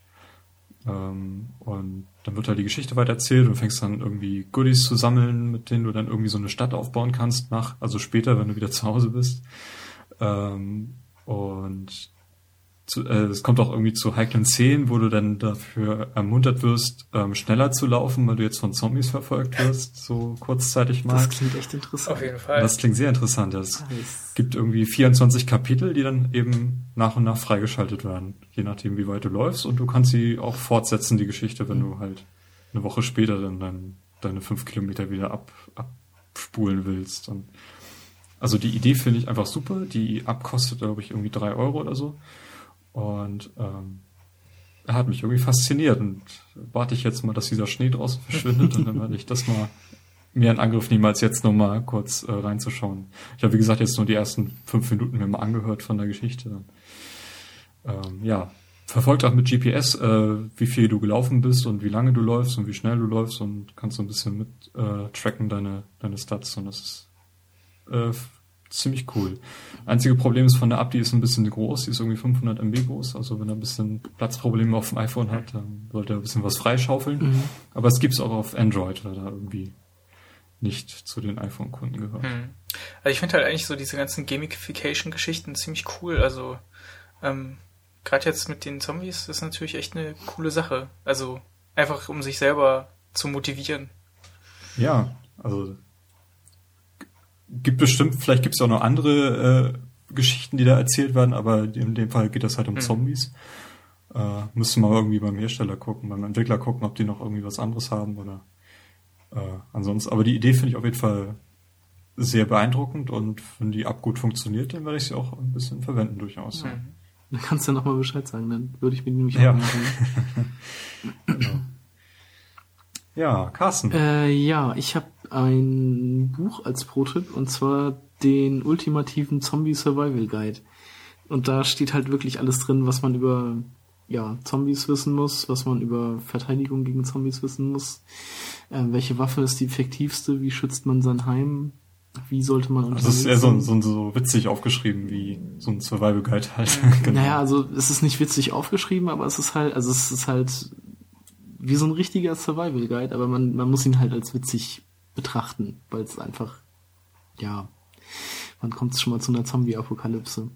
Ähm, und dann wird halt die Geschichte weiter erzählt und fängst dann irgendwie Goodies zu sammeln, mit denen du dann irgendwie so eine Stadt aufbauen kannst, nach, also später, wenn du wieder zu Hause bist. Ähm, und zu, äh, es kommt auch irgendwie zu heiklen Szenen, wo du dann dafür ermuntert wirst, ähm, schneller zu laufen, weil du jetzt von Zombies verfolgt wirst, so kurzzeitig mal. Das klingt echt interessant. Auf jeden Fall. Das klingt sehr interessant. Es gibt irgendwie 24 Kapitel, die dann eben nach und nach freigeschaltet werden, je nachdem, wie weit du läufst. Und du kannst sie auch fortsetzen, die Geschichte, wenn du halt eine Woche später dann dein, deine fünf Kilometer wieder ab, abspulen willst. Und also die Idee finde ich einfach super. Die abkostet, glaube ich, irgendwie drei Euro oder so. Und ähm, er hat mich irgendwie fasziniert und warte ich jetzt mal, dass dieser Schnee draußen verschwindet und dann werde ich das mal mehr in Angriff nehmen, als jetzt nur mal kurz äh, reinzuschauen. Ich habe, wie gesagt, jetzt nur die ersten fünf Minuten mir mal angehört von der Geschichte. Ähm, ja, verfolgt auch mit GPS, äh, wie viel du gelaufen bist und wie lange du läufst und wie schnell du läufst und kannst so ein bisschen mit äh, tracken deine, deine Stats und das ist äh, ziemlich cool. Einzige Problem ist von der App, die ist ein bisschen groß, die ist irgendwie 500 MB groß, also wenn er ein bisschen Platzprobleme auf dem iPhone hat, dann sollte er ein bisschen was freischaufeln. Mhm. Aber es gibt's auch auf Android, weil da irgendwie nicht zu den iPhone-Kunden gehört. Mhm. Also ich finde halt eigentlich so diese ganzen Gamification-Geschichten ziemlich cool, also ähm, gerade jetzt mit den Zombies ist natürlich echt eine coole Sache. Also einfach um sich selber zu motivieren. Ja, also gibt bestimmt, vielleicht gibt es auch noch andere äh, Geschichten, die da erzählt werden, aber in dem Fall geht das halt um mhm. Zombies. Äh, müssen wir irgendwie beim Hersteller gucken, beim Entwickler gucken, ob die noch irgendwie was anderes haben oder äh, ansonsten. Aber die Idee finde ich auf jeden Fall sehr beeindruckend und wenn die App gut funktioniert, dann werde ich sie auch ein bisschen verwenden durchaus. Mhm. Dann kannst du ja nochmal Bescheid sagen, dann würde ich mir nämlich ja. auch genau. Ja, Carsten. Äh, ja, ich habe ein Buch als Pro-Tipp und zwar den ultimativen Zombie Survival Guide. Und da steht halt wirklich alles drin, was man über ja, Zombies wissen muss, was man über Verteidigung gegen Zombies wissen muss, äh, welche Waffe ist die effektivste, wie schützt man sein Heim, wie sollte man unterwegs Das ist eher so, so, so witzig aufgeschrieben, wie so ein Survival Guide halt. genau. Naja, also es ist nicht witzig aufgeschrieben, aber es ist halt, also es ist halt wie so ein richtiger Survival Guide, aber man, man muss ihn halt als witzig betrachten, weil es einfach, ja, wann kommt es schon mal zu einer Zombie-Apokalypse?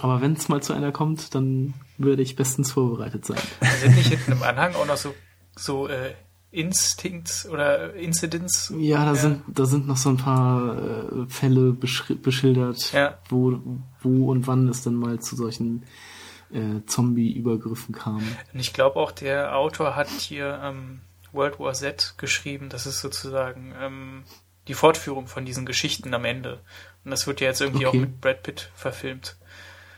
Aber wenn es mal zu einer kommt, dann würde ich bestens vorbereitet sein. Sind nicht hinten im Anhang auch noch so, so äh, Instincts oder Incidents? Ja, da ja. sind da sind noch so ein paar äh, Fälle beschildert, ja. wo wo und wann es dann mal zu solchen äh, Zombie-Übergriffen kam. Und ich glaube auch, der Autor hat hier ähm, World War Z geschrieben. Das ist sozusagen ähm, die Fortführung von diesen Geschichten am Ende. Und das wird ja jetzt irgendwie okay. auch mit Brad Pitt verfilmt.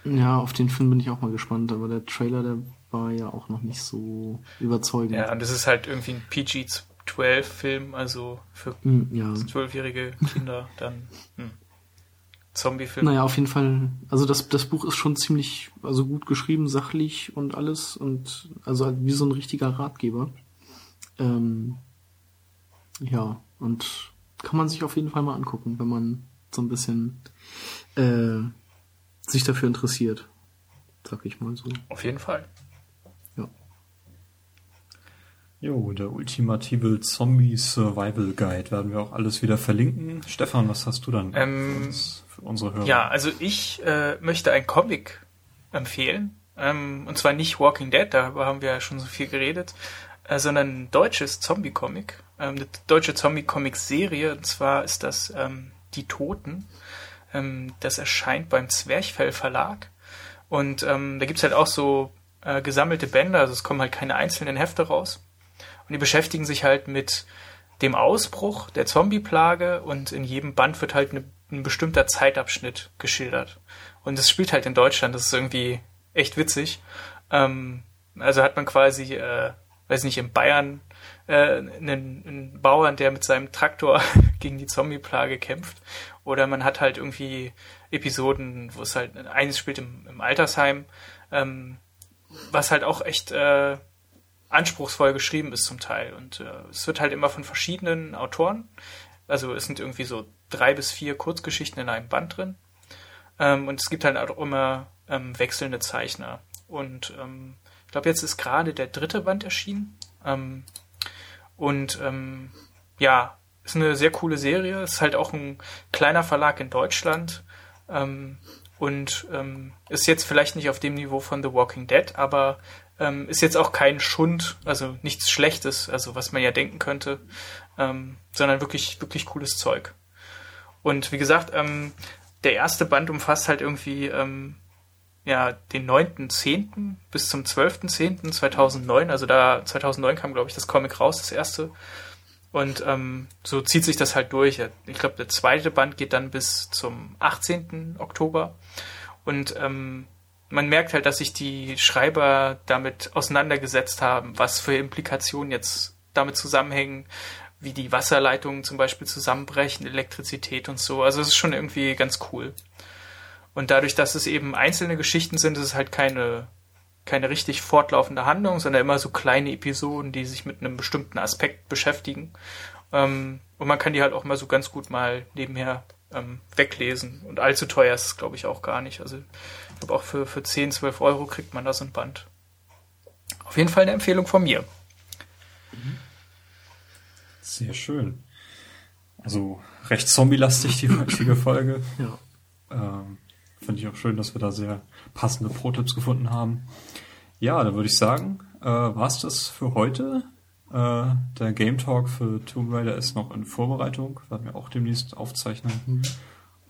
Ja, auf den Film bin ich auch mal gespannt, aber der Trailer, der war ja auch noch nicht so überzeugend. Ja, und das ist halt irgendwie ein PG-12-Film, also für zwölfjährige ja. Kinder dann. Hm. Zombie-Film. Naja, auf jeden Fall. Also das, das Buch ist schon ziemlich, also gut geschrieben, sachlich und alles und also halt wie so ein richtiger Ratgeber. Ähm, ja, und kann man sich auf jeden Fall mal angucken, wenn man so ein bisschen äh, sich dafür interessiert. Sag ich mal so. Auf jeden Fall. Ja. Jo, der ultimative Zombie Survival Guide werden wir auch alles wieder verlinken. Stefan, was hast du dann? Ähm, für unsere Hörer. Ja, also ich äh, möchte ein Comic empfehlen. Ähm, und zwar nicht Walking Dead, darüber haben wir ja schon so viel geredet, sondern ein deutsches Zombie-Comic. Ähm, eine deutsche Zombie-Comic-Serie. Und zwar ist das ähm, Die Toten. Ähm, das erscheint beim Zwerchfell Verlag. Und ähm, da gibt's halt auch so äh, gesammelte Bände, also es kommen halt keine einzelnen Hefte raus. Und die beschäftigen sich halt mit dem Ausbruch der Zombie-Plage und in jedem Band wird halt eine ein bestimmter Zeitabschnitt geschildert. Und es spielt halt in Deutschland, das ist irgendwie echt witzig. Ähm, also hat man quasi, äh, weiß nicht, in Bayern äh, einen, einen Bauern, der mit seinem Traktor gegen die Zombie-Plage kämpft. Oder man hat halt irgendwie Episoden, wo es halt, eines spielt im, im Altersheim, ähm, was halt auch echt äh, anspruchsvoll geschrieben ist zum Teil. Und äh, es wird halt immer von verschiedenen Autoren. Also es sind irgendwie so drei bis vier Kurzgeschichten in einem Band drin. Ähm, und es gibt halt auch immer ähm, wechselnde Zeichner. Und ähm, ich glaube, jetzt ist gerade der dritte Band erschienen. Ähm, und ähm, ja, ist eine sehr coole Serie. Ist halt auch ein kleiner Verlag in Deutschland. Ähm, und ähm, ist jetzt vielleicht nicht auf dem Niveau von The Walking Dead, aber ähm, ist jetzt auch kein Schund, also nichts Schlechtes, also was man ja denken könnte, ähm, sondern wirklich, wirklich cooles Zeug. Und wie gesagt, ähm, der erste Band umfasst halt irgendwie ähm, ja den 9.10. bis zum 12.10.2009, also da 2009 kam glaube ich das Comic raus, das erste. Und ähm, so zieht sich das halt durch. Ich glaube, der zweite Band geht dann bis zum 18. Oktober. Und ähm, man merkt halt, dass sich die Schreiber damit auseinandergesetzt haben, was für Implikationen jetzt damit zusammenhängen, wie die Wasserleitungen zum Beispiel zusammenbrechen, Elektrizität und so. Also es ist schon irgendwie ganz cool. Und dadurch, dass es eben einzelne Geschichten sind, ist es halt keine keine richtig fortlaufende Handlung, sondern immer so kleine Episoden, die sich mit einem bestimmten Aspekt beschäftigen. Ähm, und man kann die halt auch mal so ganz gut mal nebenher ähm, weglesen. Und allzu teuer ist es, glaube ich, auch gar nicht. Also ich glaube auch für, für 10, 12 Euro kriegt man da so ein Band. Auf jeden Fall eine Empfehlung von mir. Sehr schön. Also recht zombie-lastig die heutige Folge. Ja. Ähm, Finde ich auch schön, dass wir da sehr passende Pro-Tipps gefunden haben. Ja, dann würde ich sagen, äh, war's das für heute. Äh, der Game Talk für Tomb Raider ist noch in Vorbereitung, werden wir auch demnächst aufzeichnen. Mhm.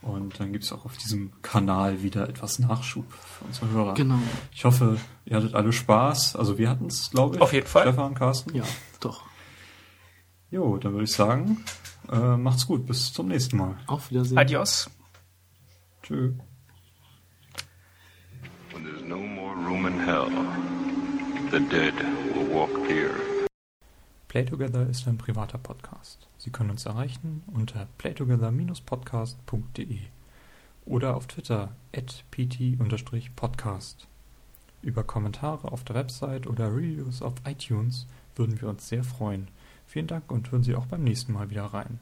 Und dann gibt's auch auf diesem Kanal wieder etwas Nachschub für unsere Hörer. Genau. Ich hoffe, ihr hattet alle Spaß. Also wir hatten's, glaube ich. Auf jeden Fall. Stefan, Carsten. Ja, doch. Jo, dann würde ich sagen, äh, macht's gut. Bis zum nächsten Mal. Auf Wiedersehen. Adios. Tschö. When there's no more room in hell, the dead will walk here. Play Together ist ein privater Podcast. Sie können uns erreichen unter playtogether-podcast.de oder auf Twitter at pt-podcast. Über Kommentare auf der Website oder Reviews auf iTunes würden wir uns sehr freuen. Vielen Dank und hören Sie auch beim nächsten Mal wieder rein.